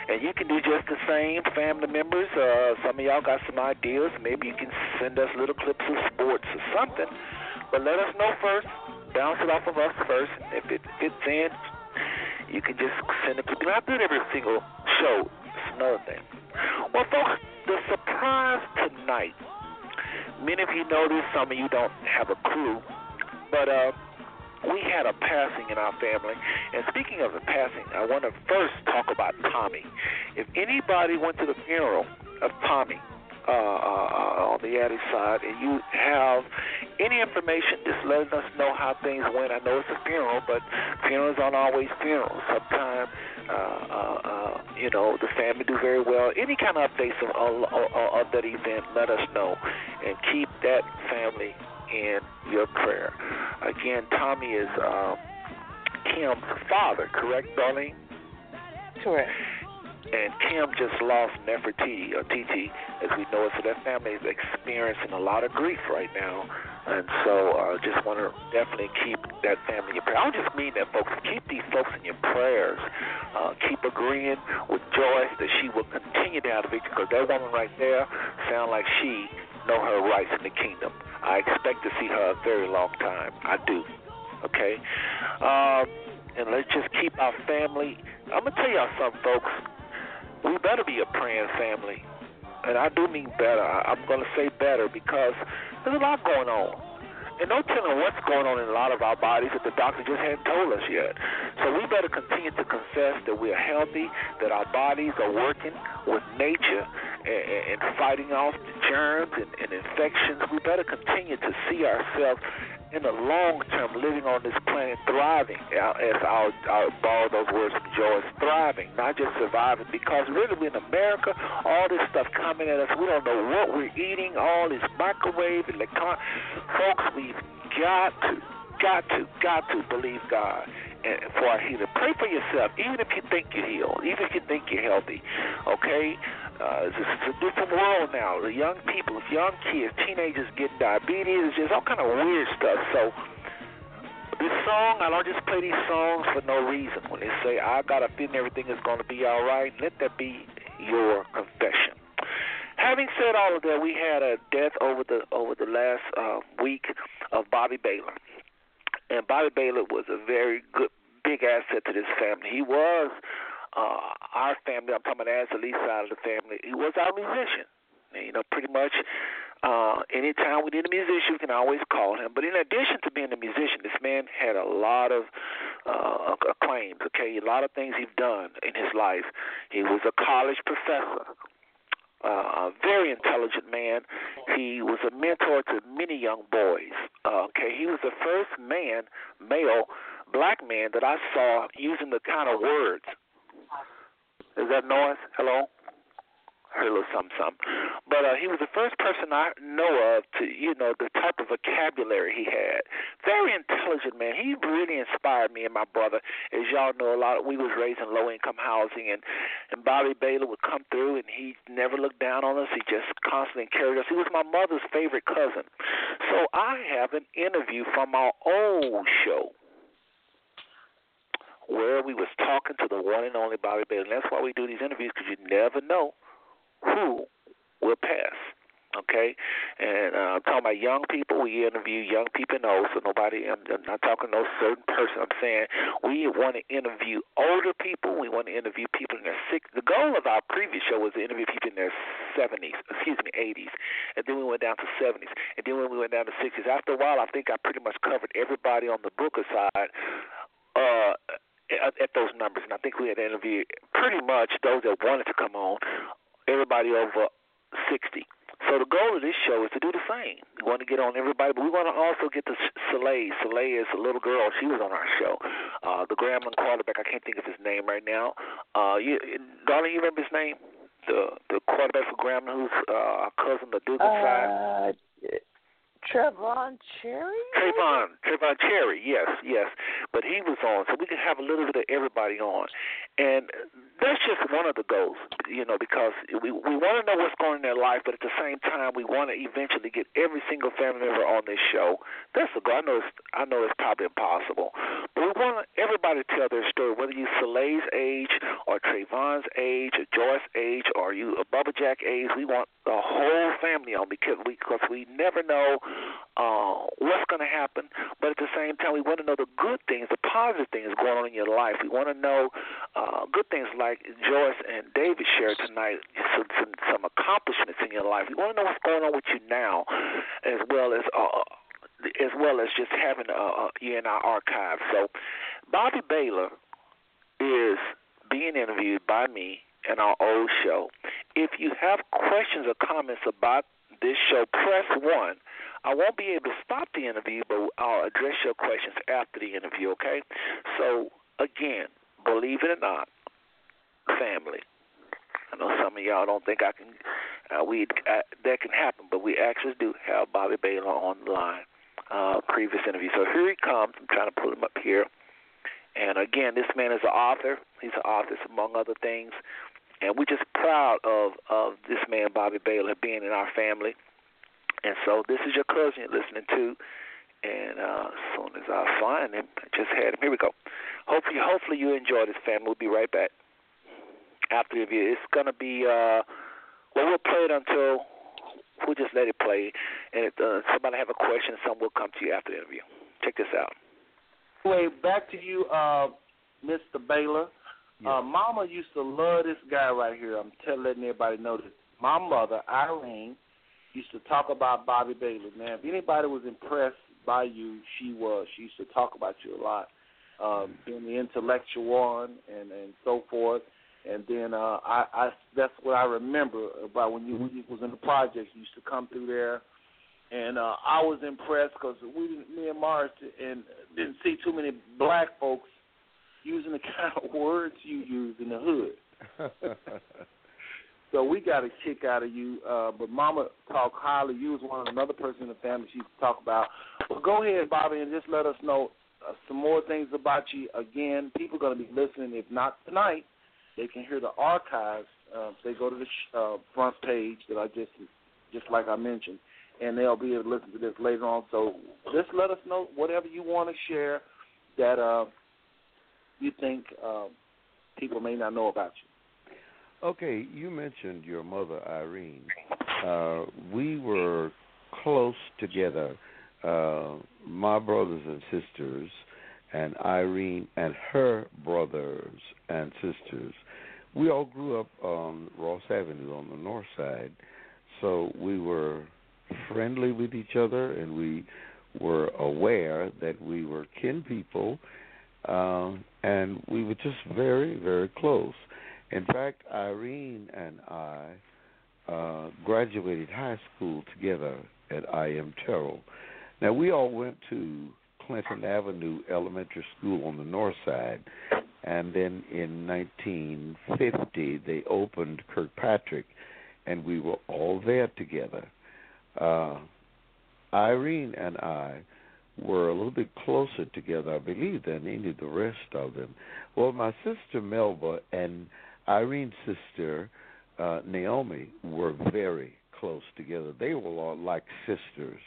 And you can do just the same, family members. Uh, some of y'all got some ideas. Maybe you can send us little clips of sports or something. But let us know first. Bounce it off of us first. If it fits in, you can just send it. You don't have to do it every single show. It's another thing. Well, folks, the surprise tonight. Many of you know this. Some of you don't have a clue. But uh, we had a passing in our family. And speaking of the passing, I want to first talk about Tommy. If anybody went to the funeral of Tommy uh, uh, on the Addy side, and you have any information, just let us know how things went. I know it's a funeral, but funerals aren't always funerals. Sometimes, uh, uh, uh, you know, the family do very well. Any kind of updates of, of, of that event, let us know, and keep that family in your prayer. Again, Tommy is um, Kim's father, correct, Darlene?
Correct.
And Kim just lost Nefertiti, or TT, as we know it. So that family is experiencing a lot of grief right now. And so uh, just want to definitely keep that family in your prayer. I don't just mean that, folks. Keep these folks in your prayers. Uh, keep agreeing with Joyce that she will continue to have the victory because that woman right there sound like she know her rights in the kingdom. I expect to see her a very long time. I do. Okay? Um, and let's just keep our family. I'm to tell y'all something, folks. we better be a praying family. And I do mean better. I'm to say better because there's a lot going on. And no telling what's going on in a lot of our bodies that the doctor just hadn't told us yet. So we better continue to confess that we are healthy, that our bodies are working with nature and, and fighting off the germs and, and infections. We better continue to see ourselves in the long term living on this planet thriving, as I'll, I'll borrow those words from Joyce, thriving, not just surviving. Because really, in America, all this stuff coming at us, we don't know what we're eating, all this microwave, electron. Folks, we've got to, got to, got to believe God and for our healing. Pray for yourself, even if you think you're healed, even if you think you're healthy. Okay? Uh, it's, it's a different world now. The young people, young kids, teenagers get diabetes, just all kind of weird stuff. So this song, I don't just play these songs for no reason. When they say I got a feeling everything is going to be all right, let that be your confession. Having said all of that, we had a death over the over the last uh, week of Bobby Baylor, and Bobby Baylor was a very good big asset to this family. He was uh, our family, I'm talking about as the least side of the family, he was our musician. You know, pretty much uh, anytime we need a musician, we can always call him. But in addition to being a musician, this man had a lot of uh, acclaims, okay, a lot of things he's done in his life. He was a college professor, uh, a very intelligent man. He was a mentor to many young boys. Uh, okay, he was the first man, male, black man that I saw using the kind of words is that noise? Hello? Heard a little something, something. But uh, he was the first person I know of to, you know, the type of vocabulary he had. Very intelligent man. He really inspired me and my brother. As y'all know, a lot of, we was raised in low income housing, and and Bobby Baylor would come through, and he never looked down on us. He just constantly encouraged us. He was my mother's favorite cousin. So I have an interview from our old show where we was talking to the one and only Bobby Baylor. And that's why we do these interviews because you never know who will pass. Okay, and uh, I'm talking about young people. We interview young people know, so nobody. I'm, I'm not talking no certain person. I'm saying we want to interview older people. We want to interview people in their six. The goal of our previous show was to interview people in their 70s, excuse me, 80s, and then we went down to 70s, and then when we went down to 60s. After a while, I think I pretty much covered everybody on the Booker side. Uh, at, at those numbers, and I think we had interviewed pretty much those that wanted to come on, everybody over 60. So the goal of this show is to do the same. We want to get on everybody, but we want to also get to Soleil. Soleil is a little girl. She was on our show. Uh, the Grambling quarterback. I can't think of his name right now. Uh, you, darling, you remember his name? The the quarterback for Grambling, who's uh, our cousin, the Dugan
uh,
side.
Trevon Cherry?
Trayvon, Trayvon Cherry, yes, yes. But he was on, so we can have a little bit of everybody on. And that's just one of the goals, you know, because we we want to know what's going on in their life, but at the same time, we want to eventually get every single family member on this show. That's the goal. I know it's, I know it's probably impossible, but we want everybody to tell their story, whether you Soleil's age or Trayvon's age or Joyce's age or you a Bubba Jack age. We want the whole family on because we because we never know uh, what's going to happen, but at the same time, we want to know the good things, the positive things going on in your life. We want to know uh, good things like Joyce and David shared tonight, some, some, some accomplishments in your life. We want to know what's going on with you now, as well as. Uh, as well as just having uh, you in our archive. So, Bobby Baylor is being interviewed by me in our old show. If you have questions or comments about this show, press one. I won't be able to stop the interview, but I'll address your questions after the interview, okay? So, again, believe it or not, family. I know some of y'all don't think I can, uh, we uh, that can happen, but we actually do have Bobby Baylor on the line. Uh, previous interview. So here he comes. I'm trying to pull him up here. And again, this man is an author. He's an author, among other things. And we're just proud of of this man, Bobby Baylor, being in our family. And so this is your cousin you're listening to. And uh, as soon as I find him, I just had him. Here we go. Hopefully, hopefully you enjoy this, family. We'll be right back after the review. It's gonna be uh, well, we'll play it until we'll just let it play. And if uh, somebody have a question, some will come to you after the interview. Check this out.
Anyway, back to you, uh, Mr. Baylor. Uh, Mama used to love this guy right here. I'm telling letting everybody know this. My mother, Irene, used to talk about Bobby Baylor. Man, if anybody was impressed by you, she was. She used to talk about you a lot, um, being the intellectual one and and so forth. And then uh, I, I that's what I remember about when you, when you was in the projects. You used to come through there, and uh, I was impressed because we me and Mars and didn't see too many black folks using the kind of words you use in the hood. So we got a kick out of you. Uh, but Mama talked highly. You was one of another person in the family she talk about. Well, go ahead, Bobby, and just let us know uh, some more things about you. Again, people are going to be listening. If not tonight, they can hear the archives. Uh, they go to the sh- uh, front page that I just just like I mentioned, and they'll be able to listen to this later on. So just let us know whatever you want to share that uh, you think uh, people may not know about you.
Okay, you mentioned your mother, Irene. Uh, we were close together, uh, my brothers and sisters, and Irene and her brothers and sisters. We all grew up on Ross Avenue on the north side, so we were friendly with each other, and we were aware that we were kin people, um, and we were just very, very close. In fact, Irene and I uh, graduated high school together at IM Terrell. Now, we all went to Clinton Avenue Elementary School on the north side, and then in 1950 they opened Kirkpatrick, and we were all there together. Uh, Irene and I were a little bit closer together, I believe, than any of the rest of them. Well, my sister Melba and Irene's sister uh, Naomi were very close together. They were all like sisters.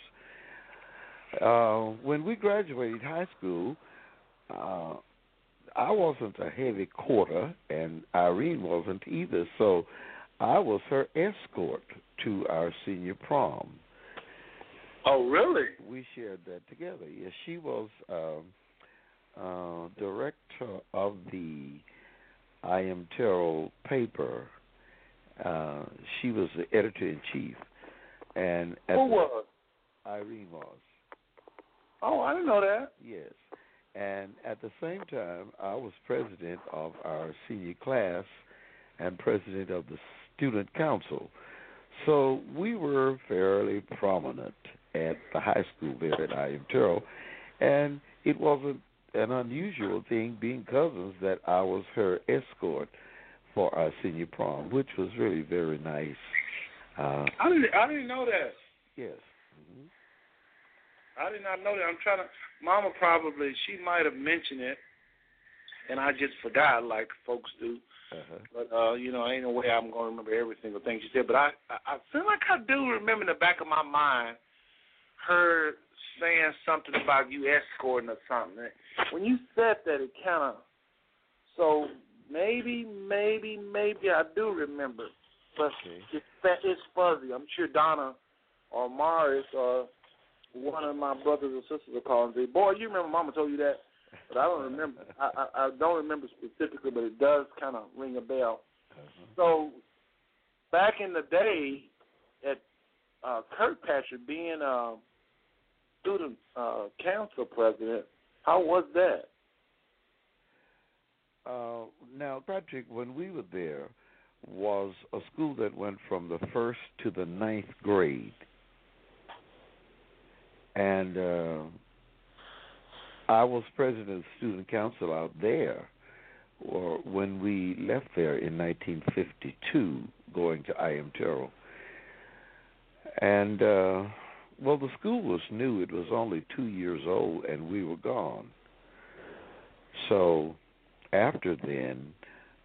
Uh, when we graduated high school, uh, I wasn't a heavy quarter, and Irene wasn't either. So I was her escort to our senior prom.
Oh, really?
We shared that together. Yes, she was um, uh, director of the I.M. Terrell paper. Uh, she was the editor in chief, and
Who
the-
was?
Irene was.
Oh, I didn't know that.
Yes. And at the same time, I was president of our senior class and president of the student council. So we were fairly prominent at the high school there at I.M. Terrell. And it wasn't an unusual thing being cousins that I was her escort for our senior prom, which was really very nice. Uh,
I didn't. I didn't know that.
yes.
I did not know that. I'm trying to. Mama probably she might have mentioned it, and I just forgot, like folks do.
Uh-huh.
But uh, you know, ain't no way I'm gonna remember every single thing she said. But I, I, I feel like I do remember in the back of my mind her saying something about you escorting or something. When you said that, it kind of. So maybe, maybe, maybe I do remember, but it's it's fuzzy. I'm sure Donna or Morris or one of my brothers or sisters will call and say, "Boy, you remember Mama told you that." But I don't remember. I, I, I don't remember specifically, but it does kind of ring a bell. So back in the day, at uh, Kirkpatrick being a student uh, council president, how was that?
Uh, now, Patrick, when we were there, was a school that went from the first to the ninth grade, and uh, I was president of student council out there. Or when we left there in 1952, going to I M Terrell, and uh, well, the school was new; it was only two years old, and we were gone. So after then,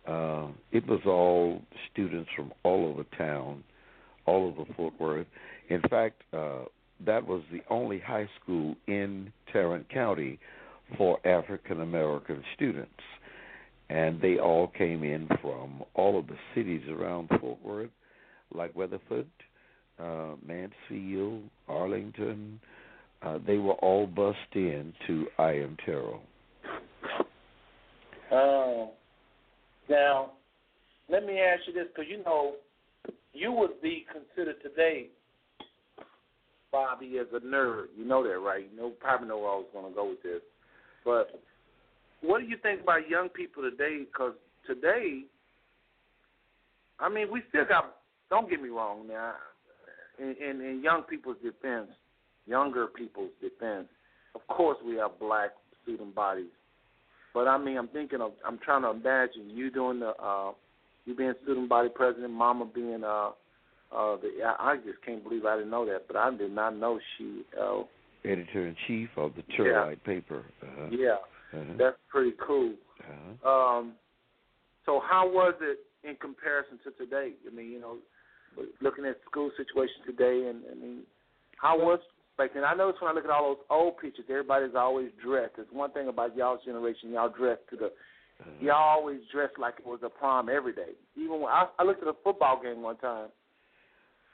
uh, it was all students from all over town, all over Fort Worth. In fact, uh, that was the only high school in Tarrant County for African American students. And they all came in from all of the cities around Fort Worth, like Weatherford, uh, Mansfield, Arlington. Uh, they were all bussed in to I.M. Terrell.
Oh. Now, let me ask you this, because you know, you would be considered today, Bobby, as a nerd. You know that, right? You know, probably know where I was going to go with this. But what do you think about young people today? Because today, I mean, we still got. Don't get me wrong now. In, in, in young people's defense, younger people's defense, of course we have black student bodies. But I mean, I'm thinking of. I'm trying to imagine you doing the. uh you being student body president, Mama being uh uh the. I, I just can't believe I didn't know that, but I did not know she. uh
Editor in chief of the Turlite paper. Uh-huh.
Yeah,
Uh-huh.
that's pretty cool.
Uh-huh.
Um, so how was it in comparison to today? I mean, you know, looking at school situation today, and I mean, how was back then? I notice when I look at all those old pictures, everybody's always dressed. There's one thing about y'all's generation, y'all dress to the, y'all always dress like it was a prom every day. Even when I, I looked at a football game one time.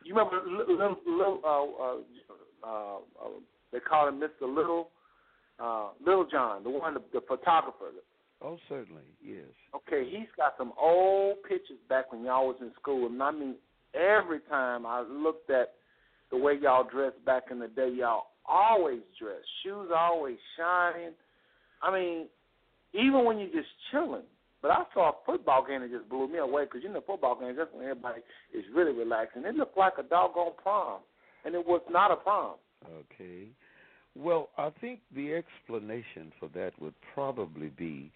You remember little, little uh, uh, uh, uh, they called him Mr. Little, uh, Little John, the one, the, the photographer.
Oh, certainly, yes.
Okay, he's got some old pictures back when y'all was in school, and I mean, every time I looked at the way y'all dressed back in the day, y'all always dressed, shoes always shining. I mean, even when you're just chilling. But I saw a football game that just blew me away because you know football games that's when everybody is really relaxing. It looked like a doggone prom, and it was not a prom.
Okay. Well, I think the explanation for that would probably be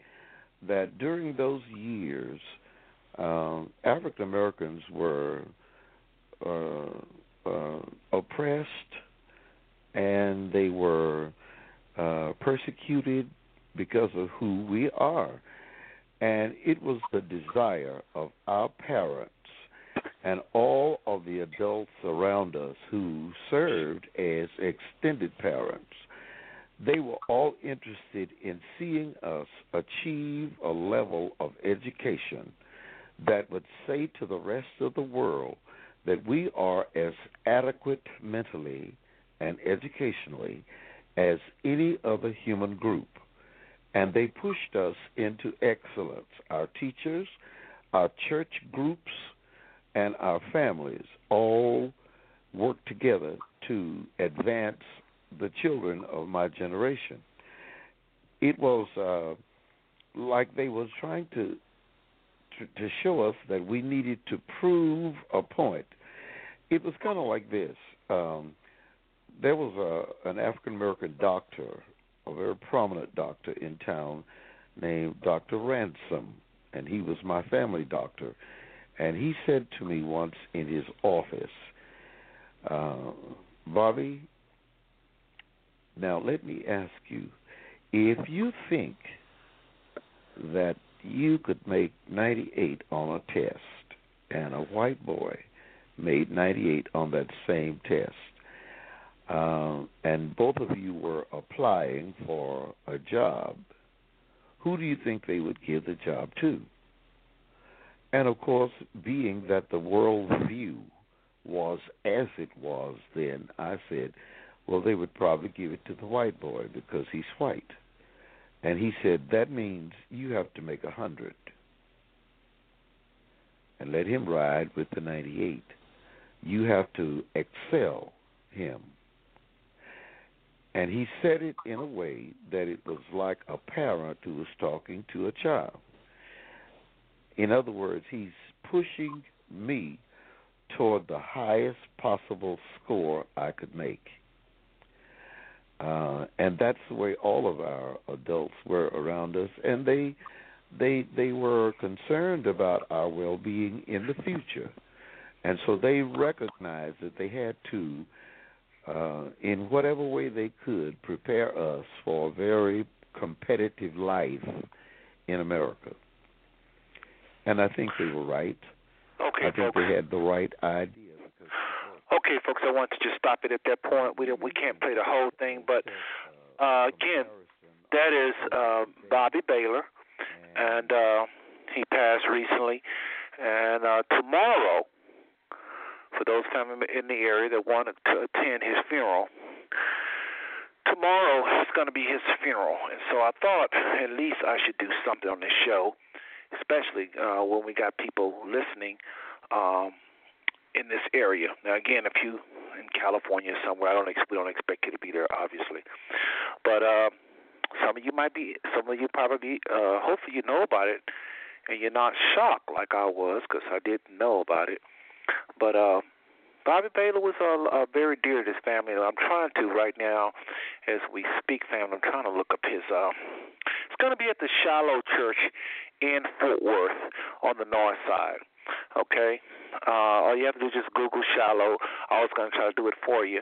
that during those years, um, African Americans were uh, uh, oppressed and they were uh, persecuted because of who we are. And it was the desire of our parents and all of the adults around us who served as extended parents. They were all interested in seeing us achieve a level of education that would say to the rest of the world that we are as adequate mentally and educationally as any other human group. And they pushed us into excellence. Our teachers, our church groups, and our families all worked together to advance the children of my generation. It was uh, like they was trying to, to show us that we needed to prove a point. It was kind of like this. Um, there was a an African American doctor, a very prominent doctor in town, named Doctor Ransom, and he was my family doctor. And he said to me once in his office, uh, Bobby, now let me ask you, if you think that you could make 98 on a test and a white boy made 98 on that same test, uh, and both of you were applying for a job, who do you think they would give the job to? And of course, being that the world view was as it was then, I said, well, they would probably give it to the white boy because he's white. And he said, that means you have to make a 100 and let him ride with the 98. You have to excel him. And he said it in a way that it was like a parent who was talking to a child. In other words, he's pushing me toward the highest possible score I could make. Uh, and that's the way all of our adults were around us, and they they they were concerned about our well-being in the future, and so they recognized that they had to, uh, in whatever way they could, prepare us for a very competitive life in America. And I think they were right.
Okay,
I think
folks.
they had the right idea.
Okay, folks, I want to just stop it at that point. We don't, we can't play the whole thing, but uh, again, that is uh, Bobby Baylor, and uh, he passed recently. And uh, tomorrow, for those family in the area that want to attend his funeral, tomorrow is going to be his funeral, and so I thought at least I should do something on this show especially uh, when we got people listening um, in this area. Now, again, if you in California somewhere, I don't we don't expect you to be there, obviously, but uh, some of you might be, some of you probably, uh, hopefully, you know about it, and you're not shocked like I was because I didn't know about it. But uh, Bobby Baylor was uh, uh, very dear to his family. I'm trying to right now, as we speak, family. I'm trying to look up his. Uh, it's going to be at the Shiloh Church in Fort Worth on the north side. Okay, uh, all you have to do is just Google Shiloh. I was going to try to do it for you,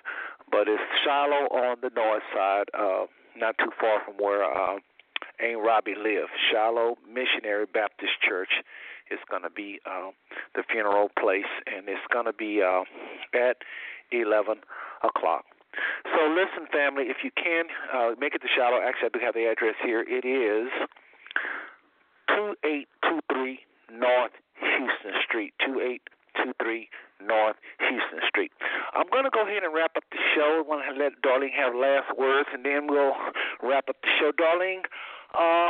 but it's Shiloh on the north side, uh, not too far from where uh, Aunt Robbie lived. Shiloh Missionary Baptist Church is going to be uh, the funeral place, and it's going to be uh, at 11 o'clock. So listen, family, if you can uh, make it to Shiloh, actually I do have the address here. It is 2823 North Houston Street. 2823 North Houston Street. I'm going to go ahead and wrap up the show. I want to let Darlene have last words, and then we'll wrap up the show. Darlene, uh,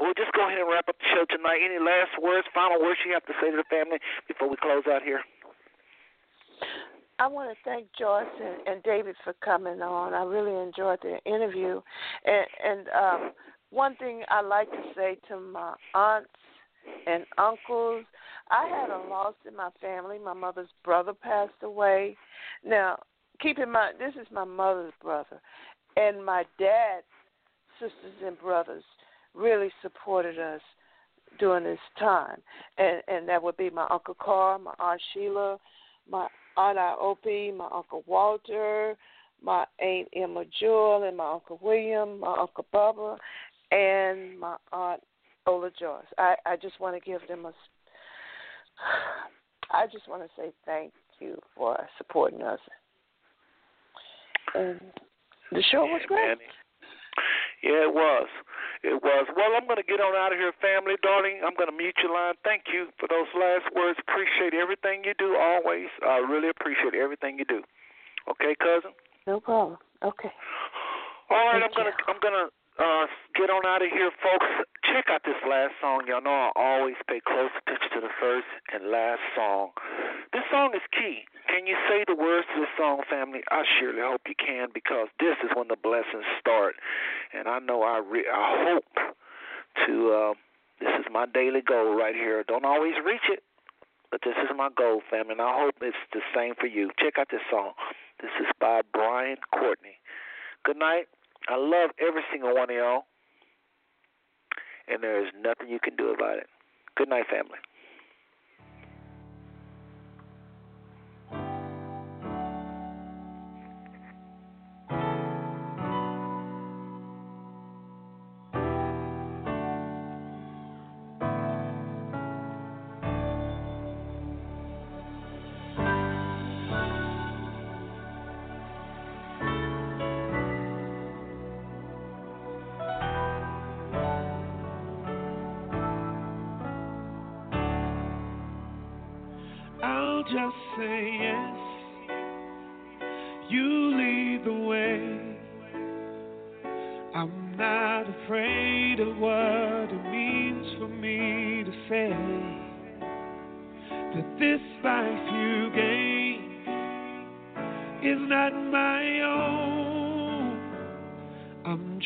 we'll just go ahead and wrap up the show tonight. Any last words, final words you have to say to the family before we close out here?
I want to thank Joyce and, and David for coming on. I really enjoyed the interview. And, and um, one thing I like to say to my aunts and uncles, I had a loss in my family. My mother's brother passed away. Now, keep in mind, this is my mother's brother, and my dad's sisters and brothers really supported us during this time, and and that would be my uncle Carl, my aunt Sheila, my aunt Opie, my uncle Walter, my aunt Emma Jewel, and my uncle William, my uncle Bubba, and my aunt Ola Joyce. I I just want to give them a. I just want to say thank you for supporting us. And the show was great.
Yeah, it was. It was. Well, I'm going to get on out of here, family, Darlene. I'm going to mute your line. Thank you for those last words. Appreciate everything you do always. I really appreciate everything you do. Okay, cousin?
No problem. Okay.
All right,
Thank
I'm gonna I'm gonna uh get on out of here, folks. Check out this last song. Y'all know I always pay close attention to the first and last song. This song is key. Can you say the words to this song, family? I surely hope you can because this is when the blessings start. And I know I re- I hope to. Uh, this is my daily goal right here. Don't always reach it, but this is my goal, family. And I hope it's the same for you. Check out this song. This is by Brian Courtney. Good night. I love every single one of y'all, and there is nothing you can do about it. Good night, family.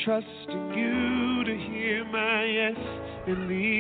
Trusting you to hear my yes and lead